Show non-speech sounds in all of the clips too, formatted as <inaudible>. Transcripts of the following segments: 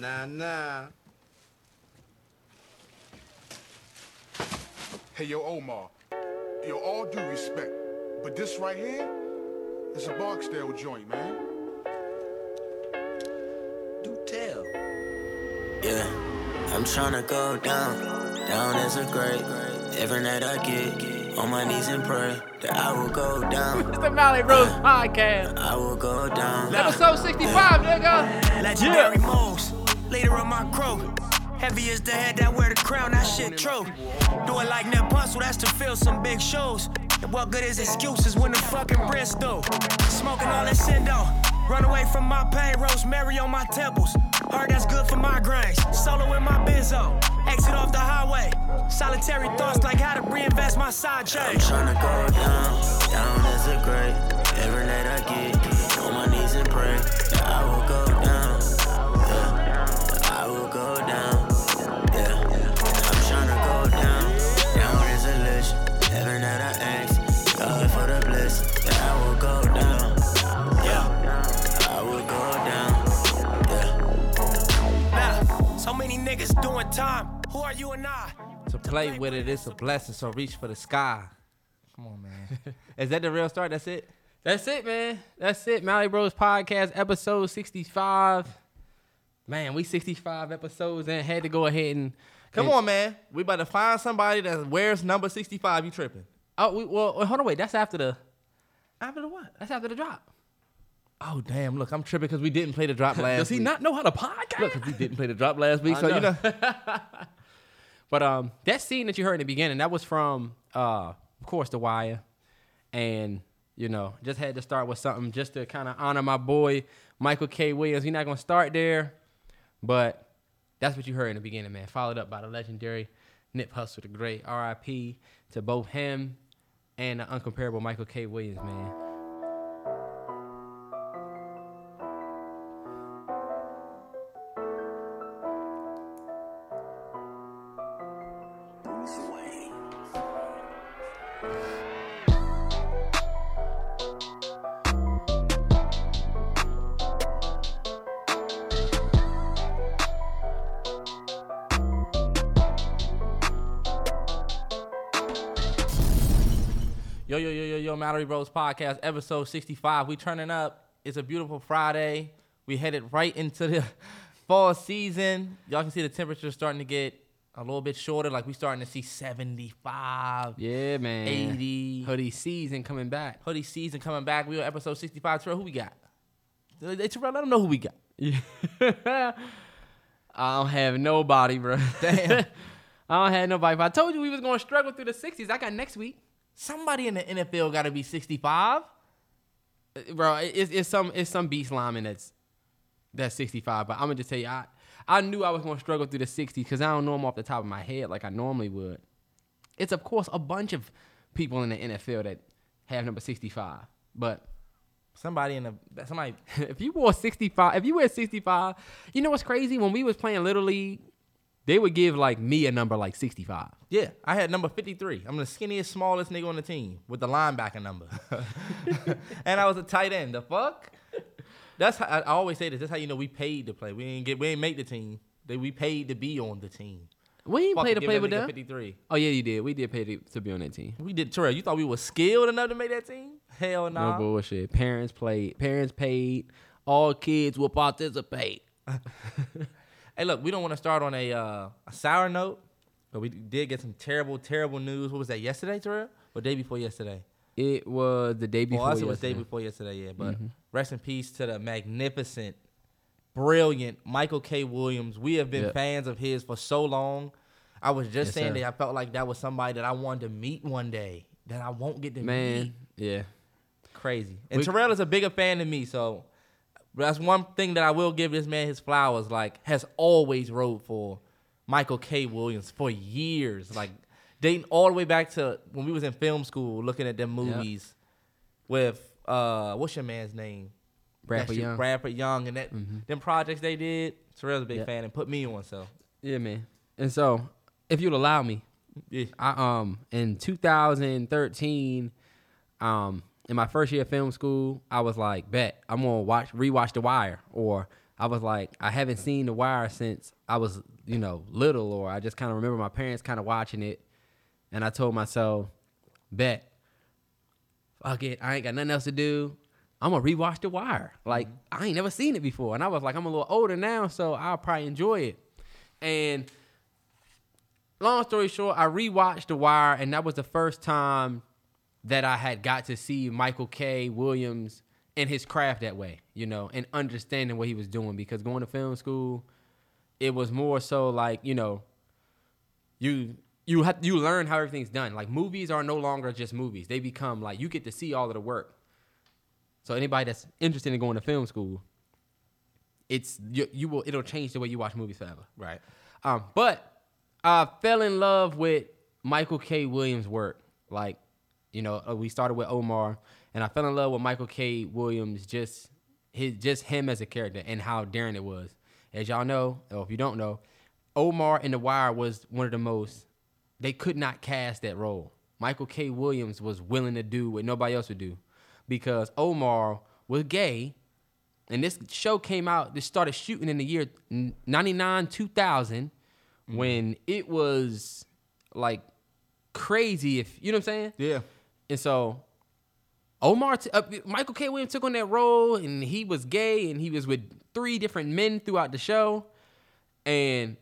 Nah, nah. Hey, yo, Omar. Yo, all due respect, but this right here is a Barksdale joint, man. Do tell. Yeah, I'm tryna go down, down as a grave. Every night I get on my knees and pray that I will go down. It's the Mallory Bros Podcast. I will go down. Episode 65, nigga. Legendary moves, leader of my crew. Heavy as the head that wear the crown, that shit true. Do it like Nip Hussle, that's to fill some big shoes. And what good is excuses when the fucking bread's through? Smoking all that Sindo. Run away from my pain, rosemary on my temples. Heard that's good for migraines. Solo in my benzo. Exit off the highway. Solitary thoughts like how to reinvest my side chain. I'm tryna go down, down as a grave. Every night I get on my knees and pray I will go down. Many niggas doing time. Who are you and I? To play with it, it's a blessing, so reach for the sky. Come on, man. <laughs> Is that the real start? That's it? That's it, man. That's it. Mallory Bros Podcast, episode 65. Man, we 65 episodes and had to go ahead and. Come and- on, man. We about to find somebody that wears number 65. You tripping. Oh, we, well, wait, hold on, wait. That's after the. After the what? That's after the drop. Oh, damn. Look, I'm tripping because we didn't play the drop <laughs> last week. Does he week. not know how to podcast? Look, we didn't play the drop last week. I so, you know. know. <laughs> But um, that scene that you heard in the beginning, that was from, uh, of course, The Wire, and you know, just had to start with something just to kind of honor my boy Michael K. Williams. He's not gonna start there, but that's what you heard in the beginning, man. Followed up by the legendary Nip Hussle, the great R.I.P. to both him and the uncomparable Michael K. Williams, man. Mallory Bros Podcast, episode 65. We turning up. It's a beautiful Friday. We headed right into the <laughs> fall season. Y'all can see the temperature starting to get a little bit shorter. Like we starting to see 75, Yeah, man. 80. hoodie season coming back. Hoodie season coming back. We on episode 65. Terrell, who we got? Hey, Terrell, let them know who we got. <laughs> I don't have nobody, bro. Damn. <laughs> I don't have nobody. If I told you we was gonna struggle through the 60s, I got next week. Somebody in the NFL got to be 65. Uh, Bro, it's, it's some it's some beast lineman that's that's 65. But I'm gonna just tell you, I I knew I was gonna struggle through the 60s because I don't know them off the top of my head like I normally would. It's of course a bunch of people in the NFL that have number 65. But Somebody in the somebody. <laughs> if you wore 65, if you wear 65, you know what's crazy? When we was playing Little League, they would give like me a number like 65. Yeah, I had number 53. I'm the skinniest, smallest nigga on the team with the linebacker number. <laughs> and I was a tight end. The fuck? That's how I always say this. That's how you know we paid to play. We ain't get we ain't make the team. They we paid to be on the team. We ain't Fuck play to play with them. 53. Oh yeah, you did. We did pay to, to be on that team. We did Terrell, you thought we were skilled enough to make that team? Hell No nah. bullshit. Parents played. Parents paid. All kids will participate. <laughs> Hey, look, we don't want to start on a uh, a sour note, but we did get some terrible, terrible news. What was that? Yesterday, Terrell? Or day before yesterday? It was the day before. Well, us it was day yesterday. before yesterday, yeah. But rest in peace to the magnificent, brilliant Michael K. Williams. We have been Yep. fans of his for so long. I was just Yes, saying sir. that I felt like that was somebody that I wanted to meet one day that I won't get to meet. Man, yeah. Crazy. And We- Terrell is a bigger fan than me, so that's one thing that I will give this man his flowers. Like, has always rode for Michael K. Williams for years. Like, dating all the way back to when we was in film school looking at them Yep. movies with uh what's your man's name? Bradford Young. Bradford Young and that Mhm. them projects they did. Terrell's a big Yep. fan and put me on, so Yeah, man. And so, if you'd allow me, yeah. I um in 2013, um in my first year of film school, I was like, bet I'm gonna watch rewatch The Wire, or I was like, I haven't seen The Wire since I was, you know, little, or I just kind of remember my parents kind of watching it, and I told myself, bet, fuck it, I ain't got nothing else to do. I'm gonna rewatch The Wire. Like mm-hmm. I ain't never seen it before, and I was like, I'm a little older now, so I'll probably enjoy it. And long story short, I rewatched The Wire, and that was the first time that I had got to see Michael K. Williams in his craft that way, you know, and understanding what he was doing. Because going to film school, it was more so like you know, you you have you learn how everything's done. Like movies are no longer just movies; they become like you get to see all of the work. So anybody that's interested in going to film school, it's you, you will it'll change the way you watch movies forever. Right. Um, but I fell in love with Michael K. Williams' work. Like, you know, uh, we started with Omar, and I fell in love with Michael K. Williams just his just him as a character and how daring it was. As y'all know, or if you don't know, Omar in The Wire was one of the most. They could not cast that role. Michael K. Williams was willing to do what nobody else would do, because Omar was gay, and this show came out. This started shooting in the year '99, 2000, when it was like crazy. If you know what I'm saying? Yeah. And so Omar, t- uh, Michael K. Williams took on that role, and he was gay, and he was with three different men throughout the show, and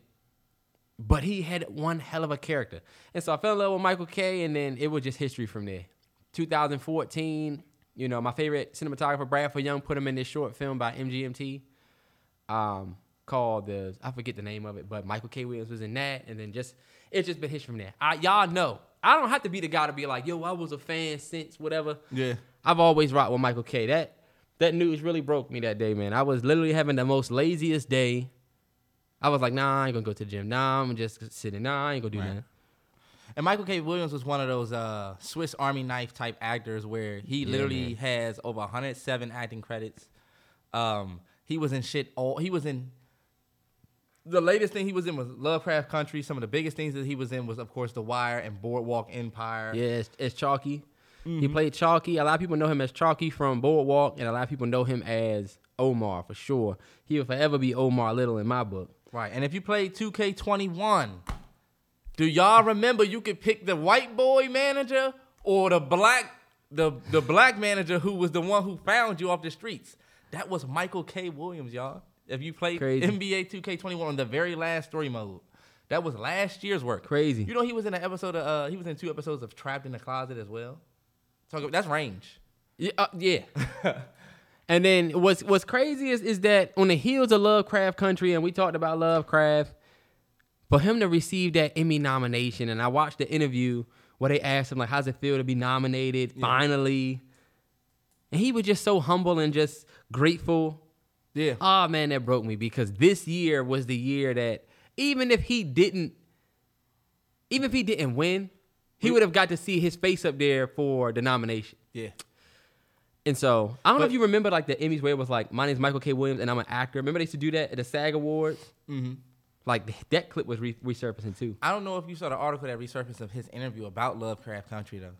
but he had one hell of a character, and so I fell in love with Michael K. And then it was just history from there. 2014, you know, my favorite cinematographer Bradford Young put him in this short film by MGMT, um, called the I forget the name of it, but Michael K. Williams was in that, and then just it's just been history from there. I, y'all know I don't have to be the guy to be like, yo, I was a fan since whatever. Yeah. I've always rocked with Michael K. That that news really broke me that day, man. I was literally having the most laziest day. I was like, nah, I ain't gonna go to the gym. Nah, I'm just sitting. Nah, I ain't gonna do Right. that. And Michael K. Williams was one of those uh, Swiss Army knife type actors where he literally has over 107 acting credits. Um, he was in shit all. He was in. The latest thing he was in was Lovecraft Country. Some of the biggest things that he was in was, of course, The Wire and Boardwalk Empire. Yeah, it's, it's Chalky. He Mm-hmm. played Chalky. A lot of people know him as Chalky from Boardwalk, and a lot of people know him as Omar for sure. He will forever be Omar Little in my book. Right. And if you played 2K21, do y'all remember you could pick the white boy manager or the black the the black manager who was the one who found you off the streets? That was Michael K. Williams, y'all. If you played Crazy. NBA 2K21 on the very last story mode. That was last year's work. Crazy. You know he was in an episode of uh he was in two episodes of Trapped in the Closet as well. Talk about, that's range. Yeah, uh, yeah. <laughs> and then what's what's crazy is is that on the heels of Lovecraft Country, and we talked about Lovecraft, for him to receive that Emmy nomination, and I watched the interview where they asked him like, "How's it feel to be nominated finally?" And he was just so humble and just grateful. Yeah. Oh man, that broke me because this year was the year that even if he didn't, even if he didn't win, he would have got to see his face up there for the nomination. Yeah. And so I don't know if you remember like the Emmys where it was like, my name's Michael K. Williams and I'm an actor. Remember they used to do that at the SAG Awards? Mm-hmm. Like that clip was re- resurfacing too. I don't know if you saw the article that resurfaced of his interview about Lovecraft Country though.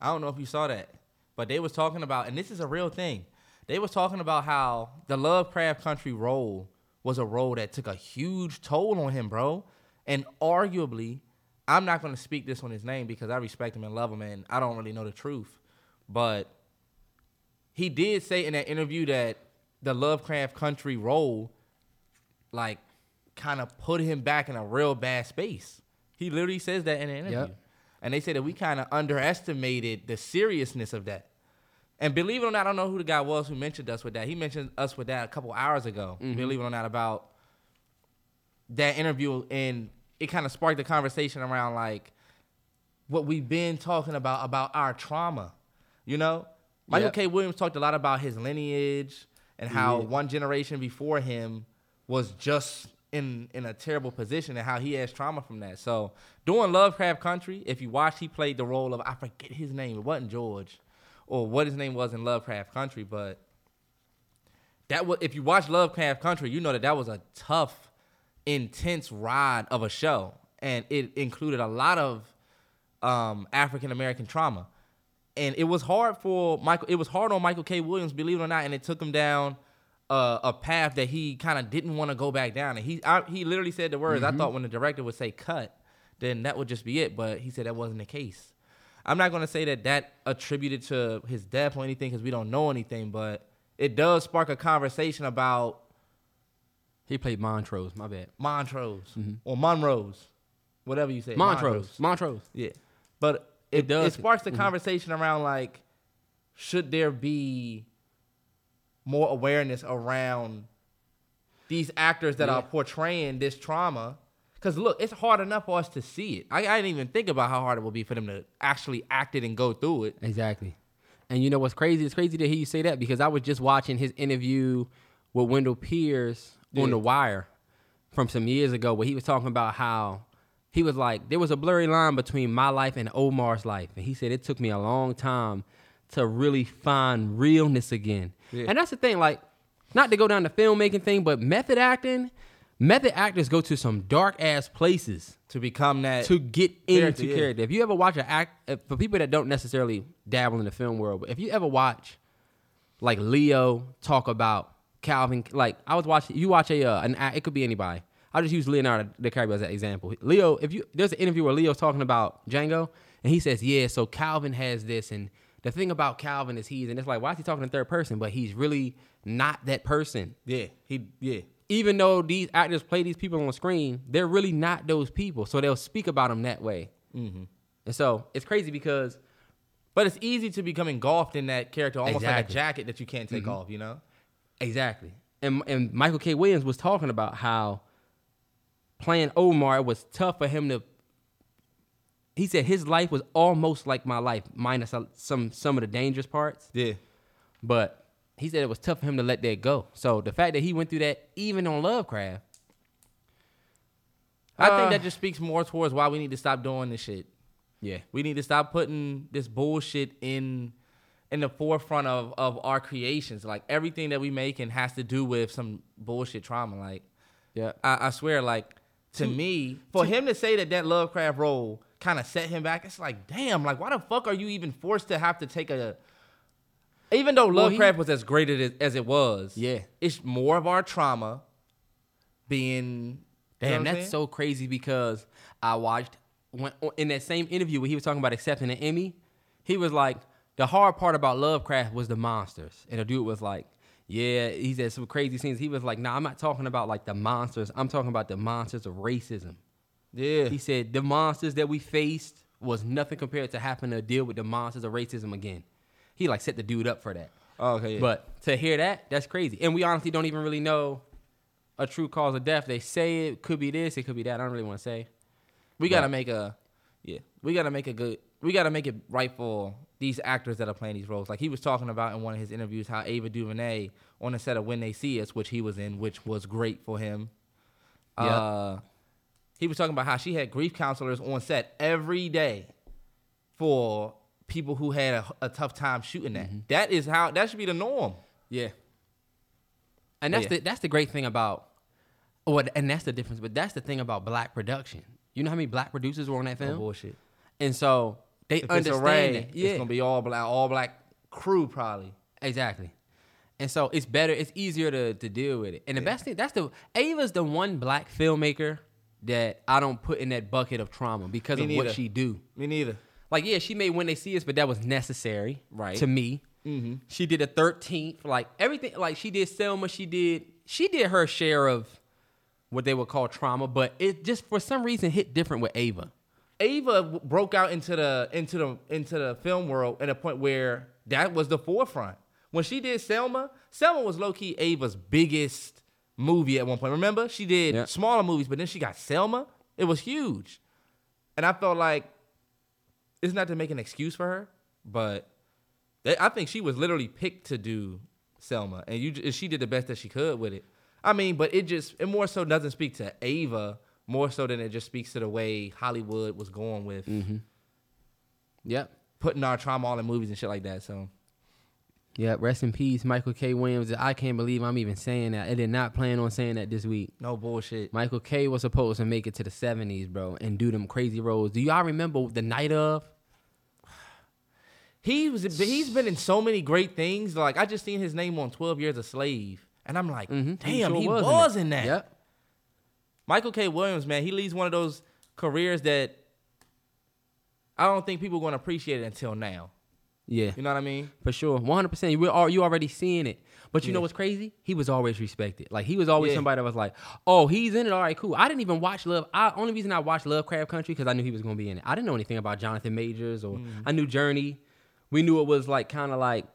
I don't know if you saw that, but they was talking about, and this is a real thing. They was talking about how the Lovecraft Country role was a role that took a huge toll on him, bro. And arguably, I'm not going to speak this on his name because I respect him and love him, and I don't really know the truth. But he did say in that interview that the Lovecraft Country role, like, kind of put him back in a real bad space. He literally says that in an interview. Yep. And they say that we kind of underestimated the seriousness of that. And believe it or not, I don't know who the guy was who mentioned us with that. He mentioned us with that a couple hours ago. Mm-hmm. Believe it or not, about that interview, and it kind of sparked the conversation around like what we've been talking about about our trauma. You know, Michael Yep. K. Williams talked a lot about his lineage and how Yeah. one generation before him was just in in a terrible position and how he has trauma from that. So doing Lovecraft Country, if you watch, he played the role of I forget his name. It wasn't George, or what his name was in Lovecraft Country, but that was if you watch Lovecraft Country, you know that that was a tough, intense ride of a show, and it included a lot of um, African American trauma, and it was hard for Michael. It was hard on Michael K. Williams, believe it or not, and it took him down a, a path that he kind of didn't want to go back down. And he I, he literally said the words. I thought when the director would say cut, then that would just be it. But he said that wasn't the case. I'm not gonna say that that attributed to his death or anything because we don't know anything, but it does spark a conversation about He played Montrose. My bad. Montrose mm-hmm. or Monroe's, whatever you say. Montrose. Montrose. Yeah, but it, It does. It sparks the mm-hmm. conversation around like, should there be more awareness around these actors that Yeah. are portraying this trauma? Because look, it's hard enough for us to see it. I, I didn't even think about how hard it would be for them to actually act it and go through it. Exactly. And you know what's crazy? It's crazy to hear you say that because I was just watching his interview with Wendell Pierce Yeah. on The Wire from some years ago where he was talking about how he was like, there was a blurry line between my life and Omar's life. And he said it took me a long time to really find realness again. Yeah. And that's the thing, like, not to go down the filmmaking thing, but method acting, method actors go to some dark ass places To become that. to get Character, into yeah. character. If you ever watch an act, uh, for people that don't necessarily dabble in the film world, but if you ever watch like Leo talk about Calvin, like I was watching, you watch a uh, an act, it could be anybody. I'll just use Leonardo DiCaprio as an example. Leo, if you there's an interview where Leo's talking about Django, and he says, "Yeah, so Calvin has this, and the thing about Calvin is he's," and it's like, why is he talking in third person? But he's really not that person yeah, he yeah. Even though these actors play these people on screen, they're really not those people. So they'll speak about them that way. Mm-hmm. And so it's crazy because But it's easy to become engulfed in that character, almost like a jacket that you can't take off. You know. exactly, and and Michael K. Williams was talking about how playing Omar was tough for him to. He said his life was almost like my life, minus some some of the dangerous parts. Yeah. But he said it was tough for him to let that go. So the fact that he went through that, even on Lovecraft, I Uh, think that just speaks more towards why we need to stop doing this shit. yeah, We need to stop putting this bullshit in in the forefront of, of our creations. Like everything that we make and has to do with some bullshit trauma. Like yeah, I, I swear, like to me, for him to say that that Lovecraft role kind of set him back, it's like, damn, like why the fuck are you even forced to have to take a even though Well, he- Lovecraft was as great as, as it was, Yeah. it's more of our trauma being Damn, that's saying? so crazy because I watched when in that same interview where he was talking about accepting an Emmy, he was like, the hard part about Lovecraft was the monsters. And the dude was like, Yeah, he said some crazy scenes. He was like, Nah, I'm not talking about like the monsters. I'm talking about the monsters of racism. yeah. He said the monsters that we faced was nothing compared to having to deal with the monsters of racism again. He like set the dude up for that. Oh, okay, yeah. But to hear that, that's crazy. And we honestly don't even really know a true cause of death. They say it could be this, it could be that. I don't really want to say. We gotta make a, yeah. We gotta make a good. We gotta make it right for these actors that are playing these roles. Like he was talking about in one of his interviews, how Ava DuVernay on the set of When They See Us, which he was in, which was great for him. Yep. Uh, he was talking about how she had grief counselors on set every day for people who had a, a tough time shooting that. Mm-hmm. That is how that should be the norm. Yeah. And that's Yeah. the that's the great thing about what and that's the difference, but that's the thing about black production. You know how many black producers were on that No film? bullshit. And so they If it's understand Ray, that. Yeah. it's gonna be all black, all black crew probably. Exactly. And so it's better, it's easier to, to deal with it. And the best thing, that's the Ava's the one black filmmaker that I don't put in that bucket of trauma because Me of neither. what she do. Me neither. Like, yeah, she made when they see us, but that was necessary, Right. To me, Mm-hmm. she did a thirteenth, like everything. Like she did Selma, she did she did her share of what they would call trauma, but it just for some reason hit different with Ava. Ava w- broke out into the into the into the film world at a point where that was the forefront. When she did Selma, Selma was low key Ava's biggest movie at one point. Remember, she did Yeah. smaller movies, but then she got Selma. It was huge, and I felt like it's not to make an excuse for her, but they, I think she was literally picked to do Selma, and you j- she did the best that she could with it. I mean, but it just it more so doesn't speak to Ava more so than it just speaks to the way Hollywood was going with mm-hmm. Yep. putting our trauma all in movies and shit like that. So Yep. Rest in peace, Michael K. Williams. I can't believe I'm even saying that. I did not plan on saying that this week. no bullshit. Michael K was supposed to make it to the 70s, bro, and do them crazy roles. Do y'all remember the night of? He was he's been in so many great things. Like I just seen his name on Twelve Years a Slave. And I'm like, Mhm. damn, sure he was was, in in, that. that. Yep. Michael K. Williams, man, he leads one of those careers that I don't think people are going to appreciate it until now. Yeah. You know what I mean? For sure, one hundred percent. You are you already seeing it, but you know what's crazy? He was always respected. Like he was always Yeah. somebody that was like, "Oh, he's in it. All right, cool." I didn't even watch Love. I only reason I watched Lovecraft Country because I knew he was going to be in it. I didn't know anything about Jonathan Majors or Mm. I knew Jurnee. We knew it was like kind of like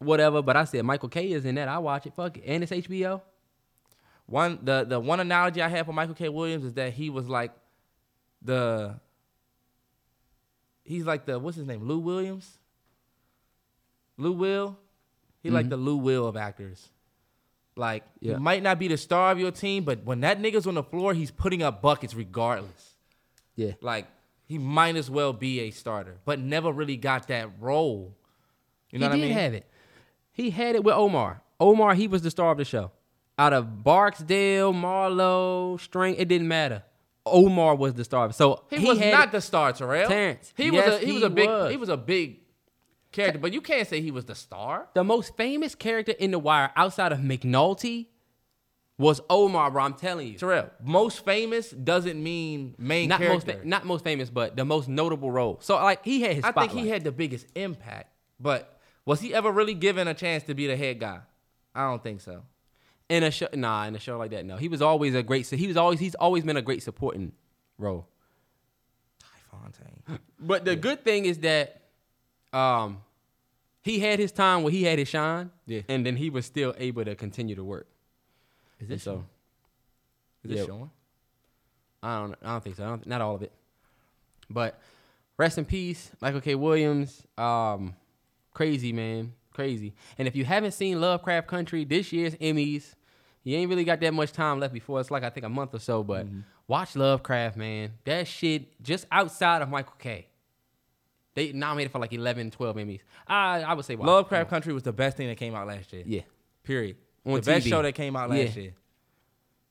whatever, but I said Michael K is in that. I watch it. Fuck it, and it's HBO. One the the one analogy I have for Michael K. Williams is that he was like the he's like the what's his name? Lou Williams? Lou Will? He like mm-hmm. the Lou Will of actors. Like Yeah. he might not be the star of your team, but when that nigga's on the floor, he's putting up buckets regardless. Yeah, Like he might as well be a starter, but never really got that role. You know he what I mean? He did have it. He had it with Omar. Omar, he was the star of the show. Out of Barksdale, Marlowe, String, it didn't matter. Omar was the star. So He, was not it. the star, Terrell. Terrence, He yes, was a he, was a big was. he was a big character, but you can't say he was the star. the most famous character in The Wire outside of McNulty was Omar, bro. I'm telling you. Terrell, most famous doesn't mean main Not most, character. fa- not most famous, but the most notable role. So like he had his I spotlight. think he had the biggest impact, but was he ever really given a chance to be the head guy? I don't think so. in a show. Nah, in a show like that, no. He was always a great. He was always. He's always been a great supporting role. Ty Fontaine. <laughs> But the good thing is that, um, he had his time where he had his shine. Yeah. And then he was still able to continue to work. Is this so? Is this Yeah. showing? I don't. I don't think so. I don't, not all of it. But rest in peace, Michael K. Williams. Um, crazy man, crazy. And if you haven't seen Lovecraft Country this year's Emmys, you ain't really got that much time left before it's like I think a month or so. But watch Lovecraft, man. That shit just outside of Michael K. They nominated for like 11, 12 Emmys. I I would say. Lovecraft Country was the best thing that came out last year. Yeah. Period. On the best show that came out last Yeah. year.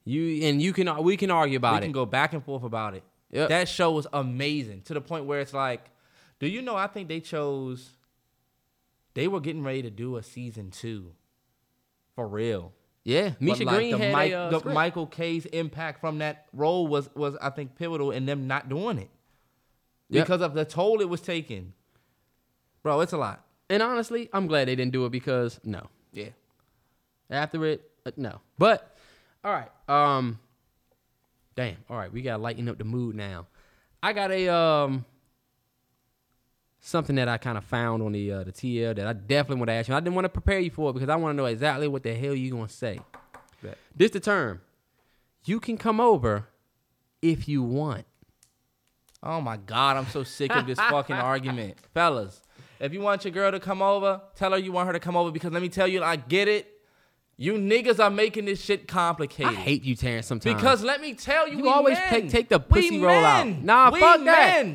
You and you can we can argue about we it. We can go back and forth about it. Yep. That show was amazing to the point where it's like, do you know? I think they chose. They were getting ready to do a season two, for real. yeah, Misha like, Green the, had a, uh, the. Michael K's impact from that role was was I think pivotal in them not doing it Yep. because of the toll it was taking. Bro, it's a lot. And honestly, I'm glad they didn't do it because no. Yeah. After it, uh, no. But all right. Um damn. All right, we got to lighten up the mood now. I got a um something that I kind of found on the uh, the TL that I definitely want to ask you. I didn't want to prepare you for it because I want to know exactly what the hell you going to say. Bet. This the term. You can come over if you want. Oh my God, I'm so sick of this fucking argument. <laughs> Fellas, if you want your girl to come over, tell her you want her to come over because let me tell you, I get it. You niggas are making this shit complicated. I hate you, Terrence. Sometimes Because let me tell you, You we always men. take- take the We pussy roll out. Nah, we fuck that.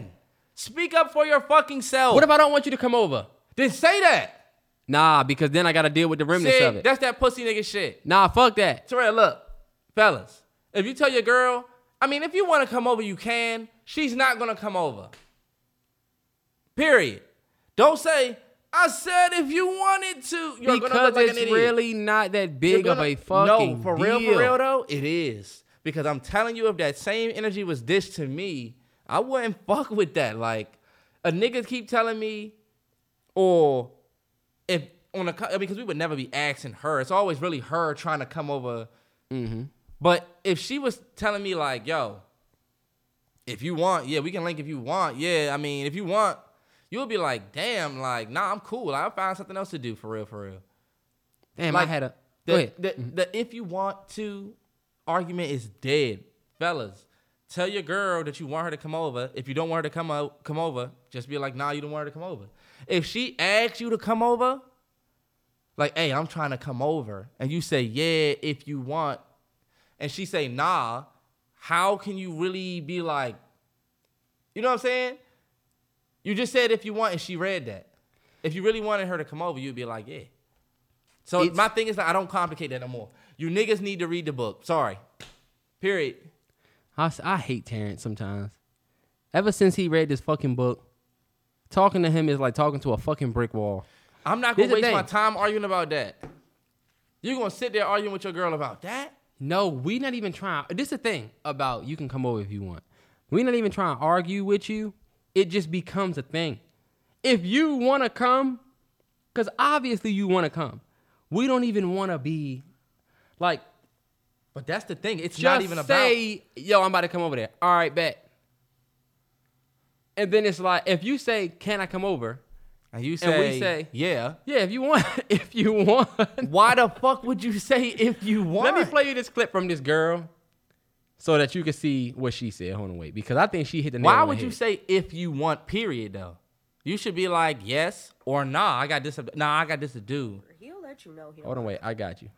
Speak up for your fucking self. what if I don't want you to come over? then say that? Nah, because then I got to deal with the remnants See, of it. that's that pussy nigga shit. Nah, fuck that. Terrell, look, fellas, if you tell your girl, I mean, if you want to come over, you can. She's not gonna come over. Period. Don't say, I said if you wanted to. You're because look like it's an idiot. really not that big of gonna- a fucking No, for real, for real though, it is. Because I'm telling you, if that same energy was dished to me, I wouldn't <laughs> fuck with that. Like, a nigga keep telling me, or if on a because we would never be asking her. It's always really her trying to come over. Mm-hmm. But if she was telling me like, yo, if you want, yeah, we can link if you want. Yeah, I mean, if you want, you'll be like, damn, like, nah, I'm cool. I'll find something else to do for real, for real. Damn, Like, I had a. The, ahead. Mm-hmm. The, the if you want to argument is dead. Fellas, tell your girl that you want her to come over. If you don't want her to come out, come over, just be like, nah, you don't want her to come over. If she asks you to come over, like, hey, I'm trying to come over, and you say, yeah, if you want, and she say, nah, how can you really be like, you know what I'm saying? You just said if you want, and she read that. If you really wanted her to come over, you'd be like, yeah. So It's- my thing is that I don't complicate that no more. You niggas need to read the book. Sorry. Period. I, I hate Terrence sometimes. Ever since he read this fucking book, talking to him is like talking to a fucking brick wall. I'm not gonna waste my time arguing about that. You gonna sit there arguing with your girl about that? No, we not even trying. This is the thing about you can come over if you want. We not even trying to argue with you. It just becomes a thing. If you want to come, because obviously you want to come, we don't even want to be like But that's the thing. It's not even about. say, yo, I'm about to come over there. All right, bet. And then it's like, if you say, can I come over? And you and say, we say- yeah. Yeah, if you want, <laughs> if you want. Why the fuck would you say if you want? Let me play you this clip from this girl so that you can see what she said. Hold on, wait, because I think she hit the nail Why on the would you head. say if you want? Period. Though, you should be like yes or nah. I got this. Nah, I got this to do. He'll let you know. He Hold on, wait, I got you.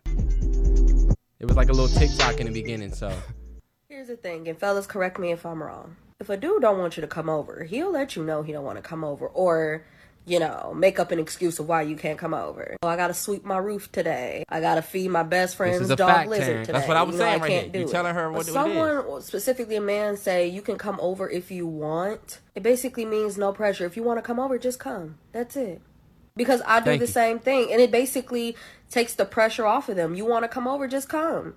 It was like a little TikTok in the beginning, so <laughs> Here's the thing, and fellas, correct me if I'm wrong. If a dude don't want you to come over, he'll let you know he don't want to come over, or you know, make up an excuse of why you can't come over. Oh, I gotta sweep my roof today. I gotta feed my best friend's dog lizard Terrence. today. That's what I was You know, saying right can't here. do You telling her what it is. someone, specifically a man, say you can come over if you want, it basically means no pressure. If you want to come over, just come. That's it. Because I do Thank the you. same thing, and it basically takes the pressure off of them. You want to come over, just come.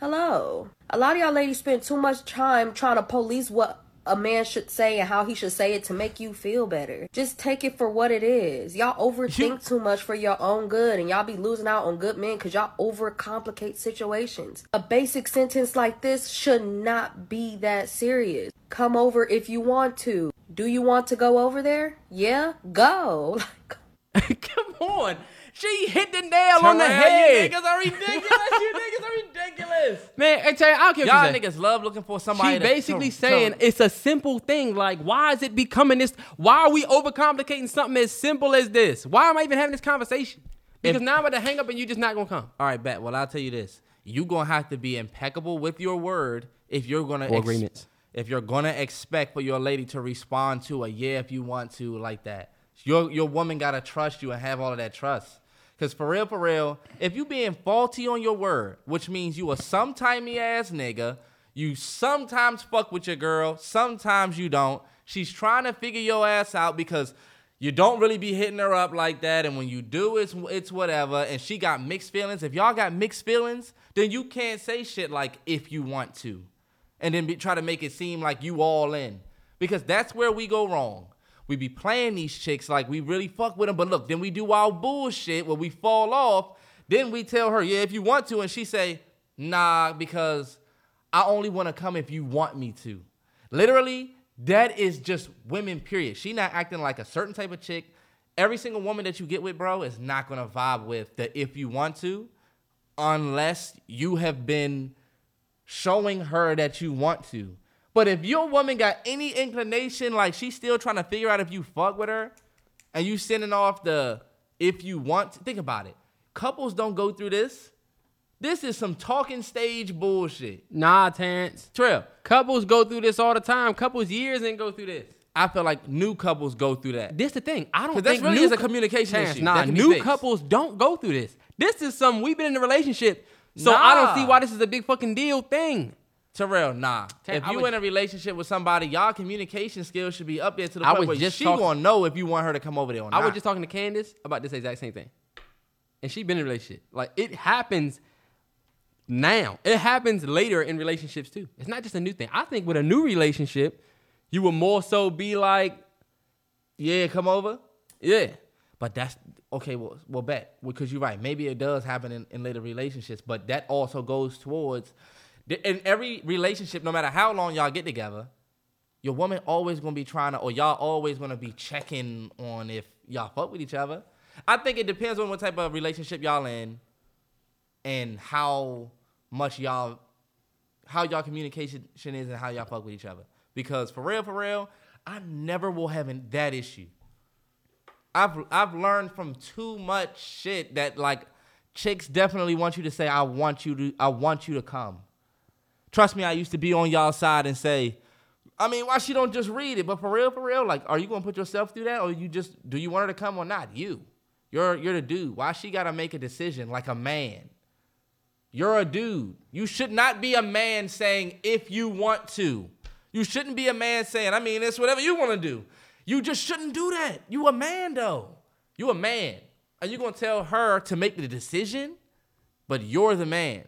Hello. A lot of y'all ladies spend too much time trying to police what a man should say and how he should say it to make you feel better. Just take it for what it is. Y'all overthink too much for your own good and y'all be losing out on good men because y'all overcomplicate situations. A basic sentence like this should not be that serious. Come over if you want to. Do you want to go over there? Yeah? Go. <laughs> <laughs> come on. She hit the nail on the head. You niggas are ridiculous. you niggas are ridiculous. <laughs> Man, I tell you, I don't care Y'all niggas love looking for somebody. She basically to- saying to- it's a simple thing. Like, why is it becoming this? Why are we overcomplicating something as simple as this? Why am I even having this conversation? Because If- now I'm about to hang up and you're just not gonna come. All right, bet. Well, I'll tell you this: you're gonna have to be impeccable with your word if you're gonna Or agreements. If you're gonna expect for your lady to respond to a yeah if you want to like that, your your woman gotta trust you and have all of that trust. Cause for real, for real, if you being faulty on your word, which means you a sometimey ass nigga, you sometimes fuck with your girl, sometimes you don't. She's trying to figure your ass out because you don't really be hitting her up like that, and when you do, it's it's whatever. And she got mixed feelings. If y'all got mixed feelings, then you can't say shit like if you want to, and then be, try to make it seem like you all in, because that's where we go wrong. We be playing these chicks like we really fuck with them, but look, then we do our bullshit where we fall off. Then we tell her, yeah, if you want to, and she say, nah, because I only want to come if you want me to. Literally, that is just women, period. She not acting like a certain type of chick. Every single woman that you get with, bro, is not gonna vibe with the if you want to, unless you have been showing her that you want to. But if your woman got any inclination, like she's still trying to figure out if you fuck with her, and you sending off the if you want to, think about it. Couples don't go through this. This is some talking stage bullshit. Nah, Terrence. Trail. Couples go through this all the time. Couples years and go through this. I feel like new couples go through that. This the thing. I don't 'Cause that's think really new is a communication Terrence, issue. Nah, That can be new couples don't go through this. This is some we've been in a relationship, so I don't see why this is a big fucking deal thing. Terrell, nah. Tam, if you would- in a relationship with somebody, y'all communication skills should be up there to the I point where just she talk- gonna know if you want her to come over there or not. I was just talking to Candace about this exact same thing, and she been in a relationship. Like it happens now. It happens later in relationships too. It's not just a new thing. I think with a new relationship, you will more so be like, yeah, come over. yeah, But that's okay. Well, well, bet because you're right. Maybe it does happen in, in later relationships, but that also goes towards in every relationship. No matter how long y'all get together, your woman always gonna be trying to, or y'all always gonna be checking on if y'all fuck with each other. I think it depends on what type of relationship y'all in, and how much y'all, how y'all communication is, and how y'all fuck with each other. Because for real, for real, I never will have that issue. I've I've learned from too much shit that like chicks definitely want you to say I want you to I want you to come. Trust me, I used to be on y'all side and say, I mean, why she don't just read it? But for real, for real, like, are you gonna put yourself through that, or you just do you want her to come or not? You, you're you're the dude. Why she gotta make a decision like a man? You're a dude. You should not be a man saying if you want to. You shouldn't be a man saying, I mean, it's whatever you want to do. You just shouldn't do that. You a man though. You a man. Are you gonna tell her to make the decision? but you're the man.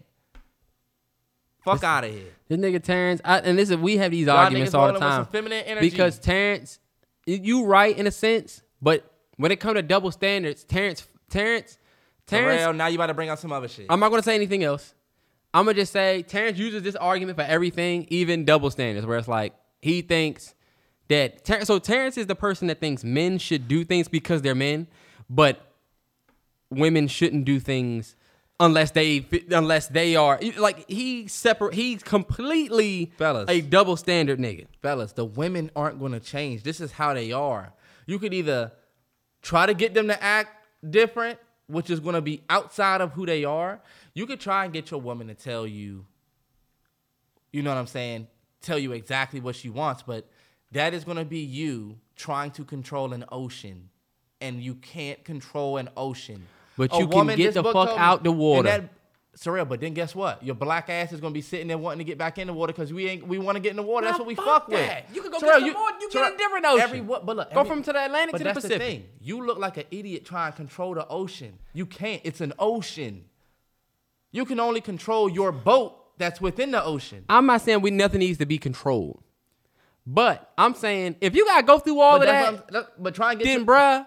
Fuck out of here. This nigga Terrence, I, and this is we have these Y'all arguments all the time some feminine energy. because Terrence, you right in a sense, but when it comes to double standards, Terrence, Terrence, Terrence, Terrell, now you about to bring out some other shit. I'm not gonna say anything else. I'm gonna just say Terrence uses this argument for everything, even double standards, where it's like he thinks that Ter- so Terrence is the person that thinks men should do things because they're men, but women shouldn't do things unless they unless they are like he separate he's completely Fellas. a double standard nigga. fellas, the women aren't going to change. This is how they are. You could either try to get them to act different, which is going to be outside of who they are. You could try and get your woman to tell you, you know what I'm saying, tell you exactly what she wants, but that is going to be you trying to control an ocean, and you can't control an ocean. But A you can get the fuck out the and water. that- Surreal, but then guess what? Your black ass is gonna be sitting there wanting to get back in the water because we ain't we want to get in the water. That's what we fuck fuck, with. You can go Terrell, get some more, you get a different ocean. Every, but look, Go every- from to the Atlantic to the Pacific. thing. You look like an idiot trying to control the ocean. You can't. It's an ocean. You can only control your boat that's within the ocean. I'm not saying we nothing needs to be controlled, but I'm saying if you gotta go through all but, of that, that- but try and get then to- bruh,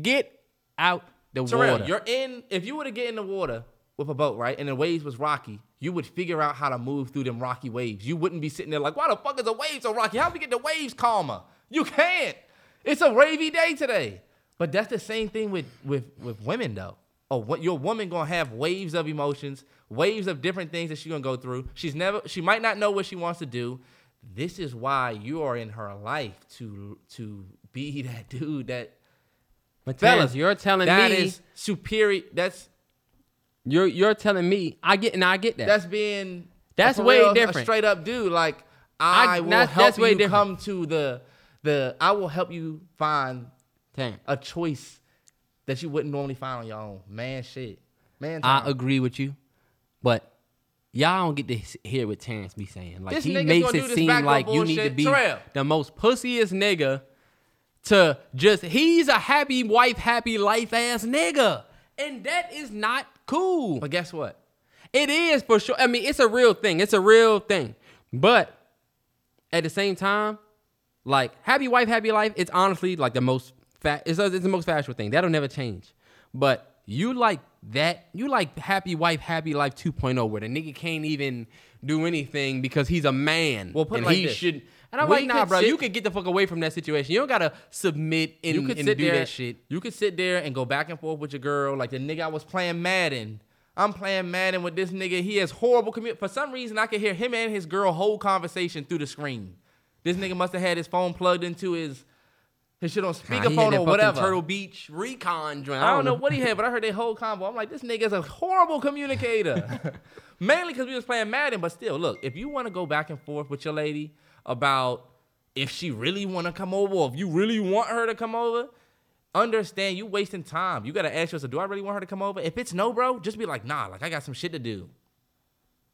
get out the water. you're in. If you were to get in the water with a boat, right, and the waves was rocky, you would figure out how to move through them rocky waves. You wouldn't be sitting there like, why the fuck is the waves so rocky? How we get the waves calmer? You can't. It's a ravy day today. But that's the same thing with with with women though. Oh, what your woman gonna have waves of emotions, waves of different things that she's gonna go through. She's never. She might not know what she wants to do. This is why you are in her life to to be <laughs> that dude that but fellas, you're telling that me is superior. That's you're you're telling me I get and I get that. that's being That's way real, different. A straight up dude. Like I, I- will that's- help that's way you different. come to the the. I will help you find Terrence, a choice that you wouldn't normally find on your own. Man, shit. Man, I agree with you, but y'all don't get to hear what Terrence be saying. Like This he makes it seem like you need to be the most pussiest nigga to just he's a happy wife, happy life ass nigga, and that is not cool. But guess what? It is for sure. I mean, it's a real thing. It's a real thing. But at the same time, like happy wife, happy life, it's honestly like the most fat. It's, it's the most factual thing. That'll never change. But you like that. You like happy wife, happy life 2.0, where the nigga can't even do anything because he's a man. Well, put it and like he this. should. And I'm We like, nah, bro. sit- you could get the fuck away from that situation. You don't gotta submit and, You could and sit do there. that shit. You could sit there and go back and forth with your girl. Like the nigga I was playing Madden. I'm playing Madden with this nigga. He has horrible commu For some reason, I could hear him and his girl whole conversation through the screen. This nigga must have had his phone plugged into his his shit on Nah, speakerphone that or whatever. Turtle Beach recon joint. I don't know what he had, but I heard their whole combo. I'm like, this nigga's a horrible communicator. <laughs> Mainly because we was playing Madden, but still, look, if you want to go back and forth with your lady about if she really want to come over, or if you really want her to come over, understand you wasting time. You gotta ask yourself, do I really want her to come over? If it's no, bro, just be like, nah, like I got some shit to do.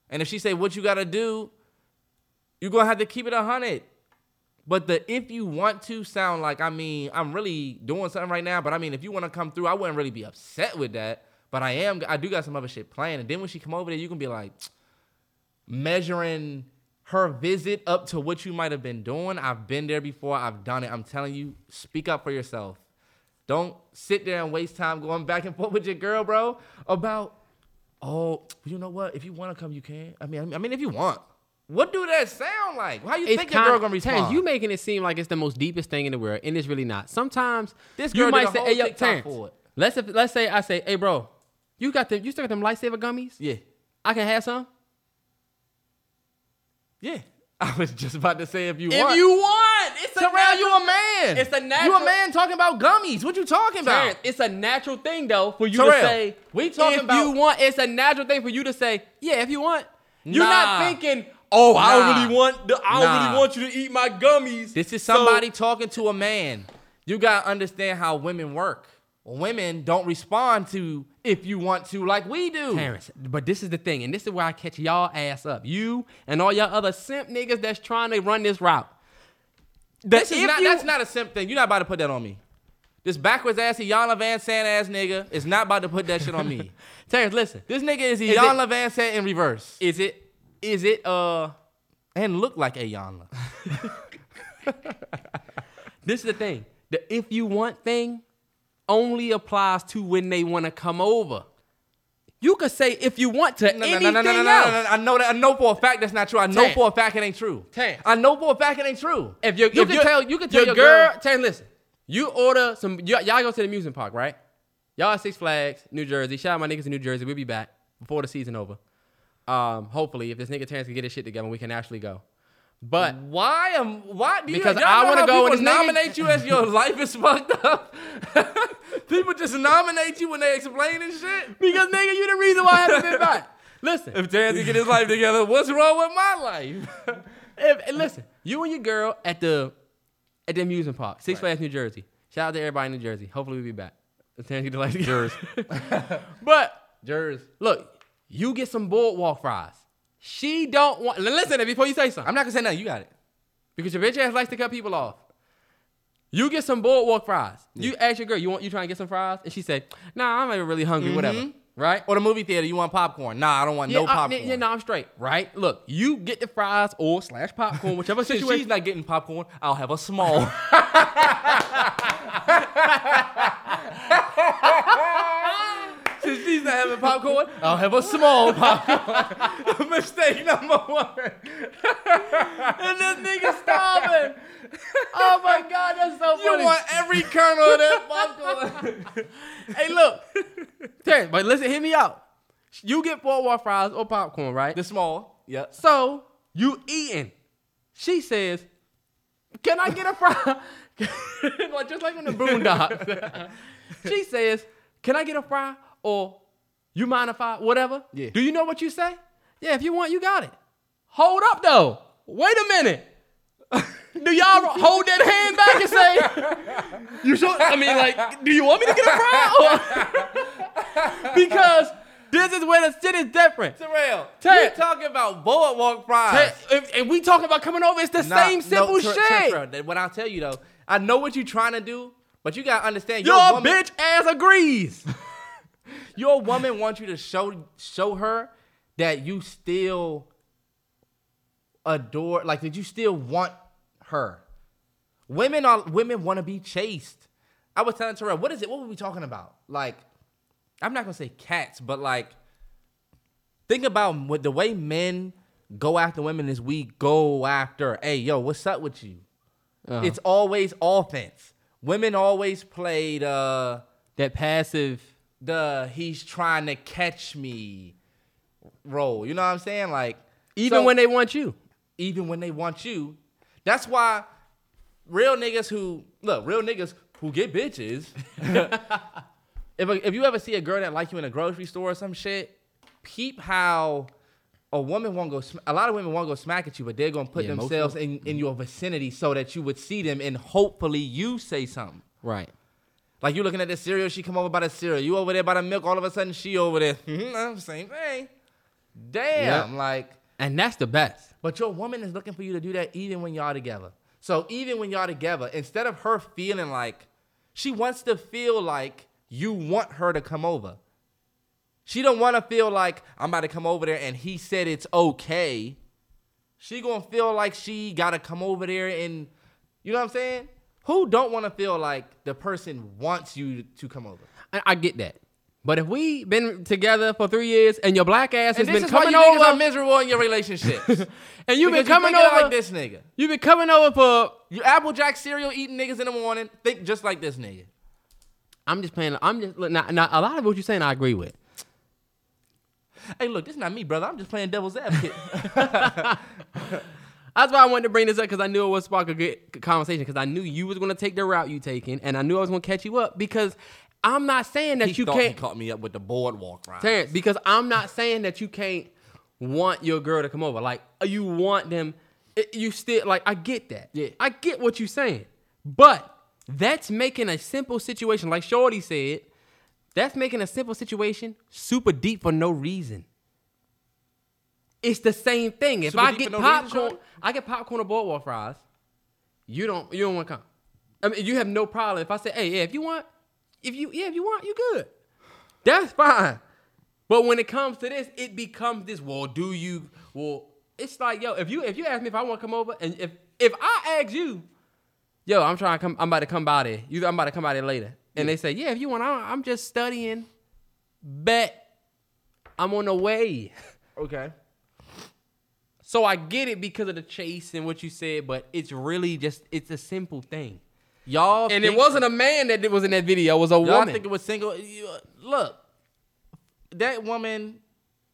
And if she say what you gotta do, you're gonna have to keep it a hundred. But the if you want to sound like, I mean, I'm really doing something right now, but I mean, if you want to come through, I wouldn't really be upset with that. But I am, I do got some other shit planned. And then when she come over there, you can be like measuring her visit up to what you might have been doing. I've been there before. I've done it. I'm telling you, speak up for yourself. Don't sit there and waste time going back and <laughs> forth with your girl, bro, about, oh, you know what? If you want to come, you can. I mean, I mean, if you want. What do that sound like? How you think your girl gonna respond? You making it seem like it's the most deepest thing in the world, and it's really not. Sometimes This you girl might did a say, "Hey, yo, TikTok Terrence, for it." let's if, let's say I say, hey, bro, you got them, you still got them lightsaber gummies? Yeah. I can have some. Yeah. <laughs> I was just about to say if you If want. you want, it's a Terrell, natural, you a man. It's a natural. You a man talking about gummies. What you talking about? Terrence, it's a natural thing though for you Terrell, to say. we talking if about- you want. It's a natural thing for you to say. Yeah, if you want. You're not thinking. Oh, I don't really want. The, I don't Nah. really want you to eat my gummies. This is So- somebody talking to a man. You gotta understand how women work. Women don't respond to if you want to like we do. Terrence, but this is the thing, and this is where I catch y'all ass up. You and all y'all other simp niggas that's trying to run this route. This is not you- that's not a simp thing. You're not about to put that on me. This backwards ass Iyanla Vanzant ass nigga is not about to put that shit on me. <laughs> Terrence, listen. This nigga is Iyanla Vanzant in reverse Is it? Is it? Uh, and look like Iyanla. <laughs> <laughs> this is the thing. The if you want thing only applies to when they want to come over. You could say if you want to No, no, anything no, no, no, no, else. no, no, I know that. I know for a fact that's not true. I know for a fact it ain't true. Terrence. I know for a fact it ain't true. If you you if can tell, you can tell your your girl. girl. Terrence, listen. You order some. y- y'all go to the amusement park, right? Y'all at Six Flags, New Jersey. Shout out my niggas in New Jersey. We'll be back before the season over. Um, hopefully, if this nigga Terrence can get his shit together, we can actually go. But Why am why do you Because y'all I wanna go people and this nigga- nominate you as <laughs> your life is fucked up? <laughs> people just nominate you when they explaining shit. because nigga, you the reason why I haven't been back. <laughs> Listen, If Terrence can get his life together, what's wrong with my life? if, and listen, you and your girl at the at the amusement park, Six Flags, New Jersey. Shout out to everybody in New Jersey. Hopefully, we'll be back. If Terrence get the life together. but Jers. look, you get some boardwalk fries. She don't want. Listen, before you say something. I'm not gonna say nothing. You got it. because your bitch ass likes to cut people off. You get some boardwalk fries. You ask your girl, you want you trying to get some fries, and she said, "Nah, I'm not even really hungry. Mm-hmm. Whatever." Right? Or the movie theater, you want popcorn? Nah, I don't want no yeah, I- popcorn. yeah, no, I'm straight. Right? Look, you get the fries or slash popcorn, <laughs> whichever situation. she's not getting popcorn, I'll have a small. <laughs> <laughs> Since she's not having popcorn, <laughs> I'll have a small <laughs> popcorn. <laughs> Mistake number one. and this nigga starving. oh my god, that's so You funny. You want every kernel of that popcorn. hey, look, Terrence, but listen, hear me out. You get boardwalk fries or popcorn, right? the small. Yep. So you eating. She says, "Can I get a fry?" like just like on the boondocks. she says, "Can I get a fry?" Or you mind if I whatever? Yeah. Do you know what you say? Yeah, if you want, you got it. Hold up though. Wait a minute. Do y'all <laughs> hold that hand back and say, "You sure?" I mean, like, do you want me to get a fry? <laughs> Because this is where the shit is different. Terrell, Terrell. you talking about boardwalk fries. Hey, if, if we talking about coming over, it's the Nah, same no, simple Ter- shit. That- what I'll tell you though, I know what you're trying to do, but you gotta understand your Your woman, bitch ass agrees. <laughs> your woman wants you to show show her that you still adore, like did you still want her. Women are women want to be chased. I was telling Terrell, what is it? What were we talking about? Like, I'm not gonna say cats, but like, think about what the way men go after women is we go after. Hey, yo, what's up with you? It's always offense. Women always played uh that passive. The he's trying to catch me role. You know what I'm saying? Like Even so- when they want you. even when they want you. That's why real niggas who look, real niggas who get bitches. <laughs> if if you ever see a girl that like you in a grocery store or some shit, peep how a woman won't go. Sm- a lot of women won't go smack at you, but they're gonna put Yeah, themselves in, in mm-hmm. your vicinity so that you would see them and hopefully you say something. Right. Like you looking at the cereal, she come over by the cereal. You over there by the milk, all of a sudden she over there. <laughs> Mhm, Same thing. Damn, Yep. like. And that's the best. But your woman is looking for you to do that even when y'all together. So even when y'all together, instead of her feeling like she wants to feel like you want her to come over. She don't want to feel like I'm about to come over there and he said it's okay. She gonna feel like she gotta come over there and you know what I'm saying? Who don't want to feel like the person wants you to come over? I, I get that. But if we been together for three years and your black ass has And this been coming you niggas are over, miserable in your relationships. <laughs> and you've been Because you coming over like this nigga. You've been coming over for. You Applejack cereal eating niggas in the morning. Think just like this nigga. I'm just playing. I'm just look, now, now, a lot of what you're saying. I agree with. Hey, look, this is not me, brother. I'm just playing devil's advocate. <laughs> <laughs> That's why I wanted to bring this up because I knew it would spark a good conversation because I knew you was going to take the route you taking and I knew I was going to catch you up because I'm not saying that he you can't. caught me up with the boardwalk ride. Terrence, because I'm not saying that you can't want your girl to come over. Like uh, you want them, it- you still like. I get that. Yeah. I get what you're saying, but that's making a simple situation, like Shorty said. That's making a simple situation super deep for no reason. It's the same thing. If Super I get no popcorn? I get popcorn or boardwalk fries. You don't. You don't want to come. I mean, you have no problem if I say, "Hey, yeah, if you want, if you, yeah, if you want, you good." That's fine. But when it comes to this, it becomes this. Well, do you? Well, it's like, yo, if you if you ask me if I want to come over, and if if I ask you, yo, I'm trying to come, I'm about to come by there. You, I'm about to come by there later, and they say, yeah, if you want, I'm, I'm just studying. Bet I'm on the way. Okay. So I get it because of the chase and what you said, but it's really just it's a simple thing. Y'all And it wasn't a man that was in that video; it was a Y'all woman. think it was single? Uh, look, that woman,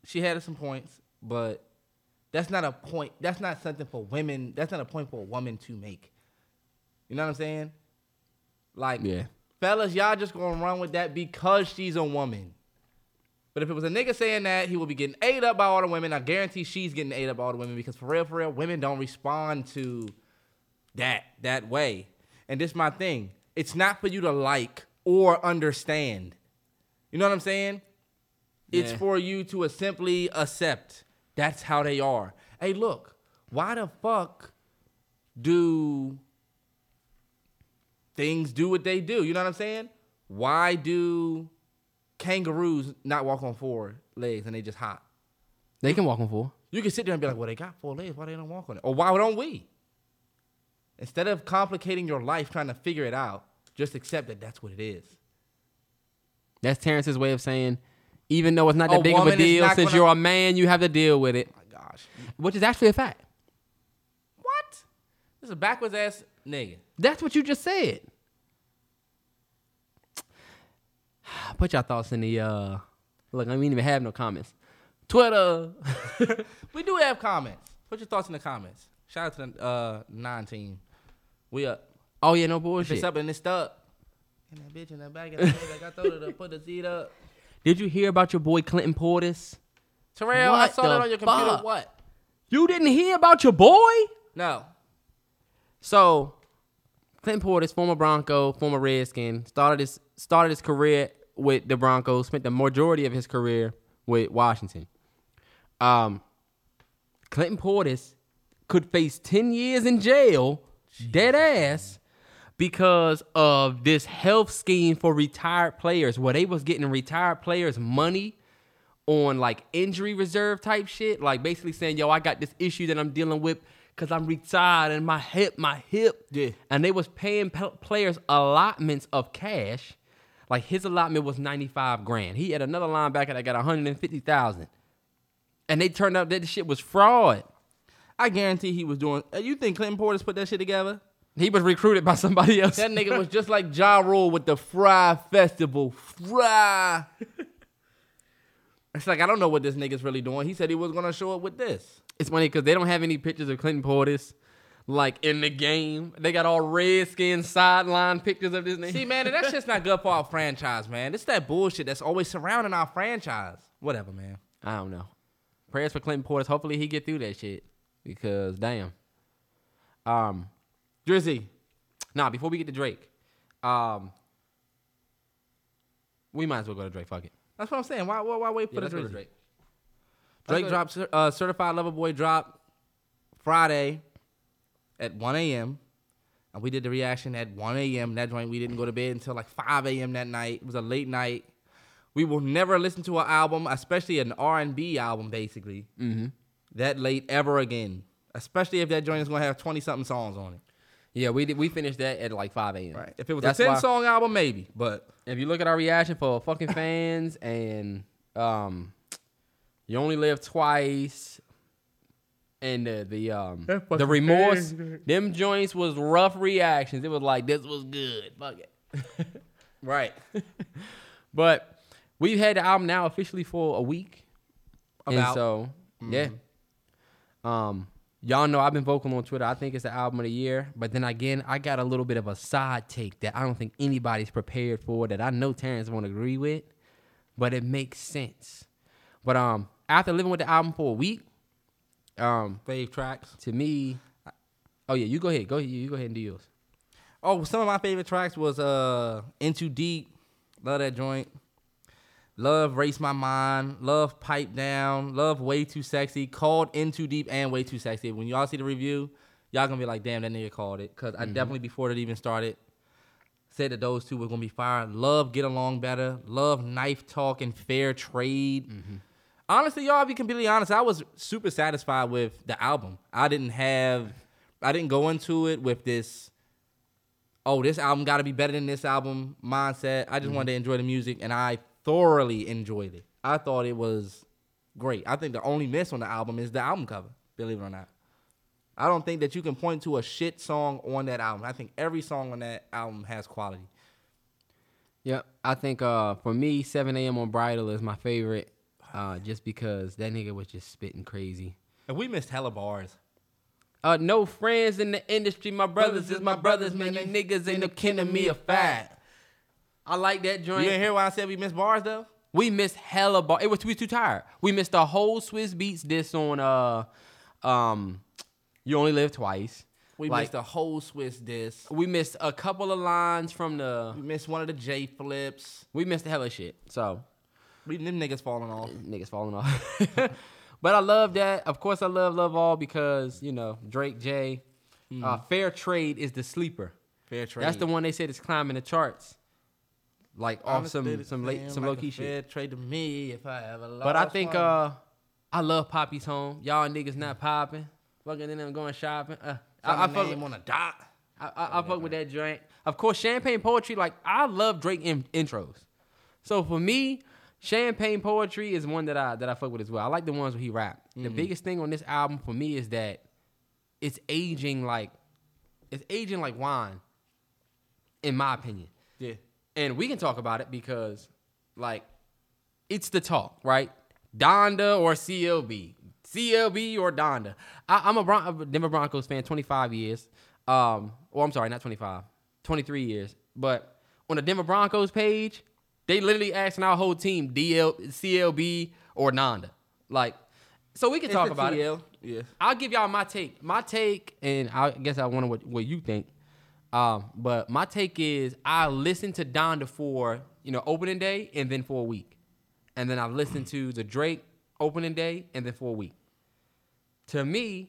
she had some points, but that's not a point. That's not something for women. That's not a point for a woman to make. You know what I'm saying? Like, Yeah. fellas, y'all just gonna run with that because she's a woman. But if it was a nigga saying that, he would be getting ate up by all the women. I guarantee she's getting ate up by all the women because for real, for real, women don't respond to that that way. And this my thing. It's not for you to like or understand. You know what I'm saying? It's for you to simply accept. That's how they are. Hey, look, why the fuck do things do what they do? You know what I'm saying? Why do kangaroos not walk on four legs and they just hop? they can walk on four. You can sit there and be like, well, they got four legs. Why they don't walk on it? Or why don't we? Instead of complicating your life trying to figure it out, just accept that that's what it is. That's Terrence's way of saying, even though it's not A that big of a deal, since gonna- you're a man, you have to deal with it, oh my gosh. which is actually a fact. What? This is a backwards ass nigga. That's what you just said. Put your thoughts in the uh look, I didn't even have no comments. Twitter. <laughs> We do have comments. Put your thoughts in the comments. Shout out to the uh, nine team. We up. oh yeah, no If bullshit. it's up and it's stuck. And that bitch in the back of the head, I told her to put the seat up. Did you hear about your boy Clinton Portis? Terrell, I saw that on your computer. fuck? What? You didn't hear about your boy? No. So, Clinton Portis, former Bronco, former Redskin, started his started his career with the Broncos. Spent the majority of his career with Washington. Um, Clinton Portis could face ten years in jail, dead ass, because of this health scheme for retired players, where they was getting retired players money on like injury reserve type shit, like basically saying, "Yo, I got this issue that I'm dealing with because I'm retired and my hip, my hip." Yeah. And they was paying pe- players allotments of cash. Like his allotment was 95 grand. He had another linebacker that got 150,000. And they turned out that the shit was fraud. I guarantee he was doing. Uh, you think Clinton Portis put that shit together? He was recruited by somebody else. That nigga was <laughs> just like Ja Rule with the Fyre Festival. Fry. it's like I don't know what this nigga's really doing. He said he was gonna show up with this. It's funny because they don't have any pictures of Clinton Portis like in the game. They got all redskin sideline pictures of this nigga. See, man, that's just not good for our franchise, man. It's that bullshit that's always surrounding our franchise. Whatever, man. I don't know. Prayers for Clinton Portis. Hopefully he get through that shit because damn. Um, Drizzy, nah. Before we get to Drake, um, we might as well go to Drake. Fuck it. that's what I'm saying. Why, why, why wait for Yeah, the let's go to Drake. Drake Let's dropped uh, Certified Lover Boy drop Friday at 1 a.m. And we did the reaction at 1 a.m. That joint, we didn't go to bed until like 5 a.m. that night. It was a late night. We will never listen to an album, especially an R&B album, basically, that late ever again. Especially if that joint is gonna have 20 something songs on it. Yeah, we did, we finished that at like 5 a.m. Right. If it was That's a 10 why- song album, maybe. But If you look at our reaction for fucking <coughs> fans and um, you only live twice, and the the um the remorse, them joints was rough reactions. It was like this was good, fuck it. <laughs> right. But we've had the album now officially for a week, and About. so yeah. Um, y'all know I've been vocal on Twitter. I think it's the album of the year. But then again, I got a little bit of a side take that I don't think anybody's prepared for. That I know Terrence won't agree with, but it makes sense. But um, after living with the album for a week, um, Fave tracks. to me, oh yeah, you go ahead, go ahead, you go ahead and do yours. Oh, some of my favorite tracks was uh In Too Deep. Love that joint. Love Race My Mind. Love Pipe Down. Love Way Too Sexy. Called In Too Deep and Way Too Sexy. When y'all see the review, y'all gonna be like, damn, that nigga called it. because I definitely before it even started, said that those two were gonna be fire. Love Get Along Better. Love Knife Talk and Fair Trade. Honestly, y'all, I'll be completely honest. I was super satisfied with the album. I didn't have, I didn't go into it with this. Oh, this album got to be better than this album mindset. I just wanted to enjoy the music, and I thoroughly enjoyed it. I thought it was great. I think the only miss on the album is the album cover. Believe it or not. I don't think that you can point to a shit song on that album. I think every song on that album has quality. Yep. I think uh for me, 7 a.m. on Bridle is my favorite. Uh, just because that nigga was just spitting crazy. And we missed hella bars. Uh, no friends in the industry. My brothers is my brothers, man. You niggas ain't no kin to me a fat. I like that joint. You didn't hear why I said we missed bars though? We missed hella bar. It was we too tired. We missed the whole Swizz Beatz diss on uh um You Only Live Twice. We Like- missed a whole Swiss disc. We missed a couple of lines from the We missed one of the J flips. we missed the hella shit. So We them niggas falling off. niggas falling off. <laughs> but I love that. Of course I love Love All because, you know, Drake J. Uh, Fair Trade is the sleeper. Fair trade. That's the one they said is climbing the charts. Like off some some late some like low key shit. Fair trade to me if I ever lost But I think uh I love Papi's Home. Y'all niggas not popping. Fucking in them going shopping. Uh, I, I, fuck, name on a dot. I, I, I fuck with that joint. Of course, Champagne Poetry, like I love Drake in, intros. So for me, Champagne Poetry is one that I that I fuck with as well. I like the ones where he rap. The Mm-hmm. biggest thing on this album for me is that it's aging like it's aging like wine, in my opinion. Yeah. And we can talk about it because, like, it's the talk, right? Donda or CLB, CLB or Donda. I, I'm a, Bron- Denver Broncos fan, 25 years. Um, well, I'm sorry, not 25, 23 years. But on the Denver Broncos page, they literally asking our whole team DL, CLB or Donda. Like, so we can It's talk about it. TL. Yeah. I'll give y'all my take. My take, and I guess I wonder what, what you think. Um, but my take is I listened to Donda for you know opening day and then for a week, and then I listened to the Drake opening day and then for a week. To me,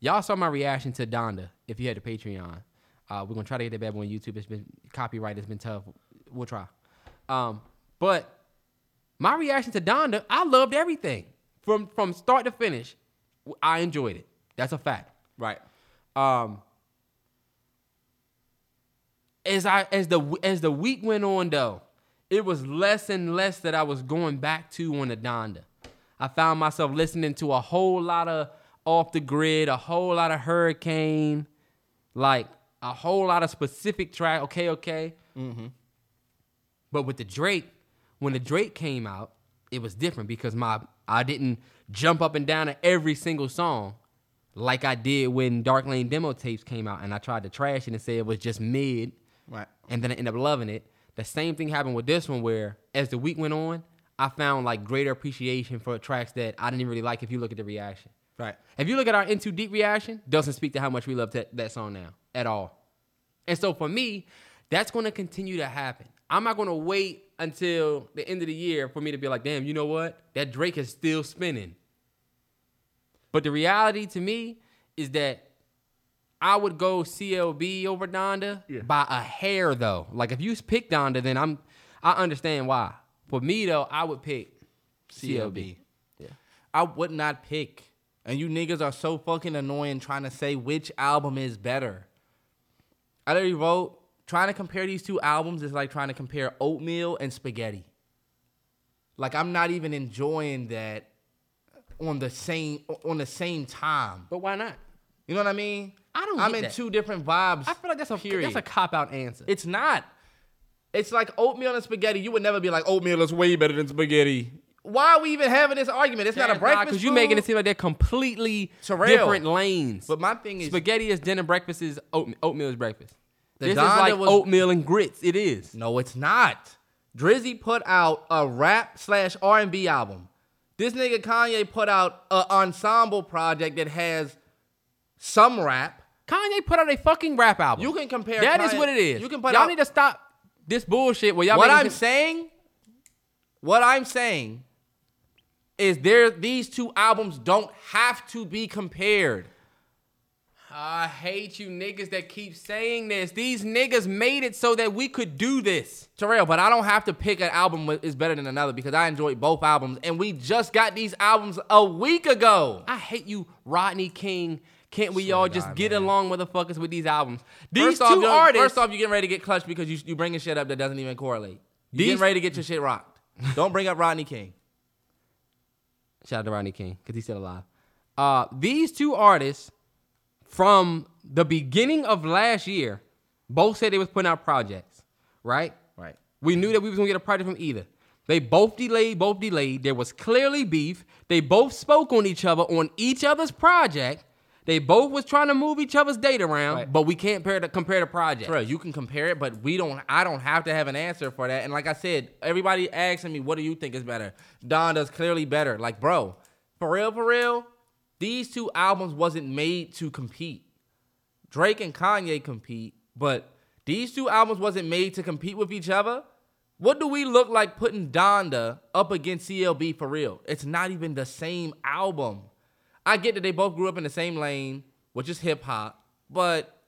y'all saw my reaction to Donda. If you had the Patreon, uh, we're gonna try to get that bad boy on YouTube. It's been copyright. It's been tough. We'll try. Um, but my reaction to Donda, I loved everything from from start to finish. I enjoyed it. That's a fact. Right. Um, as I as the as the week went on though, it was less and less that I was going back to on the Donda. I found myself listening to a whole lot of off the grid, a whole lot of Hurricane, like a whole lot of specific track. Okay, okay. But with the Drake, when the Drake came out, it was different because my I didn't jump up and down at every single song like I did when Dark Lane demo tapes came out and I tried to trash it and say it was just mid. Right. And then I ended up loving it. The same thing happened with this one where as the week went on, I found like greater appreciation for tracks that I didn't really like if you look at the reaction. Right. If you look at our In Too Deep reaction, doesn't speak to how much we love that, that song now at all. And so for me, that's going to continue to happen. I'm not going to wait until the end of the year for me to be like, damn, you know what? That Drake is still spinning. But the reality to me is that I would go CLB over Donda by a hair though. Like if you pick Donda, then I'm I understand why. For me though, I would pick CLB. Yeah. I would not pick. And you niggas are so fucking annoying trying to say which album is better. I literally wrote trying to compare these two albums is like trying to compare oatmeal and spaghetti. Like I'm not even enjoying that on the same on the same time. But why not? You know what I mean? I don't I'm in that. two different vibes. I feel like that's a period. that's a cop out answer. It's not. It's like oatmeal and spaghetti. You would never be like oatmeal is way better than spaghetti. Why are we even having this argument? It's not a breakfast because you food. making it seem like they're completely different lanes. But my thing is, spaghetti is dinner, breakfast is oatmeal, oatmeal is breakfast. The this is like was- oatmeal and grits. It is. no, it's not. Drizzy put out a rap slash R and B album. This nigga Kanye put out an ensemble project that has some rap. Kanye put out a fucking rap album. You can compare. That is Kanye- what it is. You can put y'all out. need to stop this bullshit. Where y'all what I'm saying, what I'm saying, is there these two albums don't have to be compared. I hate you niggas that keep saying this. These niggas made it so that we could do this. Terrell, but I don't have to pick an album is better than another because I enjoyed both albums, and we just got these albums a week ago. I hate you, Rodney King. Can't we Swear all just God, get man. along, motherfuckers, with these albums? These First off, two you're- artists. First off, you getting ready to get clutched because you you bringing shit up that doesn't even correlate. You These- getting ready to get your shit rocked. <laughs> Don't bring up Rodney King. Shout out to Rodney King because he's still alive. Uh, these two artists from the beginning of last year both said they was putting out projects, right? Right. We knew that we was gonna get a project from either. They both delayed, both delayed. There was clearly beef. They both spoke on each other on each other's project. They both was trying to move each other's date around, Right. but we can't compare the compare the project. Bro, you can compare it, but we don't. I don't have to have an answer for that. And like I said, everybody asking me, "What do you think is better?" Donda's clearly better. Like, bro, for real, for real, these two albums wasn't made to compete. Drake and Kanye compete, but these two albums wasn't made to compete with each other. What do we look like putting Donda up against CLB for real? It's not even the same album. I get that they both grew up in the same lane, which is hip hop, but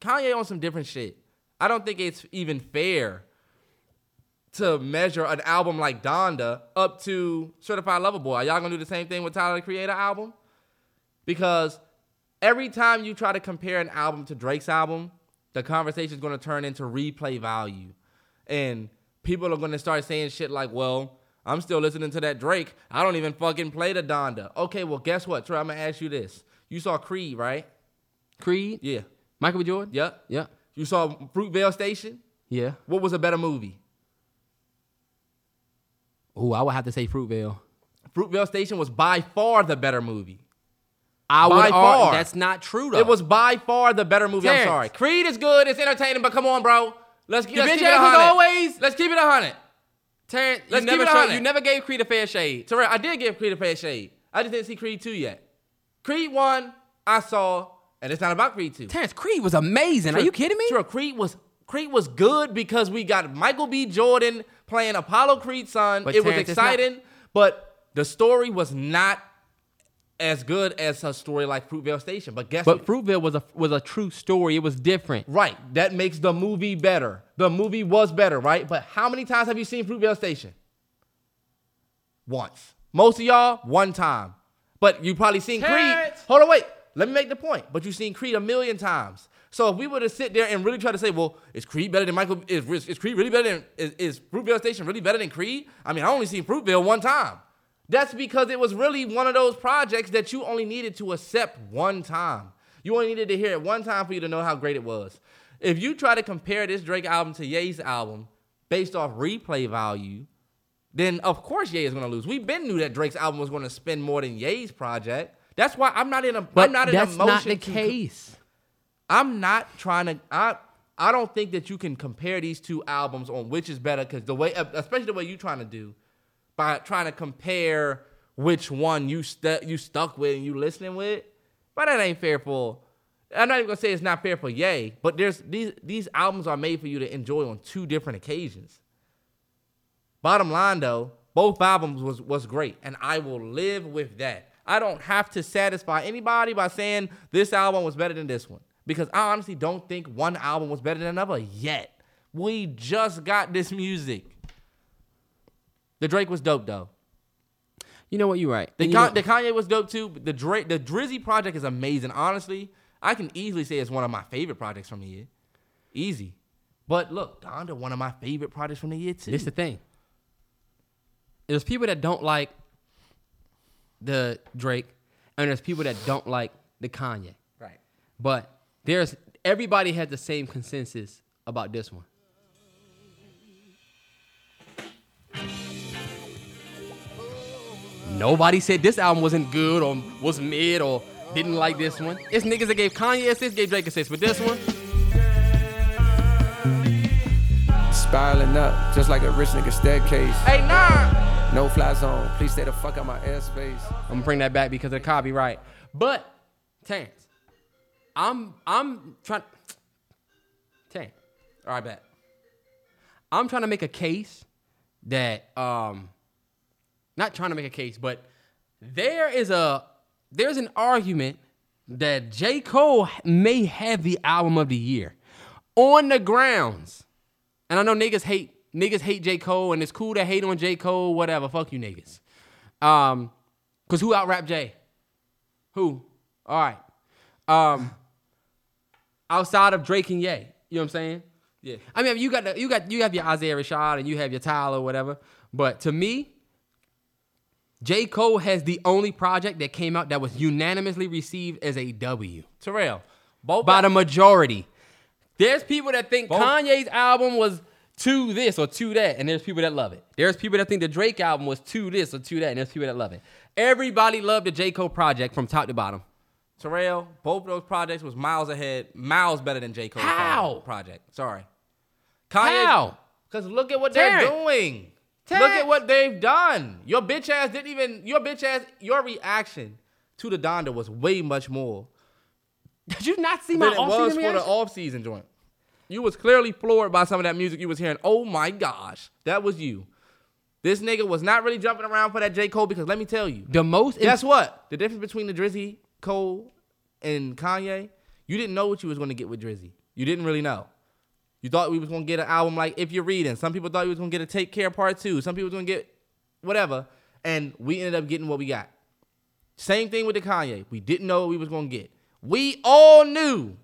Kanye on some different shit. I don't think it's even fair to measure an album like Donda up to Certified Lover Boy. Are y'all gonna do the same thing with Tyler the Creator album? Because every time you try to compare an album to Drake's album, the conversation is gonna turn into replay value. And people are gonna start saying shit like, well, I'm still listening to that Drake. I don't even fucking play the Donda. Okay, well, guess what? Troy, I'm gonna ask you this. You saw Creed, right? Creed, Yeah. Michael B. Jordan, Yep. yeah, You saw Fruitvale Station? yeah. What was a better movie? Ooh, I would have to say Fruitvale. Fruitvale Station was by far the better movie. I By would argue far. that's not true though. It was by far the better movie. I'm sorry. Creed is good. It's entertaining, but come on, bro. Let's, let's keep it hundred. always- Let's keep it hundred. Terrence. You Let's keep never it hundred. you never gave Creed a fair shade. Terrell, I did give Creed a fair shade. I just didn't see Creed 2 yet. Creed 1, I saw, and it's not about Creed 2. Terrence Creed was amazing. Are you kidding me? Terrell, Creed was Creed was good because we got Michael B. Jordan playing Apollo Creed's son. But it was Terrence, not- exciting, but the story was not as good as a story like Fruitvale Station. But guess But what? Fruitvale was a was a true story. It was different. Right. That makes the movie better. The movie was better, right? But how many times have you seen Fruitvale Station? Once. Most of y'all, one time. But you probably seen Creed. Hold on, wait. Let me make the point. But you've seen Creed a million times. So if we were to sit there and really try to say, well, is Creed better than Michael? Is, is Creed really better than is, is Fruitvale Station really better than Creed? I mean, I only seen Fruitvale one time. That's because it was really one of those projects that you only needed to accept one time. You only needed to hear it one time for you to know how great it was. If you try to compare this Drake album to Ye's album based off replay value, then of course Ye is gonna lose. We've been knew that Drake's album was gonna spend more than Ye's project. That's why I'm not in a. But am not in that's a not motion the case. I'm not trying to. I I don't think that you can compare these two albums on which is better because the way, especially the way you're trying to do, by trying to compare which one you stu- you stuck with and you listening with, but that ain't fair for. I'm not even gonna say it's not fair for Ye, but there's these these albums are made for you to enjoy on two different occasions. Bottom line though, both albums was was great, and I will live with that. I don't have to satisfy anybody by saying this album was better than this one because I honestly don't think one album was better than another yet. We just got this music. The Drake was dope though. You know what? You're right. The, Con- the Kanye was dope too. but The Drake, the Drizzy project is amazing. Honestly, I can easily say it's one of my favorite projects from the year. Easy. But look, Donda, one of my favorite projects from the year too. This the thing. There's people that don't like the Drake, and there's people that don't like the Kanye. right. But there's everybody has the same consensus about this one. Nobody said this album wasn't good or was mid or didn't like this one. It's niggas that gave Kanye assist, gave Drake assist. But this one, Spiraling up, just like a rich nigga staircase. Hey, nah. No fly zone. Please stay the fuck out my airspace. I'm gonna bring that back because of the copyright. But Terrence, I'm I'm trying. Terrence, All right, bet. I'm trying to make a case that um not trying to make a case, but there is a there's an argument that J. Cole may have the album of the year on the grounds. And I know niggas hate niggas hate J. Cole, and it's cool to hate on J. Cole, whatever. Fuck you niggas. Um, cause who out rap Jay? Who? All right. Um, outside of Drake and Ye, you know what I'm saying? Yeah. I mean, you got the, you got you have your Isaiah Rashad and you have your Tyler or whatever. But to me, J. Cole has the only project that came out that was unanimously received as a W Terrell, both by the majority. There's people that think Both- Kanye's album was to this or to that, and there's people that love it. There's people that think the Drake album was to this or to that, and there's people that love it. Everybody loved the J. Cole project from top to bottom. Terrell, both of those projects was miles ahead, miles better than J. Cole's How? project. Sorry. How? Because look at what Terrence. they're doing. Look at what they've done. Your bitch ass didn't even, your bitch ass, your reaction to the Donda was way much more Did you not see my was off-season for the reaction? off-season joint. You was clearly floored by some of that music you was hearing. Oh my gosh, that was you. This nigga was not really jumping around for that J. Cole because let me tell you, The most Guess what? The difference between the Drizzy, Cole, and Kanye, you didn't know what you was gonna get with Drizzy. You didn't really know. You thought we was gonna get an album like If You're Reading. Some people thought we was gonna get a Take Care Part Two. Some people was gonna get whatever, and we ended up getting what we got. Same thing with the Kanye. We didn't know what we was gonna get. We all knew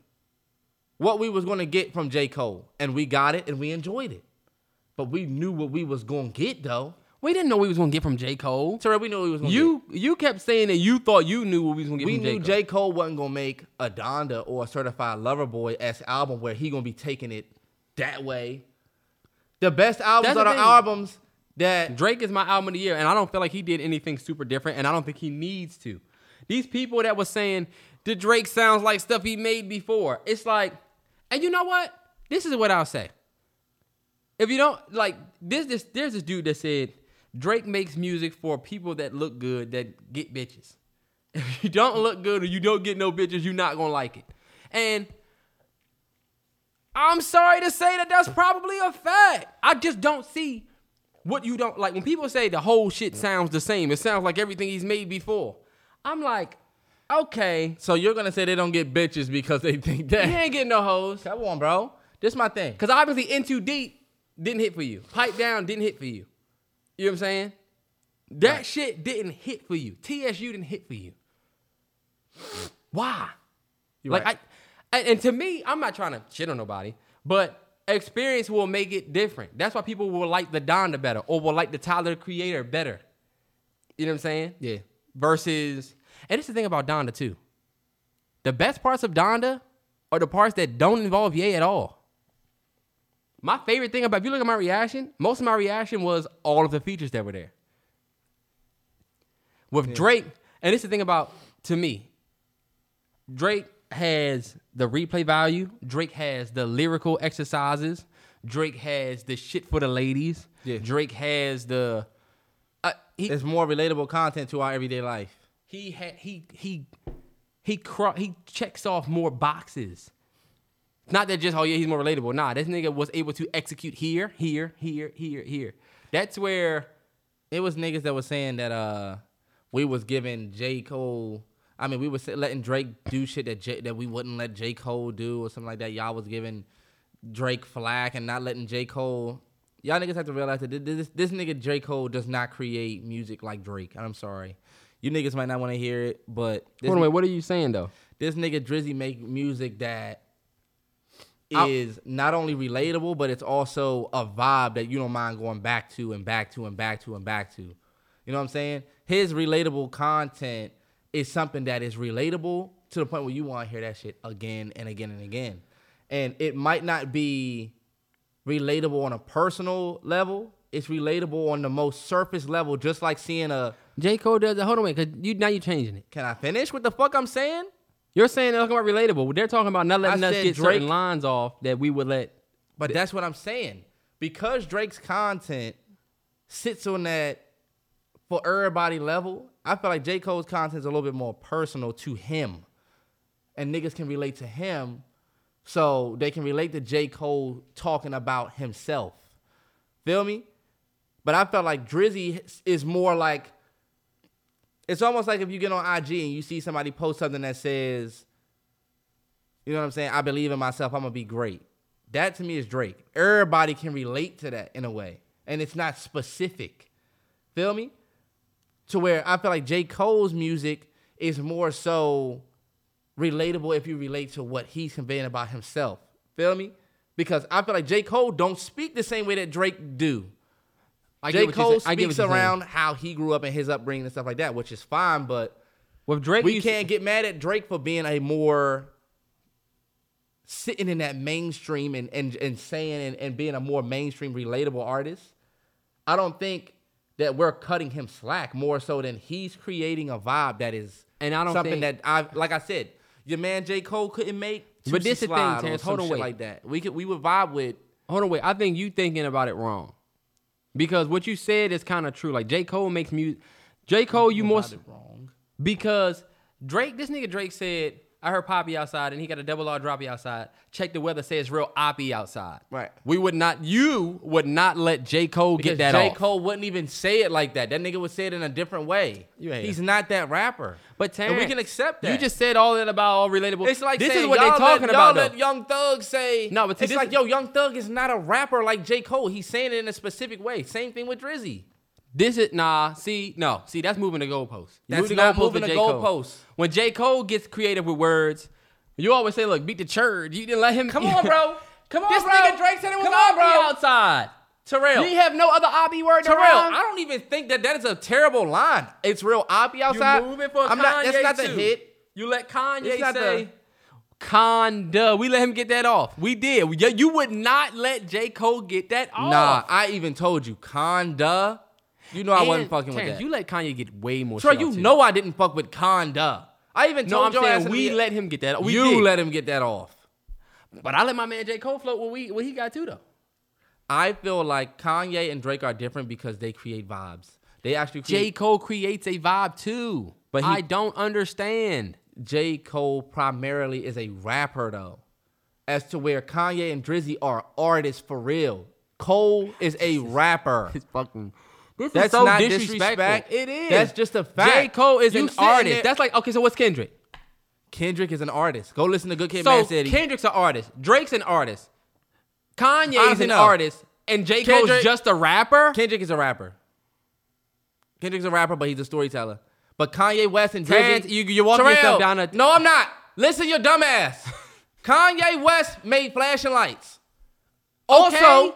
what we was gonna get from J. Cole, and we got it, and we enjoyed it. But we knew what we was gonna get though. we didn't know we was gonna get from J. Cole. Terrell, we knew what we was gonna get. You you kept saying that you thought you knew what we was gonna get we from J. Cole. Knew J. Cole wasn't gonna make a Donda or a Certified Lover Boy s album where he gonna be taking it that way. The best albums That's are the the albums that Drake is my album of the year, and I don't feel like he did anything super different, and I don't think he needs to. These people that were saying the Drake sounds like stuff he made before, it's like, and you know what? This is what I'll say. If you don't like this, this there's this dude that said Drake makes music for people that look good that get bitches. <laughs> If you don't look good or you don't get no bitches, you're not gonna like it. And I'm sorry to say that that's probably a fact. I just don't see what you don't like. When people say the whole shit sounds the same, it sounds like everything he's made before. I'm like, okay, so you're gonna say they don't get bitches because they think that. he ain't getting no hoes. Come on, bro. This my thing. Cause obviously In Too Deep didn't hit for you. Pipe Down didn't hit for you. You know what I'm saying? That shit didn't hit for you. TSU didn't hit for you. Why? you like right. I, and, and to me, I'm not trying to shit on nobody, but experience will make it different. That's why people will like the Donda better or will like the Tyler the Creator better. You know what I'm saying? Yeah. Versus, and it's the thing about Donda too. The best parts of Donda are the parts that don't involve Ye at all. My favorite thing about if you look at my reaction, most of my reaction was all of the features that were there. With Drake, and it's the thing about to me, Drake has the replay value. Drake has the lyrical exercises. Drake has the shit for the ladies. Yeah. Drake has the. Uh, he, It's more relatable content to our everyday life. he had he he he cro- he checks off more boxes. Not that just oh yeah he's more relatable. Nah, this nigga was able to execute here, here, here, here, here. That's where It was niggas that was saying that uh we was giving J Cole. I mean, we were letting Drake do shit that J, that we wouldn't let J Cole do or something like that. Y'all was giving Drake flack and not letting J Cole. Y'all niggas have to realize that this, this nigga J Cole does not create music like Drake. I'm sorry, you niggas might not want to hear it, but this, on, wait, what are you saying though? this nigga Drizzy make music that is not only relatable, but it's also a vibe that you don't mind going back to and back to and back to and back to. You know what I'm saying? His relatable content is something that is relatable to the point where you want to hear that shit again and again and again. And it might not be relatable on a personal level. It's relatable on the most surface level, just like seeing a. J Cole does it. Hold on, wait, cause you now you're changing it. Can I finish? What the fuck I'm saying? You're saying they're talking about relatable. They're talking about not letting I us get Drake- certain lines off that we would let. But that's what I'm saying. Because Drake's content sits on that for everybody level, I feel like J. Cole's content is a little bit more personal to him. And niggas can relate to him. So they can relate to J. Cole talking about himself. Feel me? But I felt like Drizzy is more like it's almost like if you get on IG and you see somebody post something that says, you know what I'm saying? I believe in myself. I'm gonna be great. That to me is Drake. Everybody can relate to that in a way, and it's not specific. Feel me? To where I feel like J. Cole's music is more so relatable if you relate to what he's conveying about himself. Feel me? Because I feel like J. Cole don't speak the same way that Drake do. I J. Cole saying. I get what speaks you're saying. around how he grew up and his upbringing and stuff like that, which is fine, but with Drake. we can't get mad at Drake for being a more sitting in that mainstream and and, and saying and, and being a more mainstream relatable artist. I don't think that we're cutting him slack more so than he's creating a vibe that is And I don't something think- that I like I said, your man J. Cole couldn't make But this the thing, Terrence, hold on, wait. like that. We could we would vibe with Hold on, wait. I think you thinking about it wrong. Because what you said is kind of true. Like J. Cole makes music. J. Cole, you more wrong. because Drake, this nigga Drake said, I heard Papi outside and he got a double R droppy outside. Check the weather, say it's real oppy outside. Right. We would not, you would not let J. Cole Because get that J. off. Cole wouldn't even say it like that. That nigga would say it in a different way. You a hater. He's not that rapper. But And we can accept that. You just said all that about all relatable. It's like this saying, is what y'all they're talking let, about. Y'all though. let Young Thug say. No, but see, it's this like is- yo, Young Thug is not a rapper like J Cole. He's saying it in a specific way. Same thing with Drizzy. This is nah. See, no. See, that's moving the goalposts. You That's move the not moving the goalposts. When J. Cole gets creative with words, you always say, "Look, beat the church." You didn't let him. Come <laughs> on, bro. Come on, bro. this bro. nigga Drake said it was Come on, bro. outside. Terrell. You have no other obby word. Terrell? I don't even think that that is a terrible line. It's real obby outside. You moving for I'm Kanye not. That's not the too. hit. You let Kanye say. the- Conda. We let him get that off. We did. You, you would not let J. Cole get that off. Nah, I even told you, Conda. You know I wasn't And, fucking with Terrence, that. You let Kanye get way more. Troy, shit you too. know I didn't fuck with Conda. I even No, told I'm your saying we let him get that. We you did. let him get that off. But I let my man J. Cole float what we what he got too though. I feel like Kanye and Drake are different because they create vibes. They actually create- J. Cole creates a vibe too. But he- I don't understand. J. Cole primarily is a rapper though, as to where Kanye and Drizzy are artists for real. Cole is a <laughs> rapper. fucking. This That's is so not disrespectful. disrespect. It is. That's just a fact. J. Cole is You an artist. there- That's like okay. So what's Kendrick? Kendrick is an artist. Go listen to Good Kid, so Mad City. Kendrick's an artist. Drake's an artist. Kanye's Honestly, an no. artist, and J. Cole's just a rapper. Kendrick is a rapper. Kendrick's a rapper, but he's a storyteller. But Kanye West and Terrence, Drizzy, you- you're walking Terrell, yourself down a- No, I'm not. Listen, your dumb ass. <laughs> Kanye West made flashing lights. Also, Okay.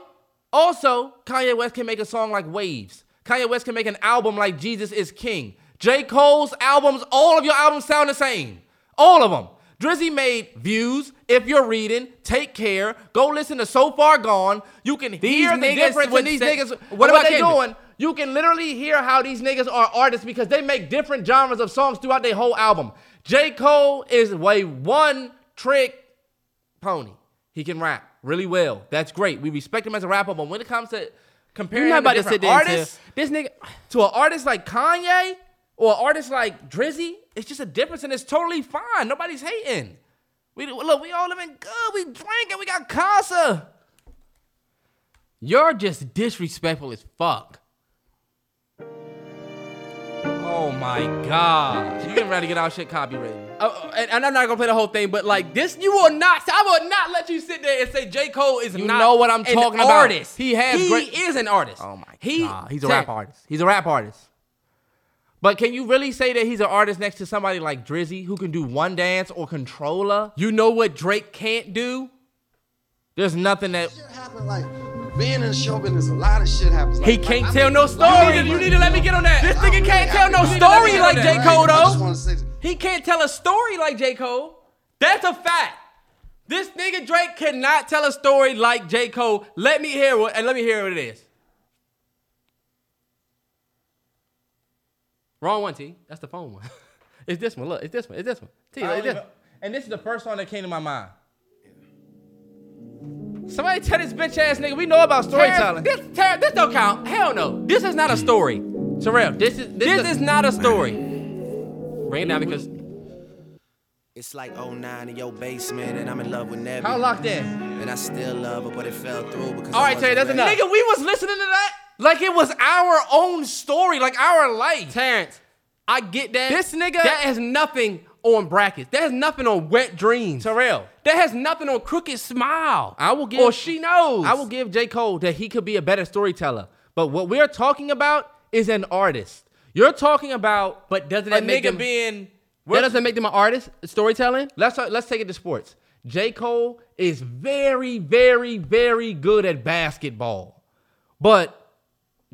also, Kanye West can make a song like Waves. Kanye West can make an album like Jesus is King. J. Cole's albums, all of your albums sound the same. All of them. Drizzy made Views, If You're Reading, Take Care, go listen to So Far Gone. You can hear the difference in these say- niggas. What What, they doing? You can literally hear how these niggas are artists because they make different genres of songs throughout their whole album. J. Cole is a one trick pony. He can rap really well. That's great. We respect him as a rapper, but when it comes to comparing not about to sit there artists this nigga. to an artist like Kanye or an artist like Drizzy, it's just a difference and it's totally fine. Nobody's hating. We look, we all living good. We drinking. We got Casa. You're just disrespectful as fuck. Oh my God. You getting ready to get our shit copywritten. Uh, and, and I'm not gonna play the whole thing, but like this, you will not. I will not let you sit there and say J. Cole is You not. know what I'm talking about. Artist. He has He great- is an artist. Oh my he, God. He's a rap artist. He's a rap artist. But can you really say that he's an artist next to somebody like Drizzy who can do one dance or controller? You know what Drake can't do? There's nothing that shit happen like being in show business. A lot of shit happens. He can't like, I tell mean, no a lot of story. people- You need to let me get on that. This nigga can't tell happy. no You need to story like know J. that. Cole I just though. He can't tell a story like J. Cole. That's a fact. This nigga Drake cannot tell a story like J. Cole. Let me hear what, and let me hear what it is. Wrong one, T. That's the phone one. <laughs> it's this one. Look, it's this one. It's this one. T, it's this. even- and this is the first song that came to my mind. Somebody tell this bitch ass nigga we know about storytelling. This, this don't count. Hell no. This is not a story. Terrell, this is This is is not a story. Bring it down because It's like 09 in your basement, and I'm in love with Nebby. how locked in. And I still love her, but it fell through because. All right, I Terry, that's ready. enough. Nigga, we was listening to that like it was our own story, like our life. Terrence, I get that. This nigga- that has nothing on brackets. That has nothing on wet dreams. Terrell. That has nothing on crooked smile. I will give or she knows. I will give J. Cole that he could be a better storyteller. But what we're talking about is an artist. You're talking about But doesn't a that make nigga them- being That doesn't make them an artist. Storytelling. let's talk, let's take it to sports. J. Cole is very, very, very good at basketball. But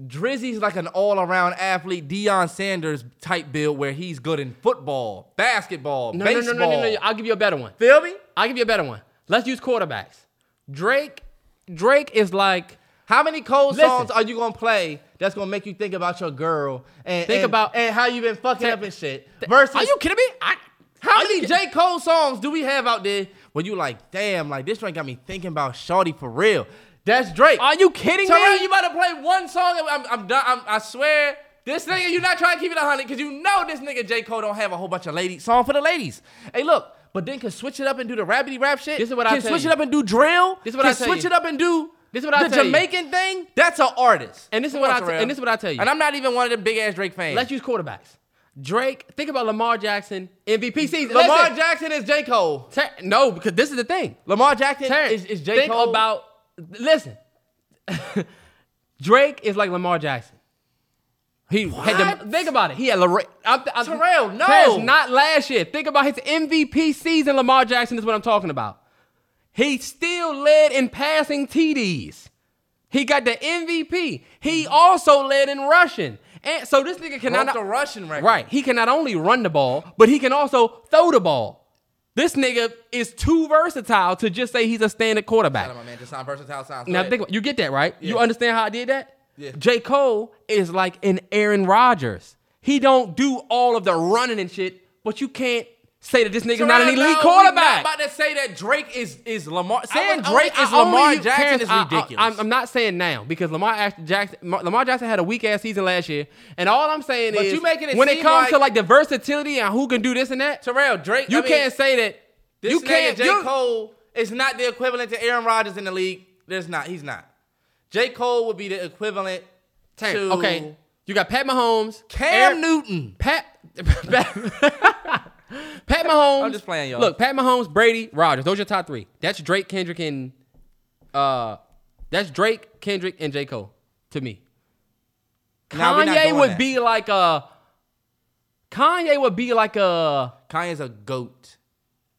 Drizzy's like an all-around athlete, Deion Sanders type build where he's good in football, basketball, No, no, baseball. no, no, no, no. I'll give you a better one. Feel me? I'll give you a better one. Let's use quarterbacks. Drake. Drake is like How many Cole Listen. songs are you gonna play that's gonna make you think about your girl and Think and- about- and how you been fucking up and shit? Versus, Are you kidding me? I, how you many J Cole songs do we have out there where you like, damn, like this one got me thinking about Shorty for real? That's Drake. Are you kidding Terrell, me? you about to play one song? I'm, I'm done. I'm, I swear. This nigga, you're not trying to keep it 100 because you know this nigga J. Cole don't have a whole bunch of ladies song for the ladies. Hey, look, but then can switch it up and do the rabbity rap shit. This is what I can switch you. it up and do drill. This is what can I tell switch you. it up and do This is what I the tell you. Jamaican thing. That's an artist. And this is what on, I t- and this is what I tell you. And I'm not even one of the big ass Drake fans. Let's use quarterbacks. Drake. Think about Lamar Jackson MVP season. Lamar Listen, Jackson is J. Cole. Ter- no, because this is the thing. Lamar Jackson Terrence, is, is J. think Cole. about listen. <laughs> Drake is like Lamar Jackson. He had the, think about it. He had Lorraine. I'm, I'm, Terrell, no. Terrence, not last year. Think about his MVP season. Lamar Jackson is what I'm talking about. He still led in passing TDs. He got the MVP. He mm-hmm. also led in rushing. And so this nigga cannot Broke the rushing record. Right. He can not only run the ball, but he can also throw the ball. This nigga is too versatile to just say he's a standard quarterback. Shout out, my man. Just sound versatile sounds. Now think you get that right. You understand how I did that? Yeah. J. Cole is like an Aaron Rodgers. He don't do all of the running and shit, but you can't say that this nigga's not an elite quarterback. I'm about to say that Drake is is Lamar. Saying was Drake only- is I Lamar Jackson Terrence, is I- I- ridiculous. I'm, I'm not saying now because Lamar Jackson, Lamar Jackson had a weak ass season last year, and all I'm saying But is you making it when it comes like- to like the versatility and who can do this and that, Terrell Drake. you I mean, can't say that. This you nigga can't. J Cole is not the equivalent to Aaron Rodgers in the league. There's not. He's not. J Cole would be the equivalent Terrence, to okay, you got Pat Mahomes, Cam Aaron- Newton. Pat. <laughs> Pat Mahomes. I'm just playing, y'all. Look, Pat Mahomes, Brady, Rodgers. Those are your top three. That's Drake, Kendrick, and uh, that's Drake, Kendrick, and J Cole to me. Nah, Kanye would that. be like a. Kanye would be like a. Kanye's a goat.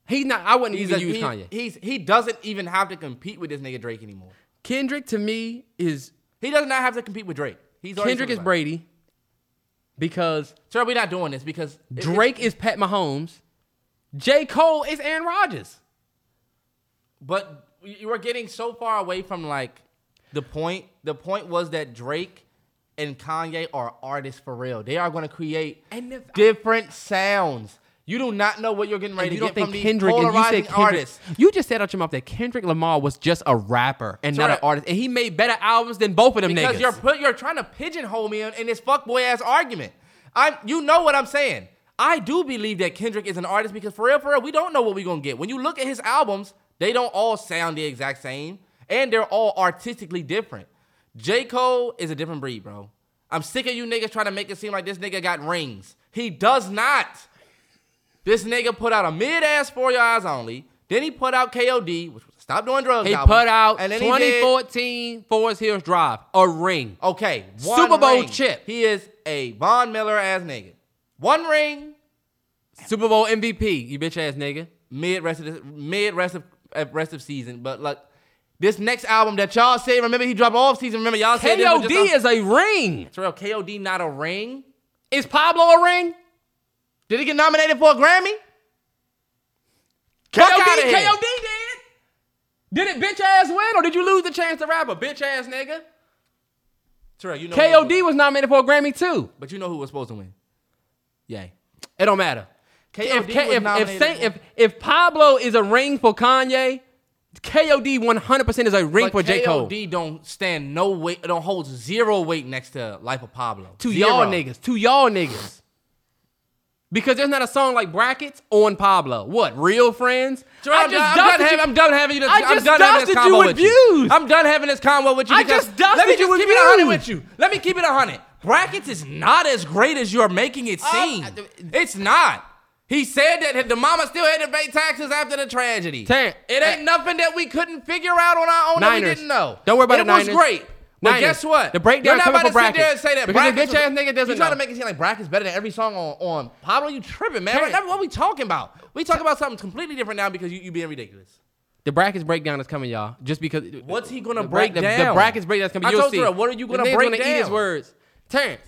He's not. I wouldn't He's even a, use he- Kanye. He's he doesn't even have to compete with this nigga Drake anymore. Kendrick to me is He does not have to compete with Drake. He's Kendrick is. Brady because Sir, we're not doing this because Drake is Pat Mahomes. J Cole is Aaron Rodgers. But you were getting so far away from like the point. The point was that Drake and Kanye are artists for real. They are going to create different sounds. You do not know what you're getting ready And you to don't get from think these Kendrick and you polarizing said Kendrick, artists. You just said out your mouth that Kendrick Lamar was just a rapper and not Sorry. an artist, and he made better albums than both of them Because niggas. you're put, you're trying to pigeonhole me in, in this fuckboy ass argument. I you know what I'm saying. I do believe that Kendrick is an artist because for real, for real, we don't know what we're gonna get. When you look at his albums, they don't all sound the exact same, and they're all artistically different. J. Cole is a different breed, bro. I'm sick of you niggas trying to make it seem like this nigga got rings. He does not. This nigga put out a mid ass 4 Your Eyez Only. Then he put out KOD, which was Stop Doing Drugs. he album. put out and then he did- 2014 Forest Hills Drive, a ring. Okay, Super Bowl ring. chip. He is a Von Miller ass nigga. One ring, Super Bowl MVP, you bitch ass nigga. mid rest of the, mid rest of uh, rest of season. But like this next album that y'all say, remember he dropped off season. Remember y'all said KOD is a ring. Terrell, KOD not a ring. Is Pablo a ring? Did he get nominated for a Grammy? KOD. KOD did. Did it bitch ass win or did you lose the chance to rap a bitch ass nigga? Terrell, you know KOD was nominated for a Grammy too. but you know who was supposed to win? Yay. It don't matter. KOD if, if, if, if if Pablo is a ring for Kanye, KOD 100% is a ring But for J. Cole. KOD don't stand no weight, don't hold zero weight next to Life of Pablo. To Zero. y'all niggas. To y'all niggas. Because there's not a song like Brackets on Pablo. What? Real friends? Terrell, I'm, done, I'm, done having, I'm done having you. I I'm just done having this dusted you with with you. views. I'm done having this convo with you. I just dusted Let me you just with keep it a hundred with you. Let me keep it a hundred. Brackets is not as great as you're making it seem. I- it's not. He said that the mama still had to pay taxes after the tragedy. Terrence, it ain't uh, nothing that we couldn't figure out on our own that we didn't know. Don't worry about it the was Niners. great. But Niners. guess what? The breakdown You're not about to sit there and say that Because the brackets bitch ass nigga doesn't You trying to make it seem like brackets better than every song on, on Pablo? You tripping, man? What, what we talking about? We talking about something completely different now because you, you being ridiculous. The brackets breakdown is coming, y'all. Just because. What's he gonna the break the, The down? brackets breakdown is coming. I You'll told see. you, what are you gonna break gonna eat his words. Terrence,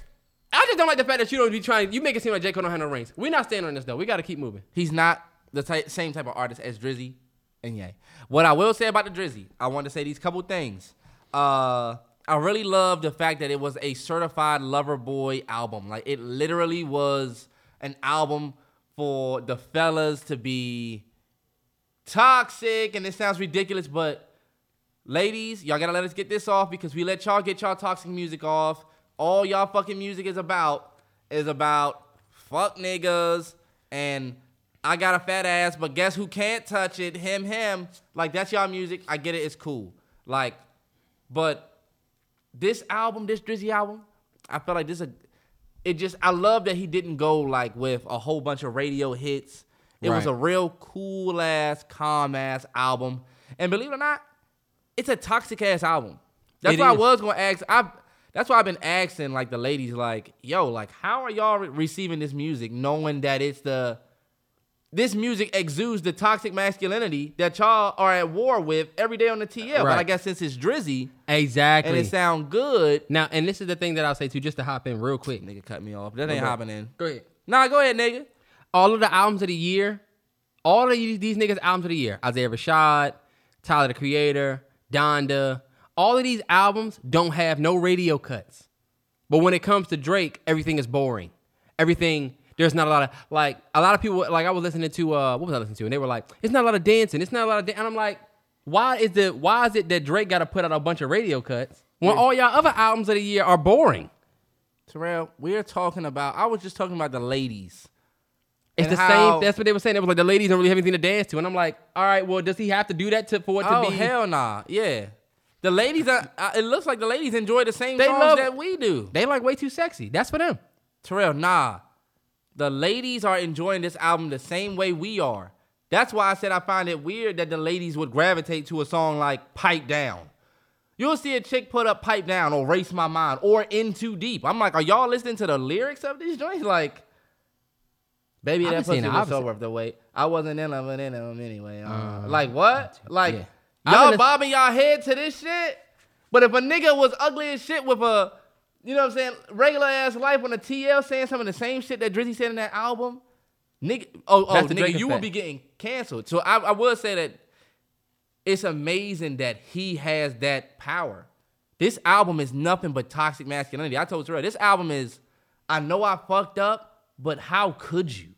I just don't like the fact that you don't be trying. You make it seem like J Cole don't have no rings. We're not standing on this though. We got to keep moving. He's not the same type of artist as Drizzy and Ye. What I will say about the Drizzy, I want to say these couple things. Uh, I really love the fact that it was a certified lover boy album. Like it literally was an album for the fellas to be toxic, and it sounds ridiculous, but ladies, y'all gotta let us get this off because we let y'all get y'all toxic music off. All y'all fucking music is about is about fuck niggas and I got a fat ass, but guess who can't touch it? Him, him. Like that's y'all music. I get it. It's cool. Like, but this album, this Drizzy album, I felt like this a. It just I love that he didn't go like with a whole bunch of radio hits. It was a real cool ass, calm ass album. And believe it or not, it's a toxic ass album. That's It why I was gonna ask. I that's why I've been asking like the ladies, like, yo, like, how are y'all re- receiving this music, knowing that it's the this music exudes the toxic masculinity that y'all are at war with every day on the TL. But I guess since it's Drizzy Exactly. and it sound good, now, and this is the thing that I'll say too, just to hop in real quick. nigga cut me off. That ain't Okay. hopping in. Go ahead. Nah, go ahead, nigga. all of the albums of the year, all of these, these niggas' albums of the year, Isaiah Rashad, Tyler the Creator, Donda, all of these albums don't have no radio cuts. But when it comes to Drake, everything is boring. Everything, there's not a lot of, like, a lot of people, like, I was listening to, uh, what was I listening to? And they were like, it's not a lot of dancing. It's not a lot of dancing. And I'm like, why is the, why is it that Drake got to put out a bunch of radio cuts when all y'all other albums of the year are boring? Terrell, we're talking about. I was just talking about the ladies. It's the how- same. That's what they were saying. It was like the ladies don't really have anything to dance to, and I'm like, all right, well, does he have to do that to for it to Oh be? hell nah, yeah. The ladies are. Uh, it looks like the ladies enjoy the same They songs love- that we do. They like way too sexy. That's for them. Terrell, nah. The ladies are enjoying this album the same way we are. That's why I said I find it weird that the ladies would gravitate to a song like Pipe Down. You'll see a chick put up Pipe Down or Race My Mind or In Too Deep. I'm like, are y'all listening to the lyrics of these joints? Like, baby, that pussy the was so worth the wait. I wasn't in love with them anyway. Uh, like, what? Like, yeah. Y'all bobbing y'all head to this shit? But if a nigga was ugly as shit with a, you know what I'm saying, regular ass life on a TL saying some of the same shit that Drizzy said in that album, nigga, oh, oh, nigga, Drake you would be getting canceled. So I, I will say that it's amazing that he has that power. This album is nothing but toxic masculinity. I told Terrell, this album is, I know I fucked up, but how could you?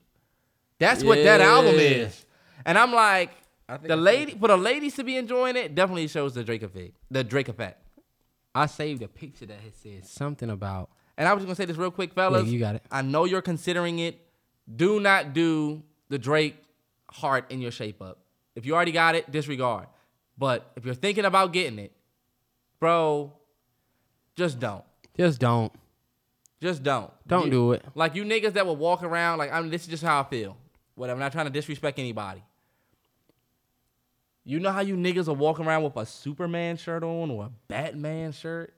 That's what that album is. And I'm like, think the lady for the ladies to be enjoying it definitely shows the Drake effect. The Drake effect. I saved a picture that had said something about. And I was just gonna say this real quick, fellas. Yeah, you got it. I know you're considering it. Do not do the Drake heart in your shape up. If you already got it, disregard. But if you're thinking about getting it, bro, just don't. Just don't. Just don't. Don't You- do it. Like you niggas that will walk around like I mean, this is just how I feel. Whatever. I'm not trying to disrespect anybody. You know how you niggas are walking around with a Superman shirt on or a Batman shirt?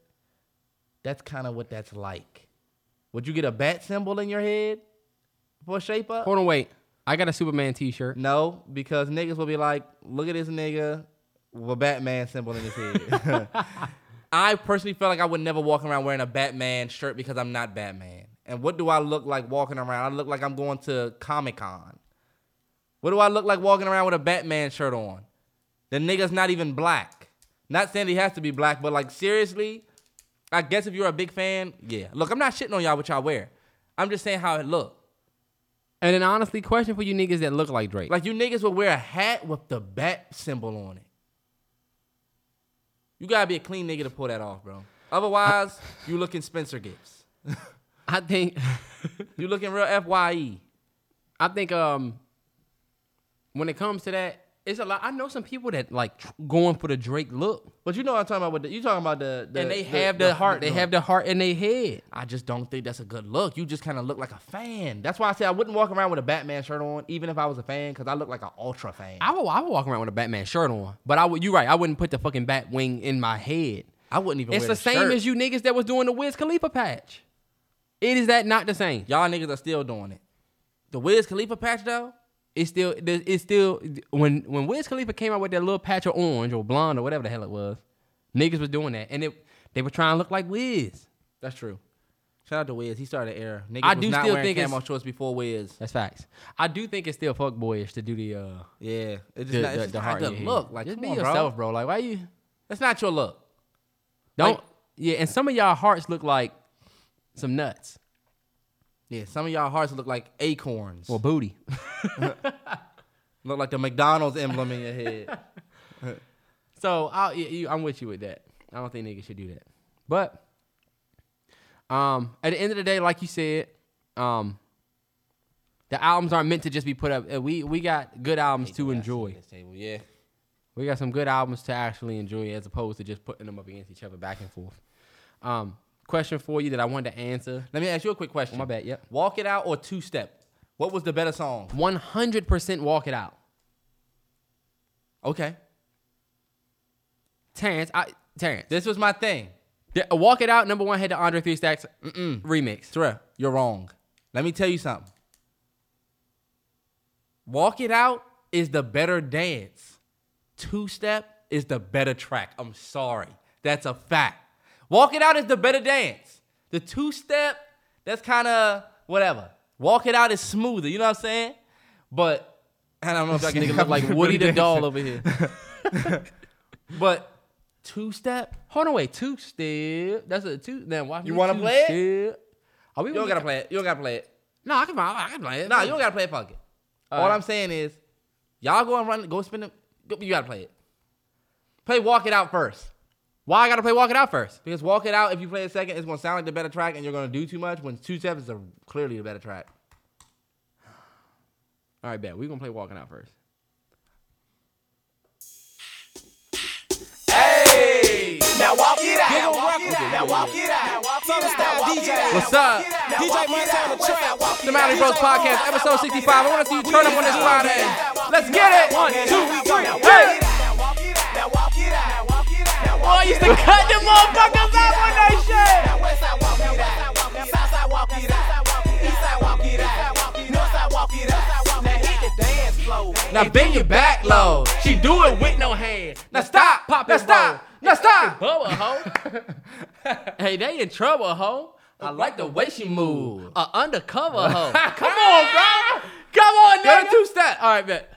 That's kind of what that's like. Would you get a bat symbol in your head for a shape up? Hold on, wait. I got a Superman T-shirt. No, because niggas will be like, look at this nigga with a Batman symbol in his head. <laughs> I personally feel like I would never walk around wearing a Batman shirt because I'm not Batman. And what do I look like walking around? I look like I'm going to Comic Con. What do I look like walking around with a Batman shirt on? The nigga's not even black. Not saying he has to be black, but like seriously, I guess if you're a big fan, yeah. Look, I'm not shitting on y'all what y'all wear. I'm just saying how it look. And then honestly, question for you niggas that look like Drake. Like you niggas would wear a hat with the bat symbol on it. You gotta be a clean nigga to pull that off, bro. Otherwise, <laughs> you looking Spencer Gibbs. I think, <laughs> You looking real Fye. I think, um, when it comes to that, It's a lot. I know some people that like tr- going for the Drake look, But you know what I'm talking about. With the, you talking about the, the and they have the, heart. They have the heart in their head. I just don't think that's a good look. You just kind of look like a fan. That's why I say I wouldn't walk around with a Batman shirt on, even if I was a fan, because I look like an ultra fan. I would, I would walk around with a Batman shirt on, but I would. You're right. I wouldn't put the fucking bat wing in my head. I wouldn't even. It's wear the same shirt. as you niggas that was doing the Wiz Khalifa patch. It is that not the same? Y'all niggas are still doing it. The Wiz Khalifa patch though. It's still it's still when when Wiz Khalifa came out with that little patch of orange or blonde or whatever the hell it was, niggas was doing that, and it they were trying to look like Wiz. That's true. Shout out to Wiz. He started the era. Niggas I was do not still think it's- camo shorts before Wiz. That's facts. I do think it's still fuck boyish to do the uh Yeah, it's just the, not, it's the, the not heart a in good your look. Like, just be on, yourself, bro. bro. Like why you That's not your look. don't Like- yeah? And some of y'all hearts look like some nuts Yeah, some of y'all hearts look like acorns. or booty. <laughs> <laughs> look like the McDonald's emblem in your head. <laughs> So I'll, you, I'm with you with that. I don't think niggas should do that. But um, at the end of the day, like you said, um, the albums aren't meant to just be put up. Uh, We we got good albums to enjoy. This table, yeah. We got some good albums to actually enjoy, as opposed to just putting them up against each other back and forth. Um, question for you that I wanted to answer. Let me ask you a quick question. Oh, my bad, yep. Walk it out or two step? What was the better song? 100% walk it out. Okay. Terrence, I, Terrence, This was my thing. the- uh, walk it out. Number one had the Andre Three Stacks remix. Terrell, you're wrong. Let me tell you something. Walk it out is the better dance. Two step is the better track. I'm sorry. That's a fact. Walk it out is the better dance. The two step, that's kind of whatever. Walk it out is smoother. You know what I'm saying? But I don't know if I can look like Woody the doll over here. <laughs> But two step, Hold on, wait. Two step. That's a two. Then watch You wanna two play it? Are we you don't gotta play it. You don't gotta play it. No, I can. I can play it. Nah, you don't gotta play it. Fuck it. All right. I'm saying is, y'all go and run, go spin it. You gotta play it. Play Walk It Out first. Why I gotta play Walk It Out first? Because Walk It Out, if you play it second, it's gonna sound like the better track, and you're gonna do too much. When two steps is a, clearly the better track. All right, bet. We're gonna play Walking Out first. Hey! Now walk it out. Walk it out. Now walk it out. What's up? DJ Montana Trap. The Mallory Bros Podcast, episode 65. I want to see you turn up on this Friday. Let's get it. One, two, three. Hey. Boy, I used to cut them motherfuckers up on that shit. Now bend your back low. She do it with no hand. Now stop. Pop Now it, stop. Now stop. Bubba, hoe. <laughs> hey, they in trouble, hoe. I like the way she move. A undercover hoe. <laughs> Come on, bro. Come on, nigga. two step. All right, bet.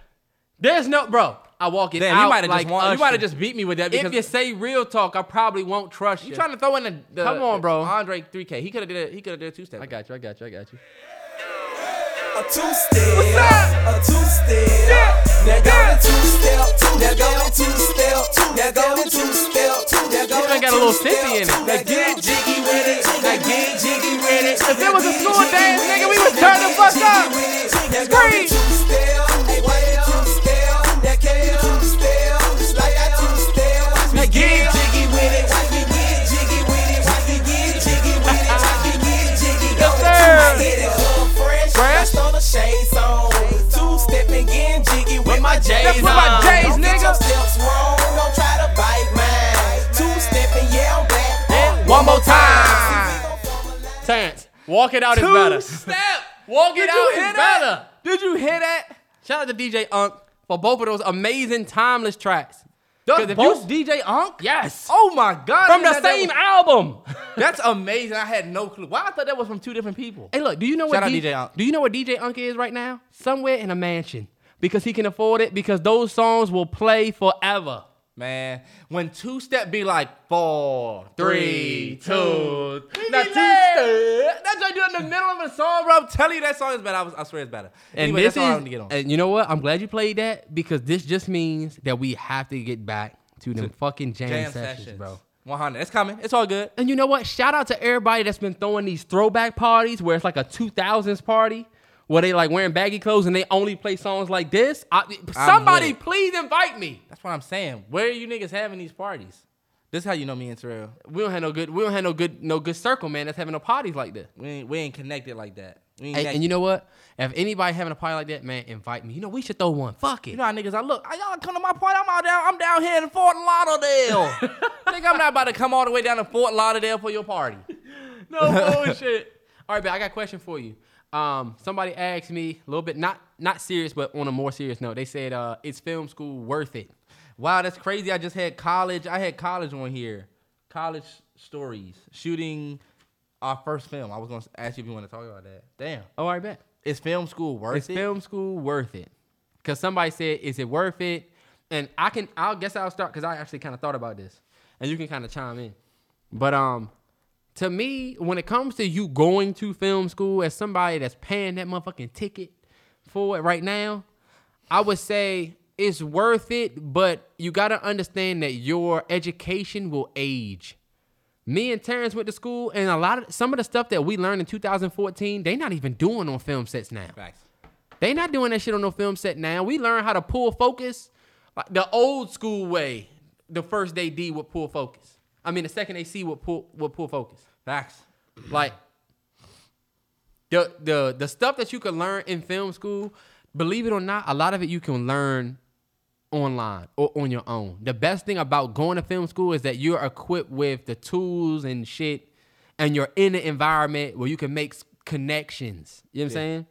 There's no, bro. I walk it Damn, out you might have like just won, you might have just beat me with that because If you say real talk, I probably won't trust you. you trying to throw in the, the Come on, bro. Andre 3K. He could have did it. He could have did a two step. I got you. I got you. I got you. A two-step, a two-step. Now go to two-step, now go to two-step, now go to two-step, now go This one to got a little two-step. sippy in it. Now get jiggy with it, now get jiggy with it. If it was a school dance, nigga, we would turn the fuck up. Scream. Get jiggy with it, watch me get jiggy with it, watch me get jiggy with it, watch me get jiggy. Go to sir. get it hood fresh, Fresh? just on the shades on. Two stepping, getting jiggy with my J's That's with my on. J's, Don't get nigga. your steps wrong, don't try to bite mine. Two stepping, yeah, I'm back. Oh, one more time. Terrence, walk it out is Two better. step. Walk it Did you out hear is that? better. Did you hear that? Shout out to DJ Unk for both of those amazing timeless tracks. Those 'Cause if both you- DJ Unk? Yes. Oh my god. From the same that album. <laughs> That's amazing. I had no clue. Why I thought that was from two different people. hey, look, do you know Shout what D- DJ Unk. Do you know what DJ Unk is right now? Somewhere in a mansion. Because he can afford it, because those songs will play forever. Man, when two step be like four, three, two, now two step. That's what I do in the middle of a song, bro. I'm telling you that song is better. I, was, I swear it's better. And anyway, this that's all I is, to get on. and you know what? I'm glad you played that because this just means that we have to get back to them fucking jam, Jam sessions, sessions, bro. 100. It's coming. It's all good. And you know what? Shout out to everybody that's been throwing these throwback parties where it's like a 2000s party where they like wearing baggy clothes and they only play songs like this. I, somebody please invite me. That's what I'm saying. Where are you niggas having these parties? This is how you know me and Terrell. We don't have no good. We don't have no good. No good circle, man. That's having no parties like this. We ain't, we ain't connected like that. And, and you know what? If anybody having a party like that, man, invite me. You know we should throw one. Fuck it. You know how niggas I look. I- Y'all come to my party. I'm out down. I'm down here in Fort Lauderdale. <laughs> Think I'm not about to come all the way down to Fort Lauderdale for your party. <laughs> no bullshit. <laughs> All right, but I got a question for you. Um, somebody asked me a little bit, not not serious, but on a more serious note. They said, uh, "Is film school worth it?" Wow, that's crazy. I just had college. I had college on here. College stories. Shooting our first film. I was gonna ask you if you want to talk about that. Damn. Oh, I bet. Is film school worth Is it? film school worth it? Because somebody said, "Is it worth it?" And I can, I'll guess I'll start because I actually kind of thought about this, and you can kind of chime in. But um, to me, when it comes to you going to film school as somebody that's paying that motherfucking ticket for it right now, I would say it's worth it, but you got to understand that your education will age. Me and Terrence went to school, and a lot of some of the stuff that we learned in 2014, they not even doing on film sets now. Facts. They not doing that shit on no film set now. We learn how to pull focus like the old school way. The first day D would pull focus. I mean, the second AC would pull would pull focus. Facts. Like the the the stuff that you can learn in film school, believe it or not, a lot of it you can learn online or on your own. The best thing about going to film school is that you're equipped with the tools and shit, and you're in an environment where you can make connections. You know what I'm saying?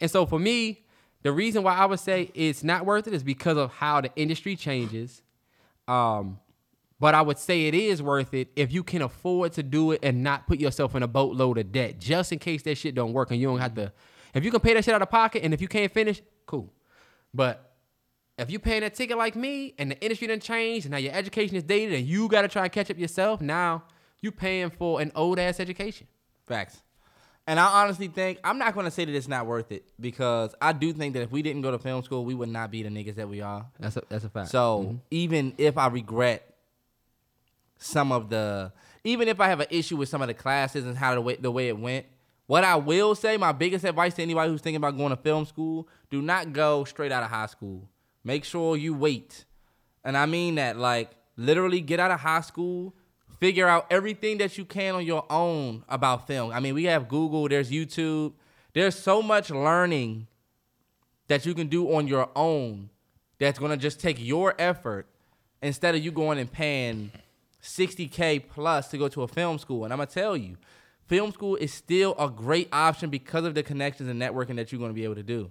And so for me, the reason why I would say it's not worth it is because of how the industry changes. Um, but I would say it is worth it if you can afford to do it and not put yourself in a boatload of debt, just in case that shit don't work and you don't have to. If you can pay that shit out of pocket and if you can't finish, cool. But if you paying that ticket like me and the industry didn't change and now your education is dated and you got to try and catch up yourself, now you paying for an old ass education. Facts. And I honestly think I'm not going to say that it's not worth it because I do think that if we didn't go to film school, we would not be the niggas that we are. That's a that's a fact. So mm-hmm. even if I regret some of the, even if I have an issue with some of the classes and how the way the way it went, what I will say, my biggest advice to anybody who's thinking about going to film school: do not go straight out of high school. Make sure you wait, and I mean that like literally get out of high school. Figure out everything that you can on your own about film. I mean, we have Google, there's YouTube, there's so much learning that you can do on your own that's gonna just take your effort instead of you going and paying 60k plus to go to a film school. And I'm gonna tell you, film school is still a great option because of the connections and networking that you're gonna be able to do.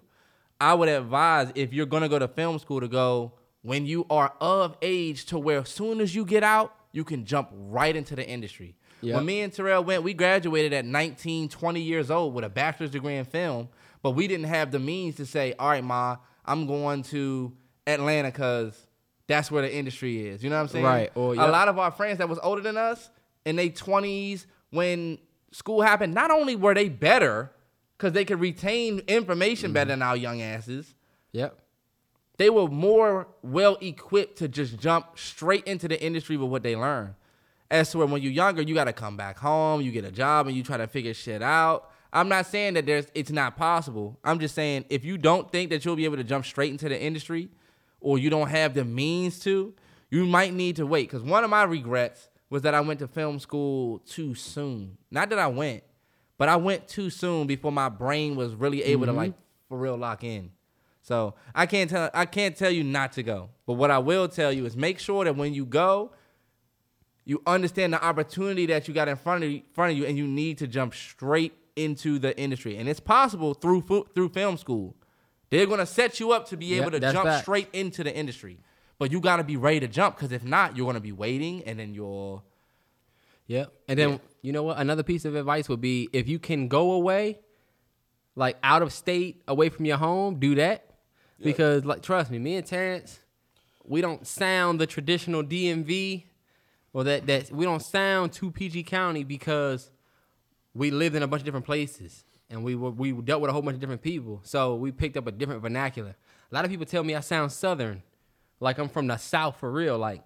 I would advise if you're gonna go to film school to go when you are of age to where as soon as you get out, you can jump right into the industry. Yep. When me and Terrell went, we graduated at 19, 20 years old with a bachelor's degree in film, but we didn't have the means to say, all right, Ma, I'm going to Atlanta because that's where the industry is. You know what I'm saying? Right. Or, A lot of our friends that was older than us in their 20s when school happened, not only were they better because they could retain information better mm-hmm. than our young asses, Yep. they were more well equipped to just jump straight into the industry with what they learned. As to where when you're younger, you got to come back home, you get a job, and you try to figure shit out. I'm not saying that there's it's not possible. I'm just saying if you don't think that you'll be able to jump straight into the industry, or you don't have the means to, you might need to wait. Because one of my regrets was that I went to film school too soon. Not that I went, but I went too soon before my brain was really able to mm-hmm. like for real lock in. So I can't tell I can't tell you not to go. But what I will tell you is make sure that when you go, you understand the opportunity that you got in front of you, front of you, and you need to jump straight into the industry. And it's possible through through film school. They're gonna set you up to be Yeah, able to jump facts. straight into the industry. But you gotta be ready to jump because if not, you're gonna be waiting, and then you're Yep. And then Yeah. you know what? Another piece of advice would be if you can go away, like out of state, away from your home, do that. Because like trust me, me and Terrence, we don't sound the traditional DMV or that that we don't sound too PG County because we lived in a bunch of different places and we were we dealt with a whole bunch of different people. So we picked up a different vernacular. A lot of people tell me I sound southern, like I'm from the south for real, like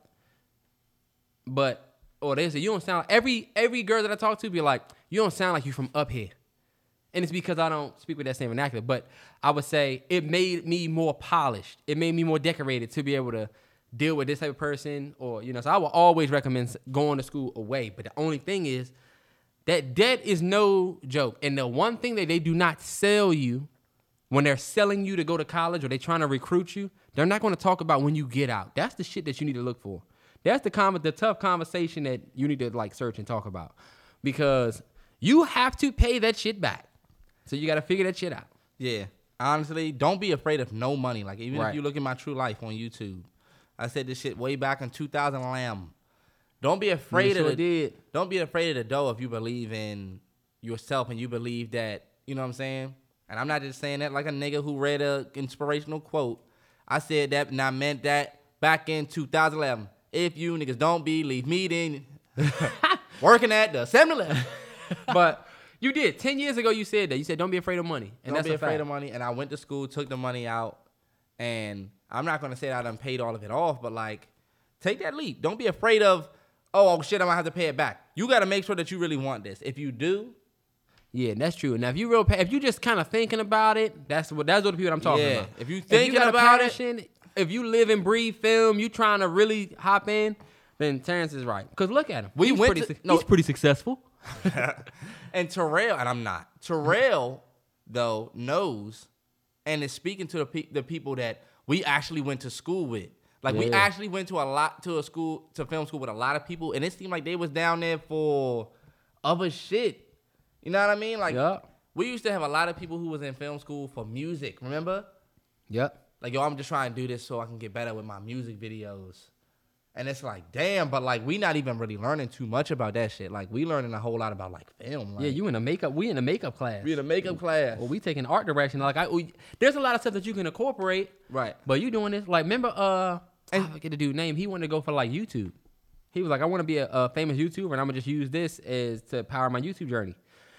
but or they say you don't sound every every girl that I talk to be like, you don't sound like you from up here. and it's because I don't speak with that same vernacular. But I would say it made me more polished. It made me more decorated to be able to deal with this type of person, or you know. So I will always recommend going to school away. But the only thing is that debt is no joke, and the one thing that they do not sell you when they're selling you to go to college or they're trying to recruit you, they're not going to talk about when you get out. That's the shit that you need to look for. That's the con- the tough conversation that you need to like search and talk about because you have to pay that shit back. So you got to figure that shit out. Yeah. Honestly, don't be afraid of no money. Like even Right. if you look at my true life on YouTube, I said this shit way back in 2000 lamb. Don't be afraid sure of the did. Don't be afraid of the dough if you believe in yourself and you believe that, you know what I'm saying? And I'm not just saying that like a nigga who read a inspirational quote. I said that and I meant that back in 2011. If you niggas don't believe me, then <laughs> working at the 7-Eleven. <laughs> But you did. 10 years ago you said that. You said don't be afraid of money. And don't that's be afraid fact. of money. And I went to school, took the money out, and I'm not gonna say that I done paid all of it off, but like, take that leap. Don't be afraid of, oh, oh shit, I'm gonna have to pay it back. You gotta make sure that you really want this. If you do, Yeah, that's true. Now, if you real, if you just kind of thinking about it, that's what that's what the people I'm talking Yeah, about. if you thinking got a about it- if you live and breathe film, you trying to really hop in, then Terrence is right. Cause look at him. We he's went pretty, to- no. he's pretty successful. <laughs> <laughs> and Terrell, and I'm not. Terrell though knows, and is speaking to the pe- the people that we actually went to school with. Like we actually went to a lot to a school to film school with a lot of people, and it seemed like they was down there for other shit. You know what I mean? Like Yup. we used to have a lot of people who was in film school for music. Remember? Yep. Like yo, I'm just trying to do this so I can get better with my music videos. And it's like, damn, but like we not even really learning too much about that shit. Like we learning a whole lot about like film. Like, Yeah, you in a makeup. We in a makeup class. we in a makeup class. Well, we taking art direction. Like I, we, there's a lot of stuff that you can incorporate. Right. But you doing this like remember uh I forget the dude name. He wanted to go for like YouTube. He was like, I want to be a, a famous YouTuber and I'm gonna just use this as to power my YouTube journey.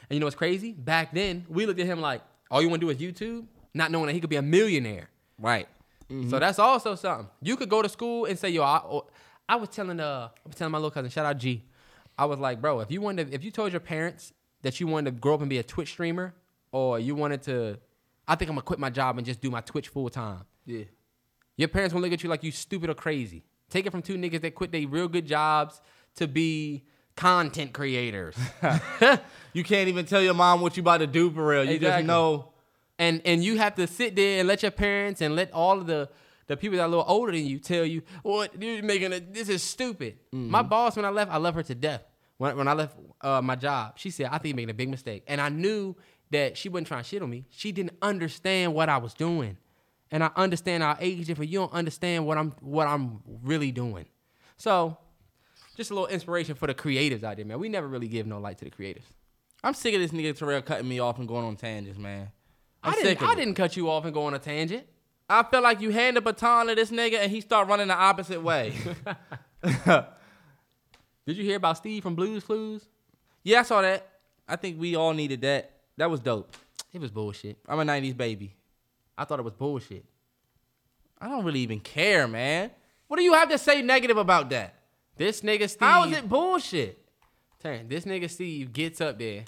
And you know what's crazy? Back then, we looked at him like, all you want to do is YouTube, not knowing that he could be a millionaire. Right. So that's also something. You could go to school and say, yo, I, or- I was telling uh, I was telling my little cousin, shout out G. I was like, bro, if you wanted, to, if you told your parents that you wanted to grow up and be a Twitch streamer, or you wanted to, I think I'm gonna quit my job and just do my Twitch full time. Yeah. Your parents gonna look at you like you stupid or crazy. Take it from two niggas that quit their real good jobs to be content creators. <laughs> You can't even tell your mom what you about to do for real. You Exactly. just know. and and you have to sit there and let your parents and let all of the the people that are a little older than you tell you, "What you're making? A, this is stupid." My boss, when I left, I love her to death. When when I left uh, my job, she said, "I think you're making a big mistake," and I knew that she wasn't trying to shit on me. She didn't understand what I was doing, and I understand our age difference. You don't understand what I'm what I'm really doing. So, just a little inspiration for the creatives out there, man. We never really give no light to the creatives. I'm sick of this nigga Terrell cutting me off and going on tangents, man. I'm I didn't. I it. didn't cut you off and go on a tangent. I feel like you hand the baton to this nigga and he start running the opposite way. <laughs> Did you hear about Steve from Blues Clues? yeah, I saw that. I think we all needed that. That was dope. It was bullshit. I'm a 90s baby. I thought it was bullshit. I don't really even care, man. What do you have to say negative about that? This nigga Steve. How is it bullshit? Turn. This nigga Steve gets up there.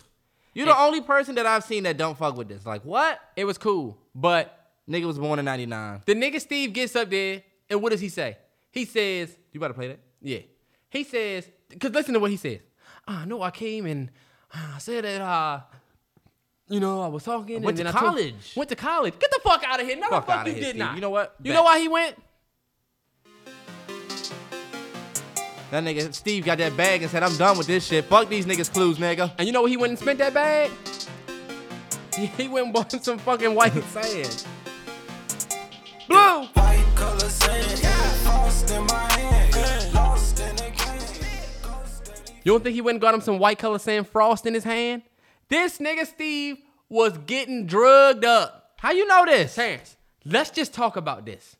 You're the only person that I've seen that don't fuck with this. Like, what? It was cool, but Nigga was born in 99. the nigga Steve gets up there, and what does he say? He says, You about to play that? "Yeah." He says, "Cause listen to what he says. I know I came and I said that uh, you know, I was talking. went and to then I told- college. went to college. Get the fuck out of here. No, Fuck the fuck you here, did Steve. not. You know what? You Bet. know why he went? That nigga Steve got that bag and said, I'm done with this shit. Fuck these niggas clues, nigga. And you know where he went and spent that bag? He, <laughs> he went and bought some fucking white <laughs> sand. Blue! White color sand, lost in my hand, lost in the game. You don't think he went and got him some white color sand frost in his hand? This nigga Steve was getting drugged up. How you know this? Terrence, let's just talk about this.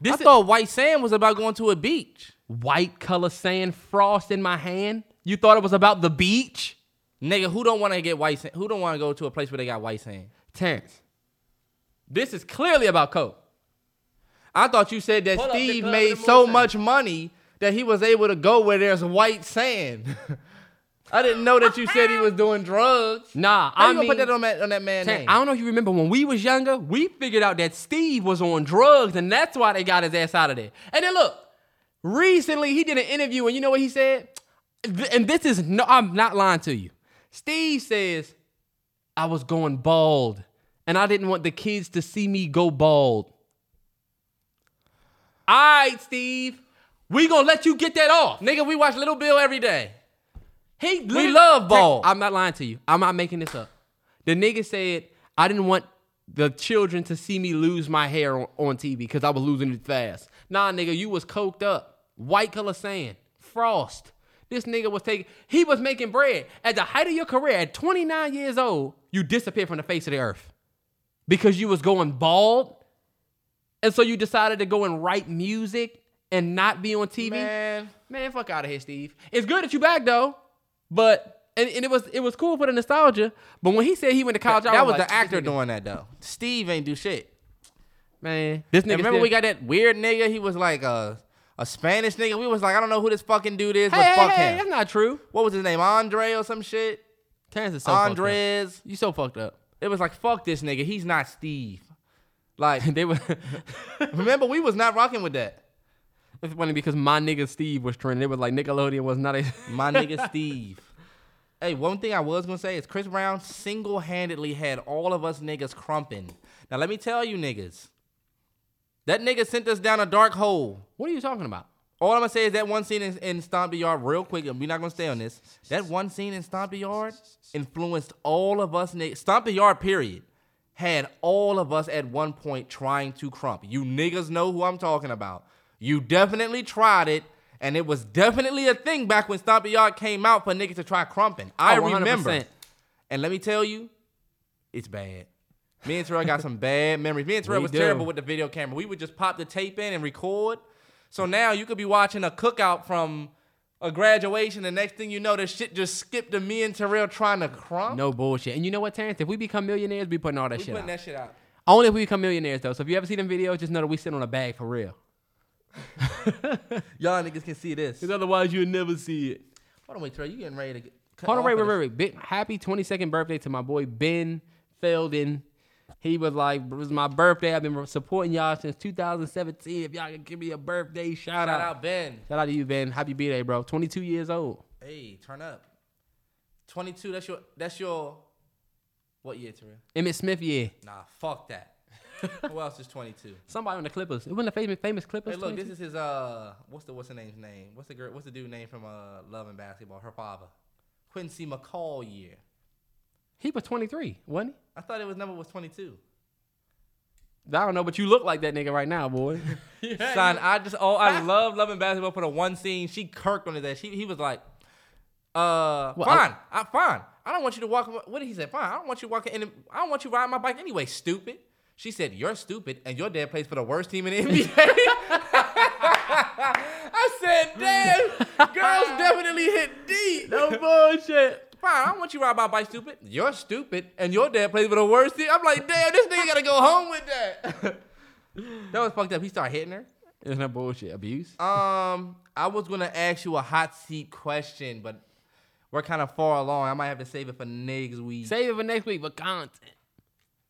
This I is thought White Sand was about going to a beach. white color sand frost in my hand. You thought it was about the beach? Nigga, who don't want to get white sand? Who don't want to go to a place where they got white sand? Terrence, this is clearly about coke. I thought you said that Pull Steve made so much money that he was able to go where there's white sand. <laughs> I didn't know that you said he was doing drugs. Nah, How I you gonna mean, put that on that on that man name? I don't know if you remember when we was younger, we figured out that Steve was on drugs, and that's why they got his ass out of there. And then look, recently he did an interview, and you know what he said? And this is no, I'm not lying to you. Steve says, I was going bald, and I didn't want the kids to see me go bald. All right, Steve, we gonna let you get that off. Nigga, we watch Little Bill every day. He We love ball. I'm not lying to you. I'm not making this up. The nigga said I didn't want the children to see me lose my hair on, on TV because I was losing it fast. Nah, nigga, you was coked up. White color sand, frost. This nigga was taking. He was making bread at the height of your career. At 29 years old, you disappeared from the face of the earth because you was going bald, and so you decided to go and write music and not be on TV. Man, Man, fuck out of here, Steve. It's good that you back though, but and, and it was it was cool for the nostalgia. But when he said he went to college, I that was like, the actor doing that though. Steve ain't do shit. Man, this nigga. And remember we got that weird nigga. He was like a a Spanish nigga. We was like, I don't know who this fucking dude is, Hey, but hey, fuck hey, him. that's not true. What was his name? Andre or some shit? Terrence is so. Andres. You so fucked up. It was like, fuck this nigga. He's not Steve. Like, <laughs> they were. <laughs> remember we was not rocking with that. It's funny because my nigga Steve was trending. It was like Nickelodeon was not a. <laughs> My nigga Steve. Hey, one thing I was gonna say is Chris Brown single-handedly had all of us niggas krumping. Now let me tell you niggas, that nigga sent us down a dark hole. what are you talking about? All I'm gonna say is that one scene in, in Stomp the Yard, real quick, and we're not gonna stay on this. That one scene in Stomp the Yard influenced all of us niggas. Stomp the Yard, period, had all of us at one point trying to krump. You niggas know who I'm talking about. You definitely tried it, and it was definitely a thing back when Stomp the Yard came out for niggas to try krumping. I Oh, 100%. remember. And let me tell you, it's bad. Me and Terrell got some <laughs> bad memories. Me and Terrell We was do. terrible with the video camera. We would just pop the tape in and record. So now you could be watching a cookout from a graduation, and next thing you know, the shit just skipped to me and Terrell trying to krump. No bullshit. And you know what, Terrence? If we become millionaires, we be putting all that we shit putting out. that shit out. Only if we become millionaires though. So if you ever see them videos, just know that we sit on a bag for real. <laughs> Y'all niggas can see this. Because otherwise you'll never see it. Hold on, wait, Terrell, you getting ready to get. cut Hold on, wait, wait, wait, wait. Big, happy 22nd birthday to my boy Ben Felden. He was like, it was my birthday. I've been supporting y'all since 2017. If y'all can give me a birthday shout, out. Shout out. out Ben. Shout out to you, Ben. Happy birthday, bro. 22 years old. Hey, turn up. 22, that's your, that's your, what year, Terrell? Emmitt Smith, yeah. Nah, fuck that. <laughs> Who else is 22? Somebody on the Clippers. It wasn't a famous, famous Clippers. Hey, look, 22? this is his uh, what's the what's the name's name? What's the girl? What's the dude name from uh, Love and Basketball? Her father, Quincy McCall year. he was 23, wasn't he? I thought it was number was 22. I don't know, but you look like that nigga right now, boy. <laughs> yeah, <laughs> Son, I just oh I love Love and Basketball for the one scene she kirked on his ass. She he was like, uh, Well, fine, I, fine. I don't want you to walk. What did he say? Fine, I don't want you walking in. I don't want you riding my bike anyway. Stupid. She said, "You're stupid, and your dad plays for the worst team in the <laughs> NBA." <laughs> I said, "Damn, girls definitely hit deep." no bullshit. Fine, I don't want you to ride my bike, stupid. You're stupid, and your dad plays for the worst team. I'm like, damn, this nigga gotta go home with that. <laughs> that was fucked up. He started hitting her. Isn't that bullshit. Abuse. Um, I was gonna ask you a hot seat question, but we're kind of far along. I might have to save it for next week. Save it for next week for content.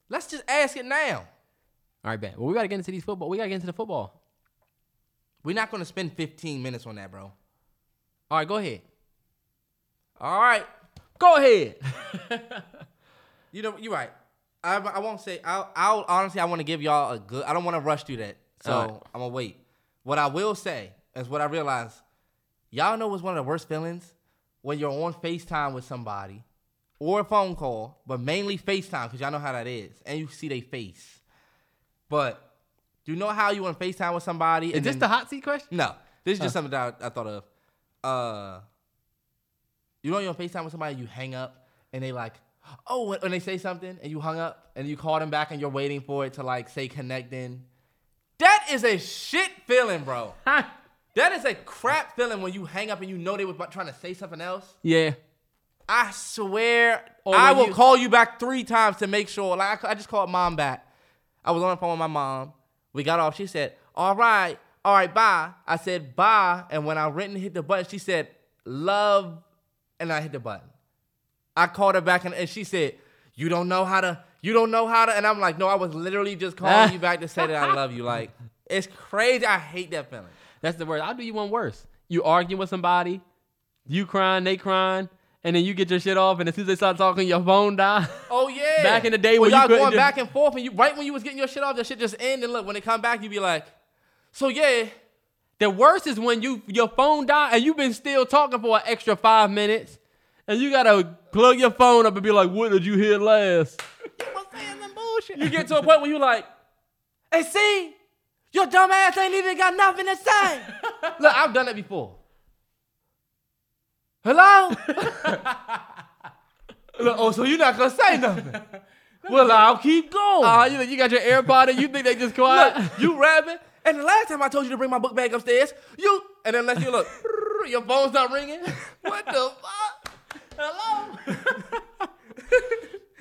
Let's just ask it now. All right, bet. Well, we gotta get into these football. We gotta get into the football. We're not gonna spend 15 minutes on that, bro. All right, go ahead. All right. Go ahead. <laughs> You know, you're right. I, I won't say. I'll, I'll honestly, I want to give y'all a good. I don't want to rush through that, so right. I'm gonna wait. What I will say is what I realized. Y'all know what's one of the worst feelings when you're on Facetime with somebody or a phone call, but mainly Facetime because y'all know how that is, and you see their face. But do you know how you on Facetime with somebody? Is and this then- the hot seat question? no, this is just something that I, I thought of. Uh, you know, you're on Facetime with somebody, you hang up, and they like, oh, when, when they say something, and you hung up, and you call them back, and you're waiting for it to like say connecting. That is a shit feeling, bro. <laughs> that is a crap feeling when you hang up and you know they were trying to say something else. Yeah. I swear, Or I will you- call you back three times to make sure. Like I, I just called mom back. I was on the phone with my mom. We got off. She said, "All right, all right, bye." I said, "Bye," and when I went and hit the button, she said, "Love and I hit the button. I called her back and, and she said, "You don't know how to. You don't know how to." And I'm like, "No, I was literally just calling you back to say that I <laughs> love you." Like it's crazy. I hate that feeling. That's the worst. I'll do you one worse. You arguing with somebody, you crying, they crying, and then you get your shit off, and as soon as they start talking, your phone die. <laughs> Oh yeah. Back in the day when y'all going just- back and forth, and you right when you was getting your shit off, that shit just end. And look, when they come back, you be like, "So yeah." The worst is when you your phone die and you've been still talking for an extra five minutes, and you gotta plug your phone up and be like, "What did you hear last?" <laughs> you was saying some bullshit. You get to a point where you like, hey, see, your dumb ass ain't even got nothing to say. <laughs> Look, I've done it before. Hello? <laughs> Oh, so you're not gonna say <laughs> nothing? well, I'll keep going. Ah, you, you got your AirPod and you think they just quiet? look, <laughs> you rapping, and the last time I told you to bring my book bag upstairs, you, and then let you look, your phone's not ringing. What the fuck? Hello?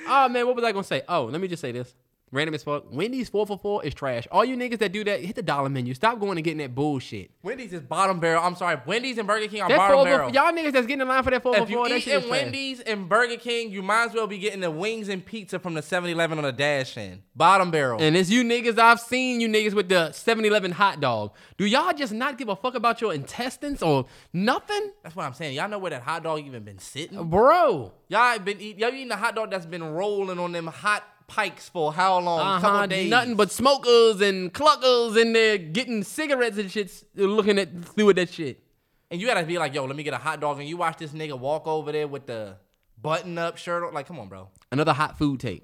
Oh man, what was I gonna say? Oh, let me just say this. Random as fuck. Wendy's four for four is trash. All you niggas that do that, hit the dollar menu. Stop going and getting that bullshit. Wendy's is bottom barrel. I'm sorry, Wendy's and Burger King are That bottom four barrel. y'all niggas that's getting in line for that four if for you four, that eat shit is in trash. Wendy's and Burger King, you might as well be getting the wings and pizza from the 7-Eleven on the dash in. Bottom barrel. And it's you niggas, I've seen you niggas with the 7-Eleven hot dog. Do y'all just not give a fuck about your intestines or nothing? That's what I'm saying. Y'all know where that hot dog even been sitting? Bro. Y'all been eat, y'all eating a hot dog that's been rolling on them hot pikes for how long? Uh-huh, days. nothing but smokers and cluckers in there getting cigarettes and shit, looking at through at that shit. And you gotta be like, yo, let me get a hot dog. And you watch this nigga walk over there with the button up shirt on. Like, come on, bro. Another hot food take.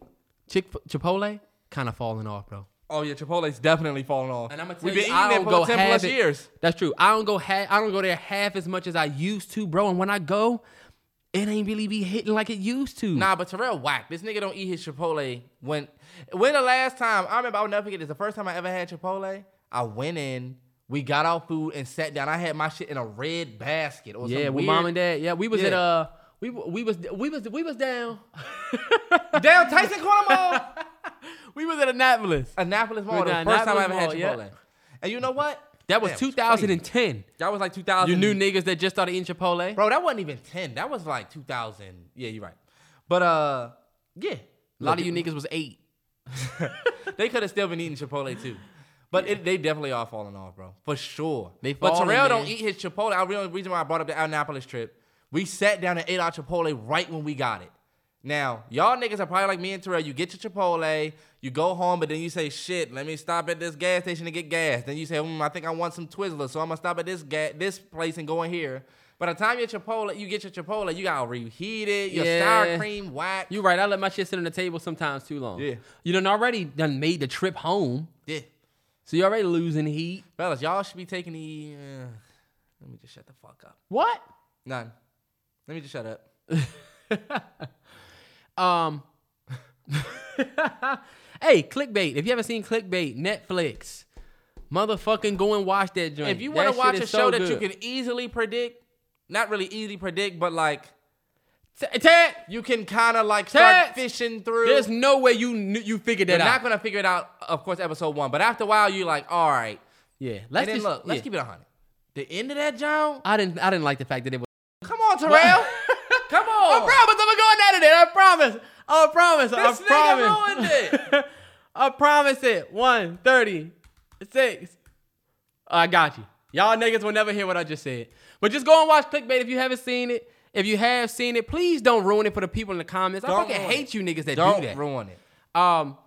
Chick Chipotle kind of falling off, bro. Oh yeah, Chipotle's definitely falling off. And I'm gonna tell We've you, been eating I it don't for go 10 plus it- years. That's true. I don't go half. I don't go there half as much as I used to, bro. And when I go, it ain't really be hitting like it used to. Nah, but Terrell whack. This nigga don't eat his Chipotle when when the last time I remember I'll never forget this. The first time I ever had Chipotle, I went in, we got our food and sat down. I had my shit in a red basket or yeah, with weird, mom and dad. Yeah, we was at Yeah. uh, we we was we was we was down. <laughs> down Tyson Corner Mall. <laughs> we was at Annapolis. Annapolis Mall. We the first time I Annapolis ever had Chipotle. yeah. And you know what? That was it's 2010. That was like 2000. You new niggas that just started eating Chipotle. Bro, that wasn't even 10. That was like 2000. Yeah, you're right. But uh, yeah. A lot of you niggas was eight. <laughs> they could have still been eating Chipotle too. But it, they definitely are falling off, bro. For sure. They but falling, Terrell don't man. eat his Chipotle. I real reason why I brought up the Annapolis trip. We sat down and ate our Chipotle right when we got it. Now, y'all niggas are probably like me and Terrell. You get your Chipotle, you go home, but then you say, shit, let me stop at this gas station to get gas. Then you say, hmm, I think I want some Twizzlers, so I'm gonna stop at this ga- this place and go in here. By the time your Chipotle, you get your Chipotle, you gotta reheat it, your sour cream whack. You right. I let my shit sit on the table sometimes too long. Yeah. You done already done made the trip home, yeah. so you already losing heat. Fellas, y'all should be taking the. Uh, let me just shut the fuck up. What? None. Let me just shut up. <laughs> Um. <laughs> hey, clickbait. If you haven't seen clickbait, Netflix, motherfucking go and watch that joint. If you want to watch a so show that good. you can easily predict, not really easily predict, but like Ted, you can kind of like start fishing through. there's no way you you figured that out. You're not gonna figure it out, of course, episode one. But after a while, you're like, all right. yeah, let's and then just look, let's keep it a hundred. The end of that, John. I didn't. I didn't like the fact that it was. Come on, Terrell. Come on. I promise I'm going out of there. I promise. I promise. I promise. This I nigga promise. ruined it. <laughs> I promise it. One thirty six. I got you. Y'all niggas will never hear what I just said. But just go and watch clickbait if you haven't seen it. If you have seen it, please don't ruin it for the people in the comments. I Don't fucking hate it. you niggas that Don't do that. ruin it. Um,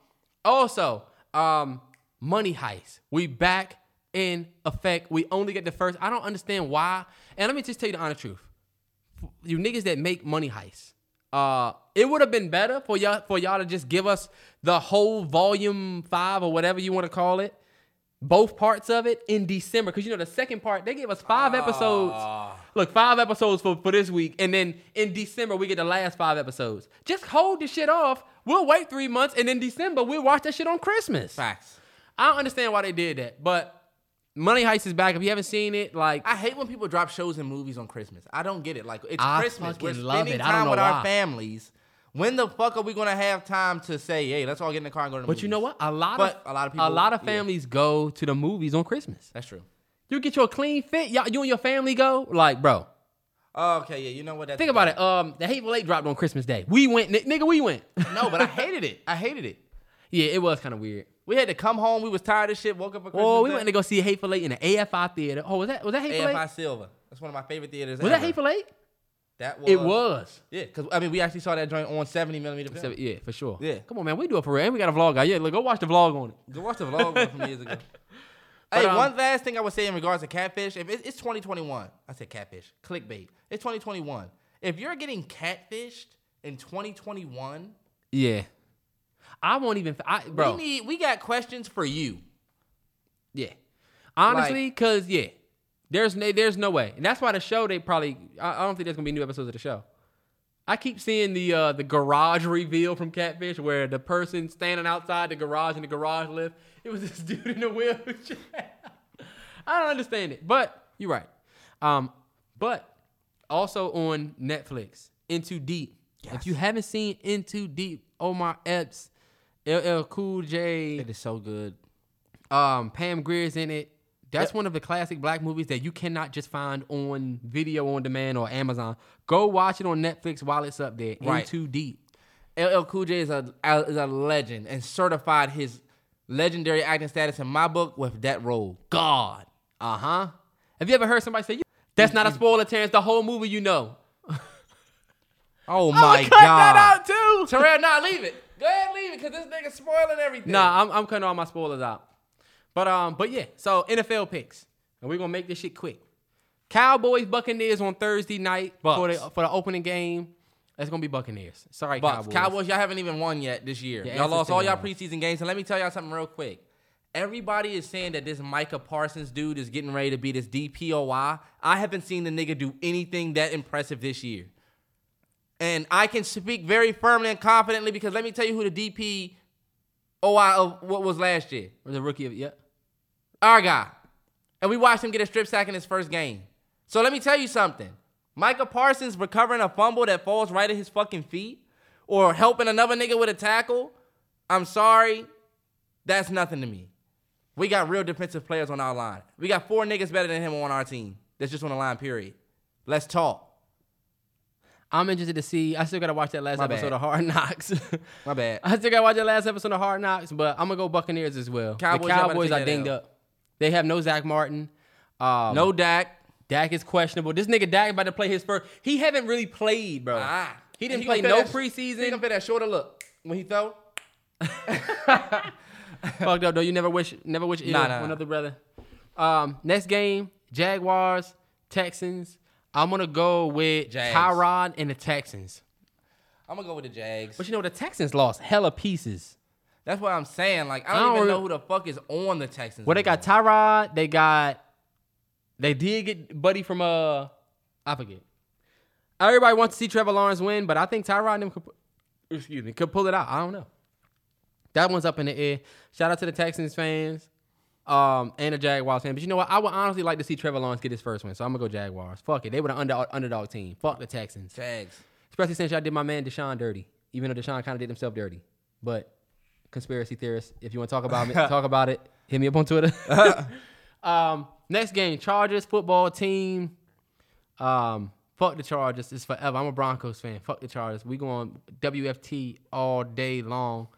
also, um, money heist. We back in effect. We only get the first. I don't understand why. And let me just tell you the honest truth. You niggas that make money heists. Uh, it would have been better for y'all for y'all to just give us the whole volume five or whatever you want to call it, both parts of it in December. Because you know the second part they gave us five episodes. Look, five episodes for, for this week, and then in December we get the last five episodes. Just hold the shit off. We'll wait three months, and in December we'll watch that shit on Christmas. Facts. I don't understand why they did that, but Money Heist is back. If you haven't seen it, like I hate when people drop shows and movies on Christmas. I don't get it. Like it's I Christmas. We're spending it. I don't time with why. our families. When the fuck are we gonna have time to say, "Hey, let's all get in the car and go to the movie? But you know what? A lot But of a lot of people- a lot of yeah. families go to the movies on Christmas. That's true. You get your clean fit. Y'all, you and your family go. Like, bro, Oh, okay, yeah, you know what? That's Think about it. Um, the Hateful Eight dropped on Christmas Day. We went, n- nigga. We went. No, but I hated it. I hated it. <laughs> yeah, it was kind of weird. We had to come home. We was tired of shit. Woke up. Oh, we Day. went to go see Hateful Eight in the AFI theater. Oh, was that was that Hateful AFI Eight? Silver. That's one of my favorite theaters. Was that ever. Hateful Eight? That was. It was. Yeah, because I mean, we actually saw that joint on 70 millimeter film. Yeah, for sure. Yeah. Come on, man. We do it for real. And we got a vlog out. Yeah, look, go watch the vlog on it. Go watch the vlog from years ago. <laughs> But, hey, um, one last thing I would say in regards to catfish. If it, it's 2021, I said catfish, clickbait. It's 2021. If you're getting catfished in 2021, Yeah. I won't even. I, bro. we need we got questions for you. Yeah. Honestly, cause yeah, there's no, there's no way, and that's why the show they probably. I, I don't think there's gonna be new episodes of the show. I keep seeing the uh, the garage <laughs> reveal from Catfish where the person standing outside the garage in the garage lift. It was this <laughs> dude in a wheelchair. <laughs> I don't understand it, but you're right. Um, but also on Netflix, In Too Deep. If you haven't seen In Too Deep, Omar Epps, LL Cool J, It is so good. um, Pam Grier's in it. That's one of the classic black movies that you cannot just find on video on demand or Amazon. Go watch it on Netflix while it's up there. Right. In Too Deep. LL Cool J is a is a legend and certified his legendary acting status in my book with that role. God. Uh huh. Have you ever heard somebody say, "You- "That's not a spoiler, Terrence"? The whole movie, you know. <laughs> Oh my cut god! that out too. Terrell, nah, leave it. Go ahead, leave it, cause this nigga spoiling everything. Nah, I'm, I'm cutting all my spoilers out. But um, but yeah. So NFL picks, and we're gonna make this shit quick. Cowboys Buccaneers on Thursday night for the for the opening game. That's gonna be Buccaneers. Sorry, Bucks. Cowboys. Cowboys. y'all haven't even won yet this year. Yeah, y'all lost all y'all preseason games. And let me tell y'all something real quick. Everybody is saying that this Micah Parsons dude is getting ready to be this DPOY. I haven't seen the nigga do anything that impressive this year. And I can speak very firmly and confidently because let me tell you who the DPOY of what was last year. Or the rookie of yeah. Our guy. And we watched him get a strip sack in his first game. So let me tell you something. Micah Parsons recovering a fumble that falls right at his fucking feet or helping another nigga with a tackle. I'm sorry. That's nothing to me. We got real defensive players on our line. We got four niggas better than him on our team. That's just on the line, period. Let's talk. I'm interested to see. I still gotta watch that last My episode bad. of Hard Knocks. <laughs> My bad. I still gotta watch that last episode of Hard Knocks, but I'm gonna go Buccaneers as well. Cowboys, the Cowboys are dinged up. They have no Zack Martin. Um, No Dak. Dak is questionable. This nigga Dak about to play his first. He haven't really played, bro. Ah. He didn't gonna play no that- preseason. He gonna fit that shorter look when he throw. <laughs> <laughs> Fucked up though. You never wish, never wish ill Nah, nah. another brother. Um, next game, Jaguars, Texans. I'm gonna go with Jags. Tyrod and the Texans. I'm gonna go with the Jags. But you know the Texans lost hella pieces. That's what I'm saying. Like I I don't, don't even know who the fuck is on the Texans. Well, they got. Tyrod. They got. They did get Buddy from uh, I forget. Everybody wants to see Trevor Lawrence win, but I think Tyrod and them could, excuse me, could pull it out. I don't know. That one's up in the air. Shout out to the Texans fans, um, and the Jaguars fans. But you know what? I would honestly like to see Trevor Lawrence get his first win, so I'm gonna go Jaguars. Fuck it, they were the under, underdog team. Fuck the Texans, Jags. especially since y'all did my man Deshaun dirty, even though Deshaun kind of did himself dirty. But conspiracy theorists, if you want to talk about me, <laughs> talk about it. Hit me up on Twitter. <laughs> <laughs> um, next game, Chargers football team. Um, fuck the Chargers. It's forever. I'm a Broncos fan. Fuck the Chargers. We going WFT all day long.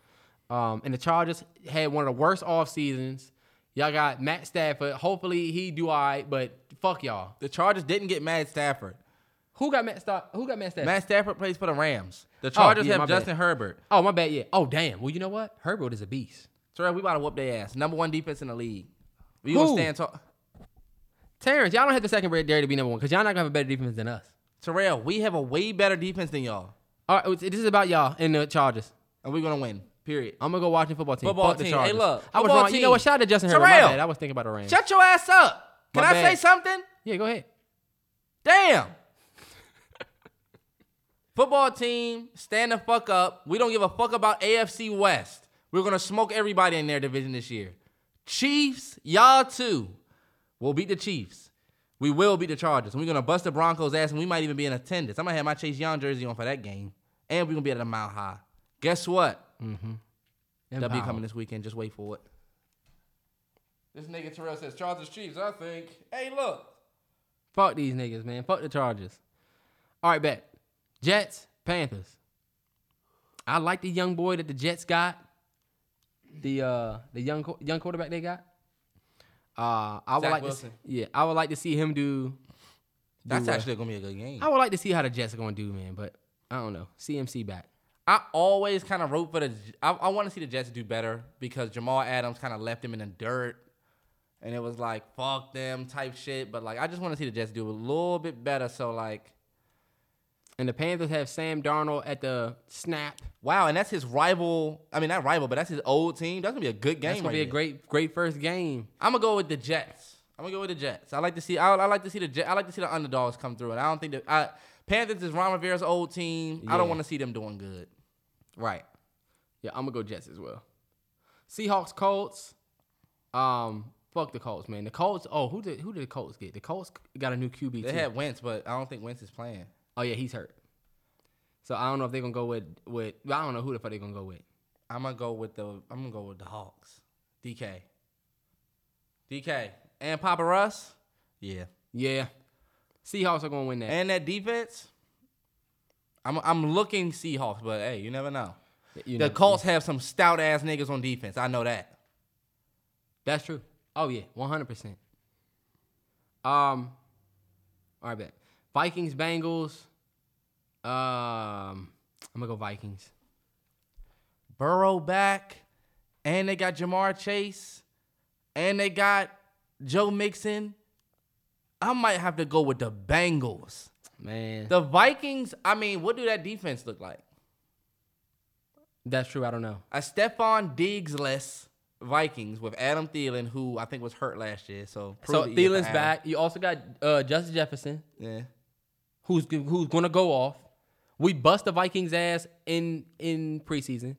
Um, and the Chargers had one of the worst off seasons. Y'all got Matt Stafford. Hopefully he do all right, but fuck y'all. The Chargers didn't get Matt Stafford. Who got Matt Stafford? Who got Matt Stafford? Matt Stafford plays for the Rams. The oh, Chargers yeah, my have bad. Justin Herbert. oh, my bad. Yeah. Oh, damn. Well, you know what? Herbert is a beast. Terrell, we about to whoop their ass. Number one defense in the league. We Who? gonna stand tall. Terrence, y'all don't have the second dare to be number one because y'all not gonna have a better defense than us. Terrell, we have a way better defense than y'all, All right, this is about y'all and the Chargers. and we're gonna win. Period. I'm gonna go watch the football team. Football Fuck the team. Hey, Chargers. look, I was wrong. You know what? Shout out to Justin Herbert. My bad. I was thinking about the Rams. Shut your ass up. Can My I bad. say something? yeah, go ahead. Damn. Football team, stand the fuck up. We don't give a fuck about AFC West. We're gonna smoke everybody in their division this year. Chiefs, y'all too. We'll beat the Chiefs. We will beat the Chargers. And we're gonna bust the Broncos ass, and we might even be in attendance. I'm gonna have my Chase Young jersey on for that game. And we're gonna be at a mile high. Guess what? W Empower. coming this weekend. Just wait for it. This nigga Terrell says Chargers Chiefs. I think. Hey, look. Fuck these niggas, man. Fuck the Chargers. All right, bet. Jets, Panthers. I like the young boy that the Jets got. The uh the young young quarterback they got. Uh, I would like Wilson. to see, yeah, I would like to see him do. That's do, uh, actually gonna be a good game. I would like to see how the Jets are gonna do, man. But I don't know. CMC back. I always kind of root for the. I, I want to see the Jets do better because Jamal Adams kind of left them in the dirt, and it was like fuck them type shit. But like, I just want to see the Jets do a little bit better. So like, And the Panthers have Sam Darnold at the snap. wow, and that's his rival. I mean, not rival, but that's his old team. That's gonna be a good game. That's gonna right be a great, great first game. I'm gonna go with the Jets. I'm gonna go with the Jets. I like to see. I, I like to see the. Jet- I like to see the underdogs come through, and I don't think that I, Panthers is Ron Rivera's old team. I don't want to see them doing good. Right. Yeah, I'm gonna go Jets as well. Seahawks, Colts. Um, fuck the Colts, man. The Colts. Oh, who did who did the Colts get? The Colts got a new QB. They too. had Wentz, but I don't think Wentz is playing. Oh yeah, he's hurt. So I don't know if they're gonna go with with. I don't know who the fuck they're gonna go with. I'm gonna go with the. I'm gonna go with the Hawks. DK. DK and Papa Russ. Yeah. Yeah, Seahawks are gonna win that. And that defense. I'm I'm looking Seahawks, but hey, you never know. You the know, Colts have some stout ass niggas on defense. I know that. That's true. Oh yeah, one hundred percent. Um, all right, bet. Vikings, Bengals. Um, I'm gonna go Vikings. Burrow back, and they got Ja'Marr Chase, and they got Joe Mixon. I might have to go with the Bengals. Man, The Vikings, I mean, what do that defense look like? that's true. I don't know. A Stefon Diggs-less Vikings with Adam Thielen, who I think was hurt last year. So, So prove that you get Thielen's back. You also got uh, Justin Jefferson, Yeah. who's who's gonna go off. We bust the Vikings ass in in preseason,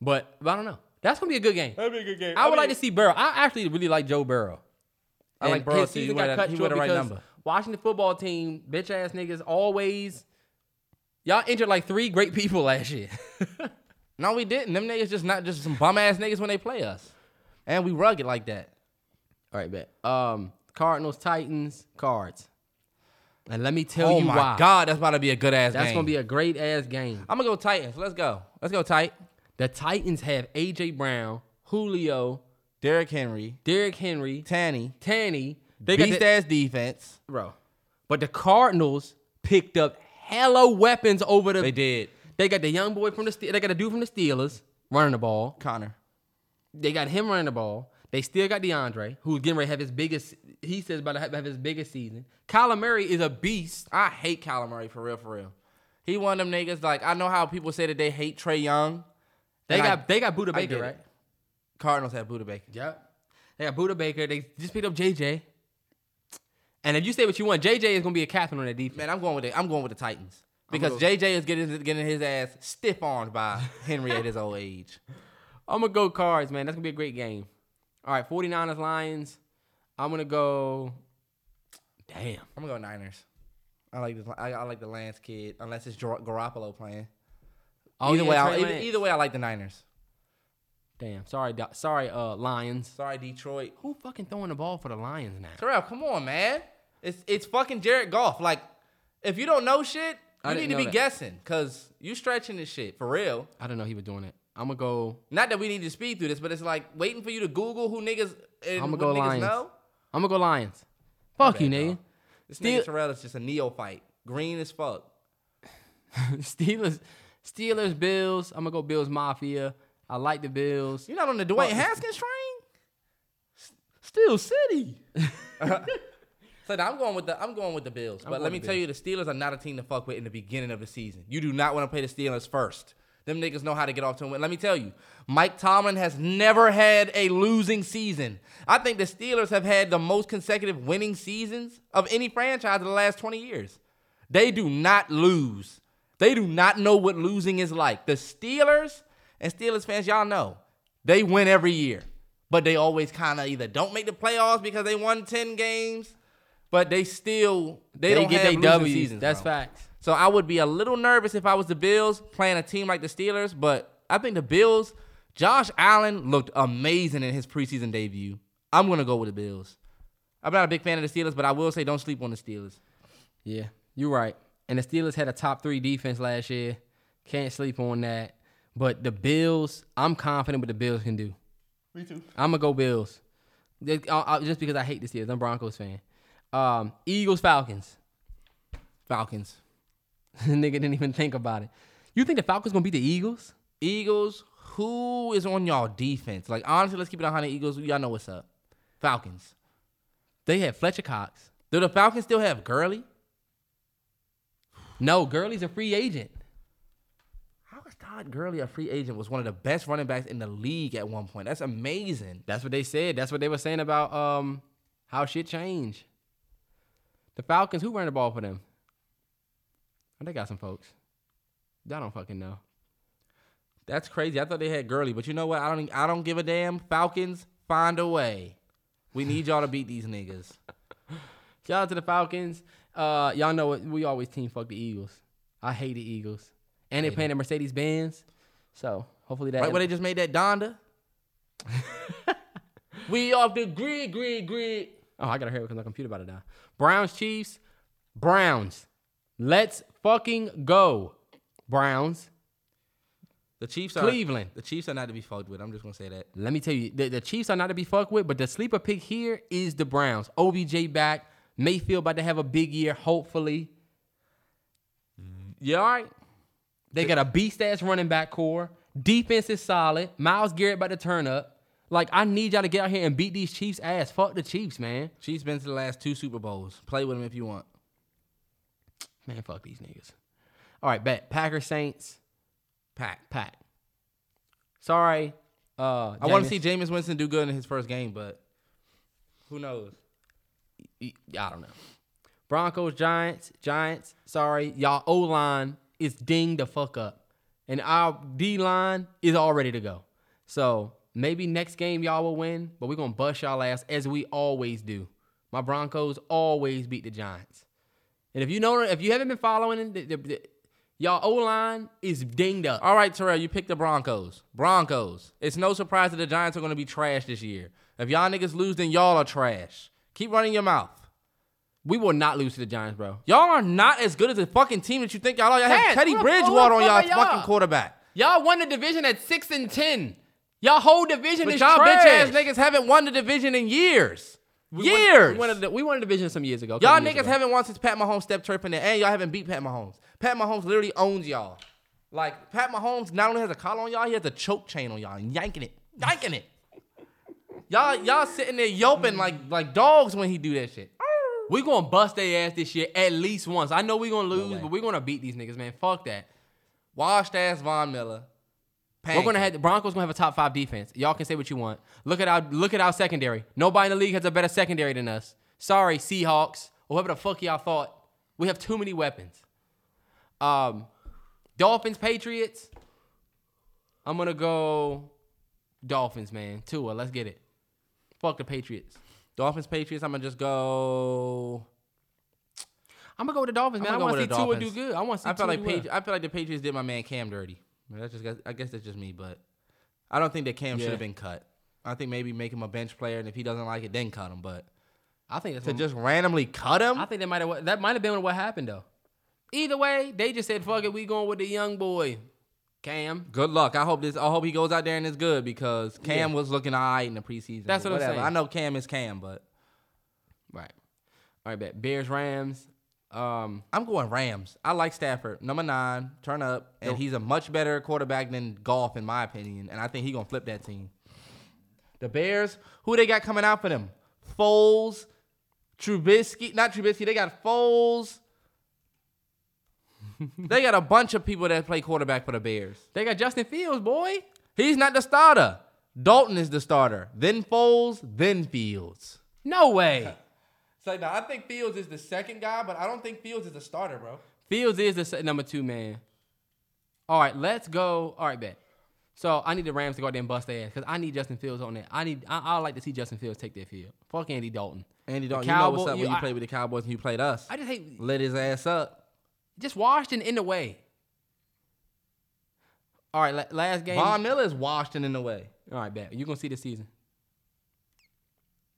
but, but I don't know. That's gonna be a good game. That'd be a good game. I would like to see Burrow. I actually really like Joe Burrow. I like And Burrow, his too. He season got cut he short wear the right number. Washington football team, bitch ass niggas, always. Y'all injured like three great people last year. <laughs> No, we didn't. Them niggas just not just some bum ass niggas when they play us. And we rugged like that. All right, bet. Um, Cardinals, Titans, Cards. And let me tell oh you my why. God, that's about to be a good ass That's game. gonna be a great ass game. I'm gonna go Titans. Let's go. Let's go tight. The Titans have AJ Brown, Julio, Derrick Henry, Derrick Henry, Tanny, Tanny. They got beast the, ass defense. bro. But the Cardinals picked up hella weapons over the. They did. They got the young boy from the. They got a dude from the Steelers running the ball. Conner. They got him running the ball. They still got DeAndre, who's getting ready to have his biggest. He says about to have his biggest season. Kyler Murray is a beast. I hate Kyler Murray for real, for real. He one of them niggas. Like I know how people say that they hate Trae Young. They And I- got they got Budda Baker, right? Cardinals have Budda Baker. Yep. They got Budda Baker. They just picked up JJ. And if you say what you want, JJ is gonna be a captain on that defense. Man, I'm going with it. I'm going with the Titans because gonna JJ is getting getting his ass stiff armed by <laughs> Henry at his old age. <laughs> I'm gonna go cards, man. That's gonna be a great game. All right, 49ers Lions. I'm gonna go. Damn. I'm gonna go Niners. I like this. I, I like the Lance kid, unless it's Gar- Garoppolo playing. Oh, either yeah, way, I, either, either way, I like the Niners. Damn. Sorry, sorry, uh, Lions. Sorry, Detroit. Who fucking throwing the ball for the Lions now? Terrell, come on, man. It's it's fucking Jared Goff. Like, if you don't know shit, you didn't need to be that. guessing, cause you stretching this shit for real. I didn't know he was doing it. I'm gonna go. Not that we need to speed through this, but it's like waiting for you to Google who niggas and I'm gonna go niggas Lions. know. I'm gonna go Lions. Fuck you, nigga. dog. This Still- nigga Terrell is just a neophyte, green as fuck. <laughs> Steelers, Steelers, Bills. I'm gonna go Bills Mafia. I like the Bills. You're not on the Dwayne Fuck. Haskins train. S- Still City. <laughs> <laughs> so now I'm going with the I'm going with the Bills. But let me tell you, the Steelers are not a team to fuck with in the beginning of the season. You do not want to play the Steelers first. Them niggas know how to get off to a win. Let me tell you, Mike Tomlin has never had a losing season. I think the Steelers have had the most consecutive winning seasons of any franchise in the last 20 years. They do not lose. They do not know what losing is like. The Steelers and Steelers fans, y'all know, they win every year, but they always kind of either don't make the playoffs because they won 10 games, but they still they, don't get have they losing seasons. That's bro. facts. So I would be a little nervous if I was the Bills playing a team like the Steelers, but I think the Bills, Josh Allen looked amazing in his preseason debut. I'm gonna go with the Bills. I'm not a big fan of the Steelers, but I will say don't sleep on the Steelers. Yeah, you're right. and the Steelers had a top three defense last year. Can't sleep on that. But the Bills, I'm confident what the Bills can do. Me too. I'm gonna go Bills, They- uh, uh, just because I hate the Steelers. I'm a Broncos fan. Um, Eagles, Falcons. Falcons. <laughs> Nigga didn't even think about it. You think the Falcons gonna beat the Eagles? Eagles. Who is on y'all defense? Like honestly, let's keep it 100 Eagles. Y'all know what's up. Falcons. They had Fletcher Cox. Do the Falcons still have Gurley? No, Gurley's a free agent. How is Todd Gurley a free agent? Was one of the best running backs in the league at one point. That's amazing. That's what they said. That's what they were saying about um how shit changed. The Falcons, who ran the ball for them? Oh, they got some folks. I don't fucking know. That's crazy. I thought they had Gurley, but you know what? I don't. I don't give a damn. Falcons, find a way. We need y'all to beat these niggas. <laughs> Shout out to the Falcons. Uh, y'all know what we always team fuck the Eagles. I hate the Eagles, and they playing the Mercedes Benz. So hopefully that. Right where they just made that Donda. <laughs> <laughs> we off the grid, grid, grid. Oh, I gotta hurry because my computer about to die. Browns, Chiefs, Browns. Let's fucking go, Browns. The Chiefs are Cleveland. The Chiefs are not to be fucked with. I'm just gonna say that. Let me tell you, the, the Chiefs are not to be fucked with, but the sleeper pick here is the Browns. OBJ back. Mayfield about to have a big year, hopefully. You all right? They got a beast ass running back corps. Defense is solid. Myles Garrett about to turn up. Like, I need y'all to get out here and beat these Chiefs ass. Fuck the Chiefs, man. Chiefs been to the last two Super Bowls. Play with them if you want. Man, fuck these niggas. All right, bet. Packers, Saints, Pack. Pack. Sorry. Uh, I want to see Jameis Winston do good in his first game, but who knows? I don't know. Broncos, Giants, Giants. Sorry, y'all O line is ding the fuck up, and our D line is all ready to go. So maybe next game y'all will win, but we're gonna bust y'all ass as we always do. My Broncos always beat the Giants, and if you know, if you haven't been following, the, the, the, y'all O line is dinged up. All right, Terrell, you picked the Broncos. Broncos. It's no surprise that the Giants are to be trash this year. If y'all niggas lose, then y'all are trash. Keep running your mouth. We will not lose to the Giants, bro. Y'all are not as good as the fucking team that you think y'all are. Y'all have Teddy Bridgewater on y'all y'all? fucking quarterback. Y'all won the division at six and ten. Y'all whole division But is y'all bitch ass niggas haven't won the division in years. We won- years. we, won a, we won a division some years ago. Y'all years niggas ago. haven't won since Pat Mahomes stepped tripping there, and y'all haven't beat Pat Mahomes. Pat Mahomes literally owns y'all. Like Pat Mahomes not only has a collar on y'all, he has a choke chain on y'all, and yanking it, yanking it. Y'all, y'all sitting there yelping like like dogs when he do that shit. We gonna bust their ass this year at least once. I know we gonna lose, way. but we gonna beat these niggas, man. Fuck that. Washed ass Von Miller. We're gonna have the Broncos gonna have a top five defense. Y'all can say what you want. Look at our look at our secondary. Nobody in the league has a better secondary than us. Sorry, Seahawks or whoever the fuck y'all thought. We have too many weapons. Um, Dolphins, Patriots. I'm gonna go Dolphins, man. Tua, let's get it. Fuck the Patriots. Dolphins, Patriots. I'm gonna just go. I'm gonna go with the Dolphins, man. I want to see Tua do good. I want to see I feel Tua like. Patri- I feel like the Patriots did my man Cam dirty. That's just I guess that's just me, but I don't think that Cam should have been cut. I think maybe make him a bench player, and if he doesn't like it, then cut him. But I think that's to just randomly cut him, I think that might have that might have been what happened though. Either way, they just said, "Fuck it, we going with the young boy, Cam." good luck. I hope this. I hope he goes out there and is good because Cam Yeah. was looking alright in the preseason. That's what I'm saying. I know Cam is Cam, but Right. All right, bet Bears Rams. Um, I'm going Rams. I like Stafford, number nine, turn up, and he's a much better quarterback than Goff in my opinion. And I think he gonna flip that team. The Bears, who they got coming out for them? Foles, Trubisky, not Trubisky. They got Foles. <laughs> they got a bunch of people that play quarterback for the Bears. they got Justin Fields, boy. He's not the starter. Dalton is the starter. Then Foles, then Fields. No way. So no, I think Fields is the second guy, but I don't think Fields is the starter, bro. Fields is the se- number two man. All right, let's go. All right, bet. So I need the Rams to go out there and bust their ass because I need Justin Fields on that. I need. I, I like to see Justin Fields take that field. Fuck Andy Dalton. Andy The Dalton, you know what's up you- when you I- played with the Cowboys and you played us. I just hate Lit his ass up. just washed and in the way. All right, la- last game. Von Miller is washed and in the way. All right, bet. You gonna see the season.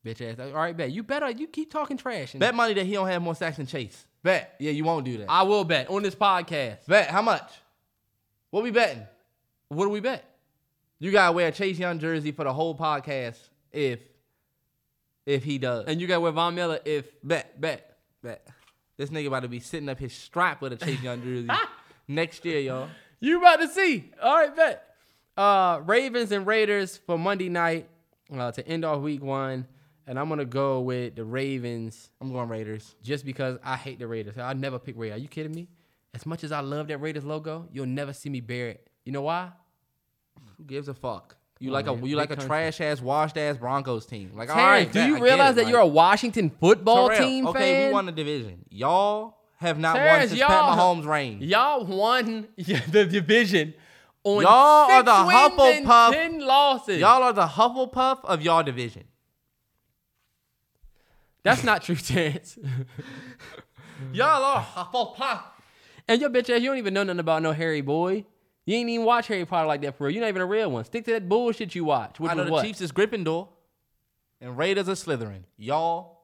Bitch ass. All right, bet. You better. You keep talking trash. And Bet money that he don't have more sacks than Chase. Bet. Yeah, you won't do that. I will bet on this podcast. bet. How much? What we betting? What do we bet? You gotta wear a Chase Young jersey for the whole podcast if if he does. And you got to wear Von Miller if bet, bet, bet. This nigga about to be sitting up his strap with a Chase Young jersey <laughs> next year, y'all. You about to see. All right, bet. Uh, Ravens and Raiders for Monday night uh, to end off week one. And I'm going to go with the Ravens I'm going Raiders. just because I hate the Raiders. I never pick Raiders. Are you kidding me? As much as I love that Raiders logo, you'll never see me bear it. You know why? Who gives a fuck? You Come like on, a man. you like a country. trash ass, washed ass Broncos team. Like, all Terrence, right, do you I realize that like- you're a Washington football Terrell, team okay, fan? we won the division. Y'all have not won Terrence, since y'all- Pat Mahomes' reign. Y'all won <laughs> the division on Y'all are the Hufflepuff- ten losses. Y'all are the Hufflepuff of y'all division. That's not true, Terrence. <laughs> Y'all are Hufflepuff. and your bitch ass, you don't even know nothing about no Harry boy. You ain't even watch Harry Potter like that for real. You're not even a real one. Stick to that bullshit you watch. Which I know the what? Chiefs is Gryffindor, and Raiders are Slytherin. Y'all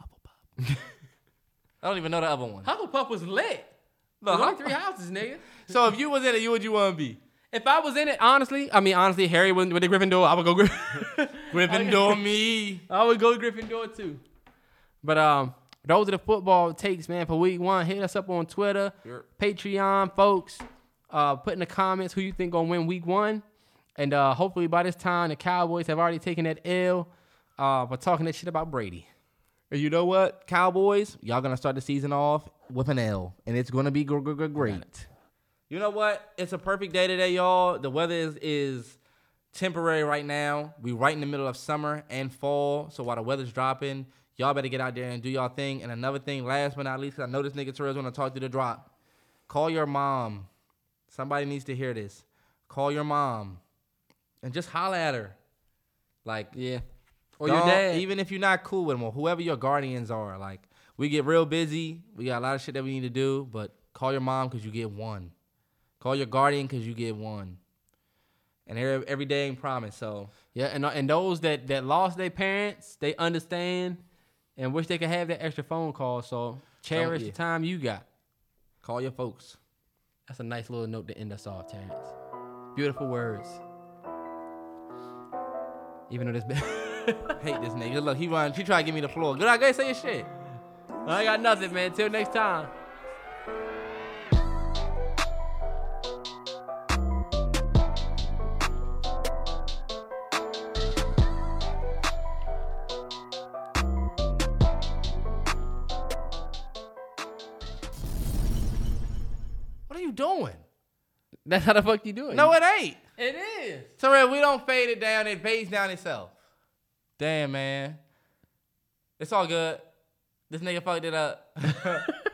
Hufflepuff. <laughs> I don't even know the other one. Hufflepuff was lit. No, There's only Huff- three houses, nigga. <laughs> So if you was in it, you would you want to be? If I was in it, honestly, I mean, honestly, Harry went with the Gryffindor. I would go Gryffindor. Gryffindor me. I would go Gryffindor too. But um, those are the football takes, man, for week one. Hit us up on Twitter, Sure. Patreon, folks. Uh, put in the comments who you think gonna win week one, and uh, hopefully by this time the Cowboys have already taken that L uh, for talking that shit about Brady. And you know what, Cowboys, y'all gonna start the season off with an L, and it's gonna be gr- gr- gr- great. You know what? It's a perfect day today, y'all. The weather is is temporary right now. We right in the middle of summer and fall, so while the weather's dropping, y'all better get out there and do y'all thing. And another thing, last but not least, I know this nigga Terrell's gonna talk to the drop. Call your mom. Somebody needs to hear this. Call your mom, and just holla at her. Like Yeah, or your dad. Even if you're not cool with them or whoever your guardians are, like we get real busy. We got a lot of shit that we need to do, but call your mom because you get one. Call your guardian because you get one. And every, every day ain't promised. So Yeah, and uh, and those that that lost their parents, they understand and wish they could have that extra phone call. So cherish oh, the time you got. call your folks. That's a nice little note to end us off, Terrence. Beautiful words. Even though this been <laughs> Hate this nigga. Look, he run. He try to give me the floor. Good, I gotta say your shit. I got nothing, man. Till next time. <laughs> That's how the fuck you do it. No, it ain't. it is. Terrell, we don't fade it down. It fades down itself. Damn, man. It's all good. This nigga fucked it up. <laughs> <laughs>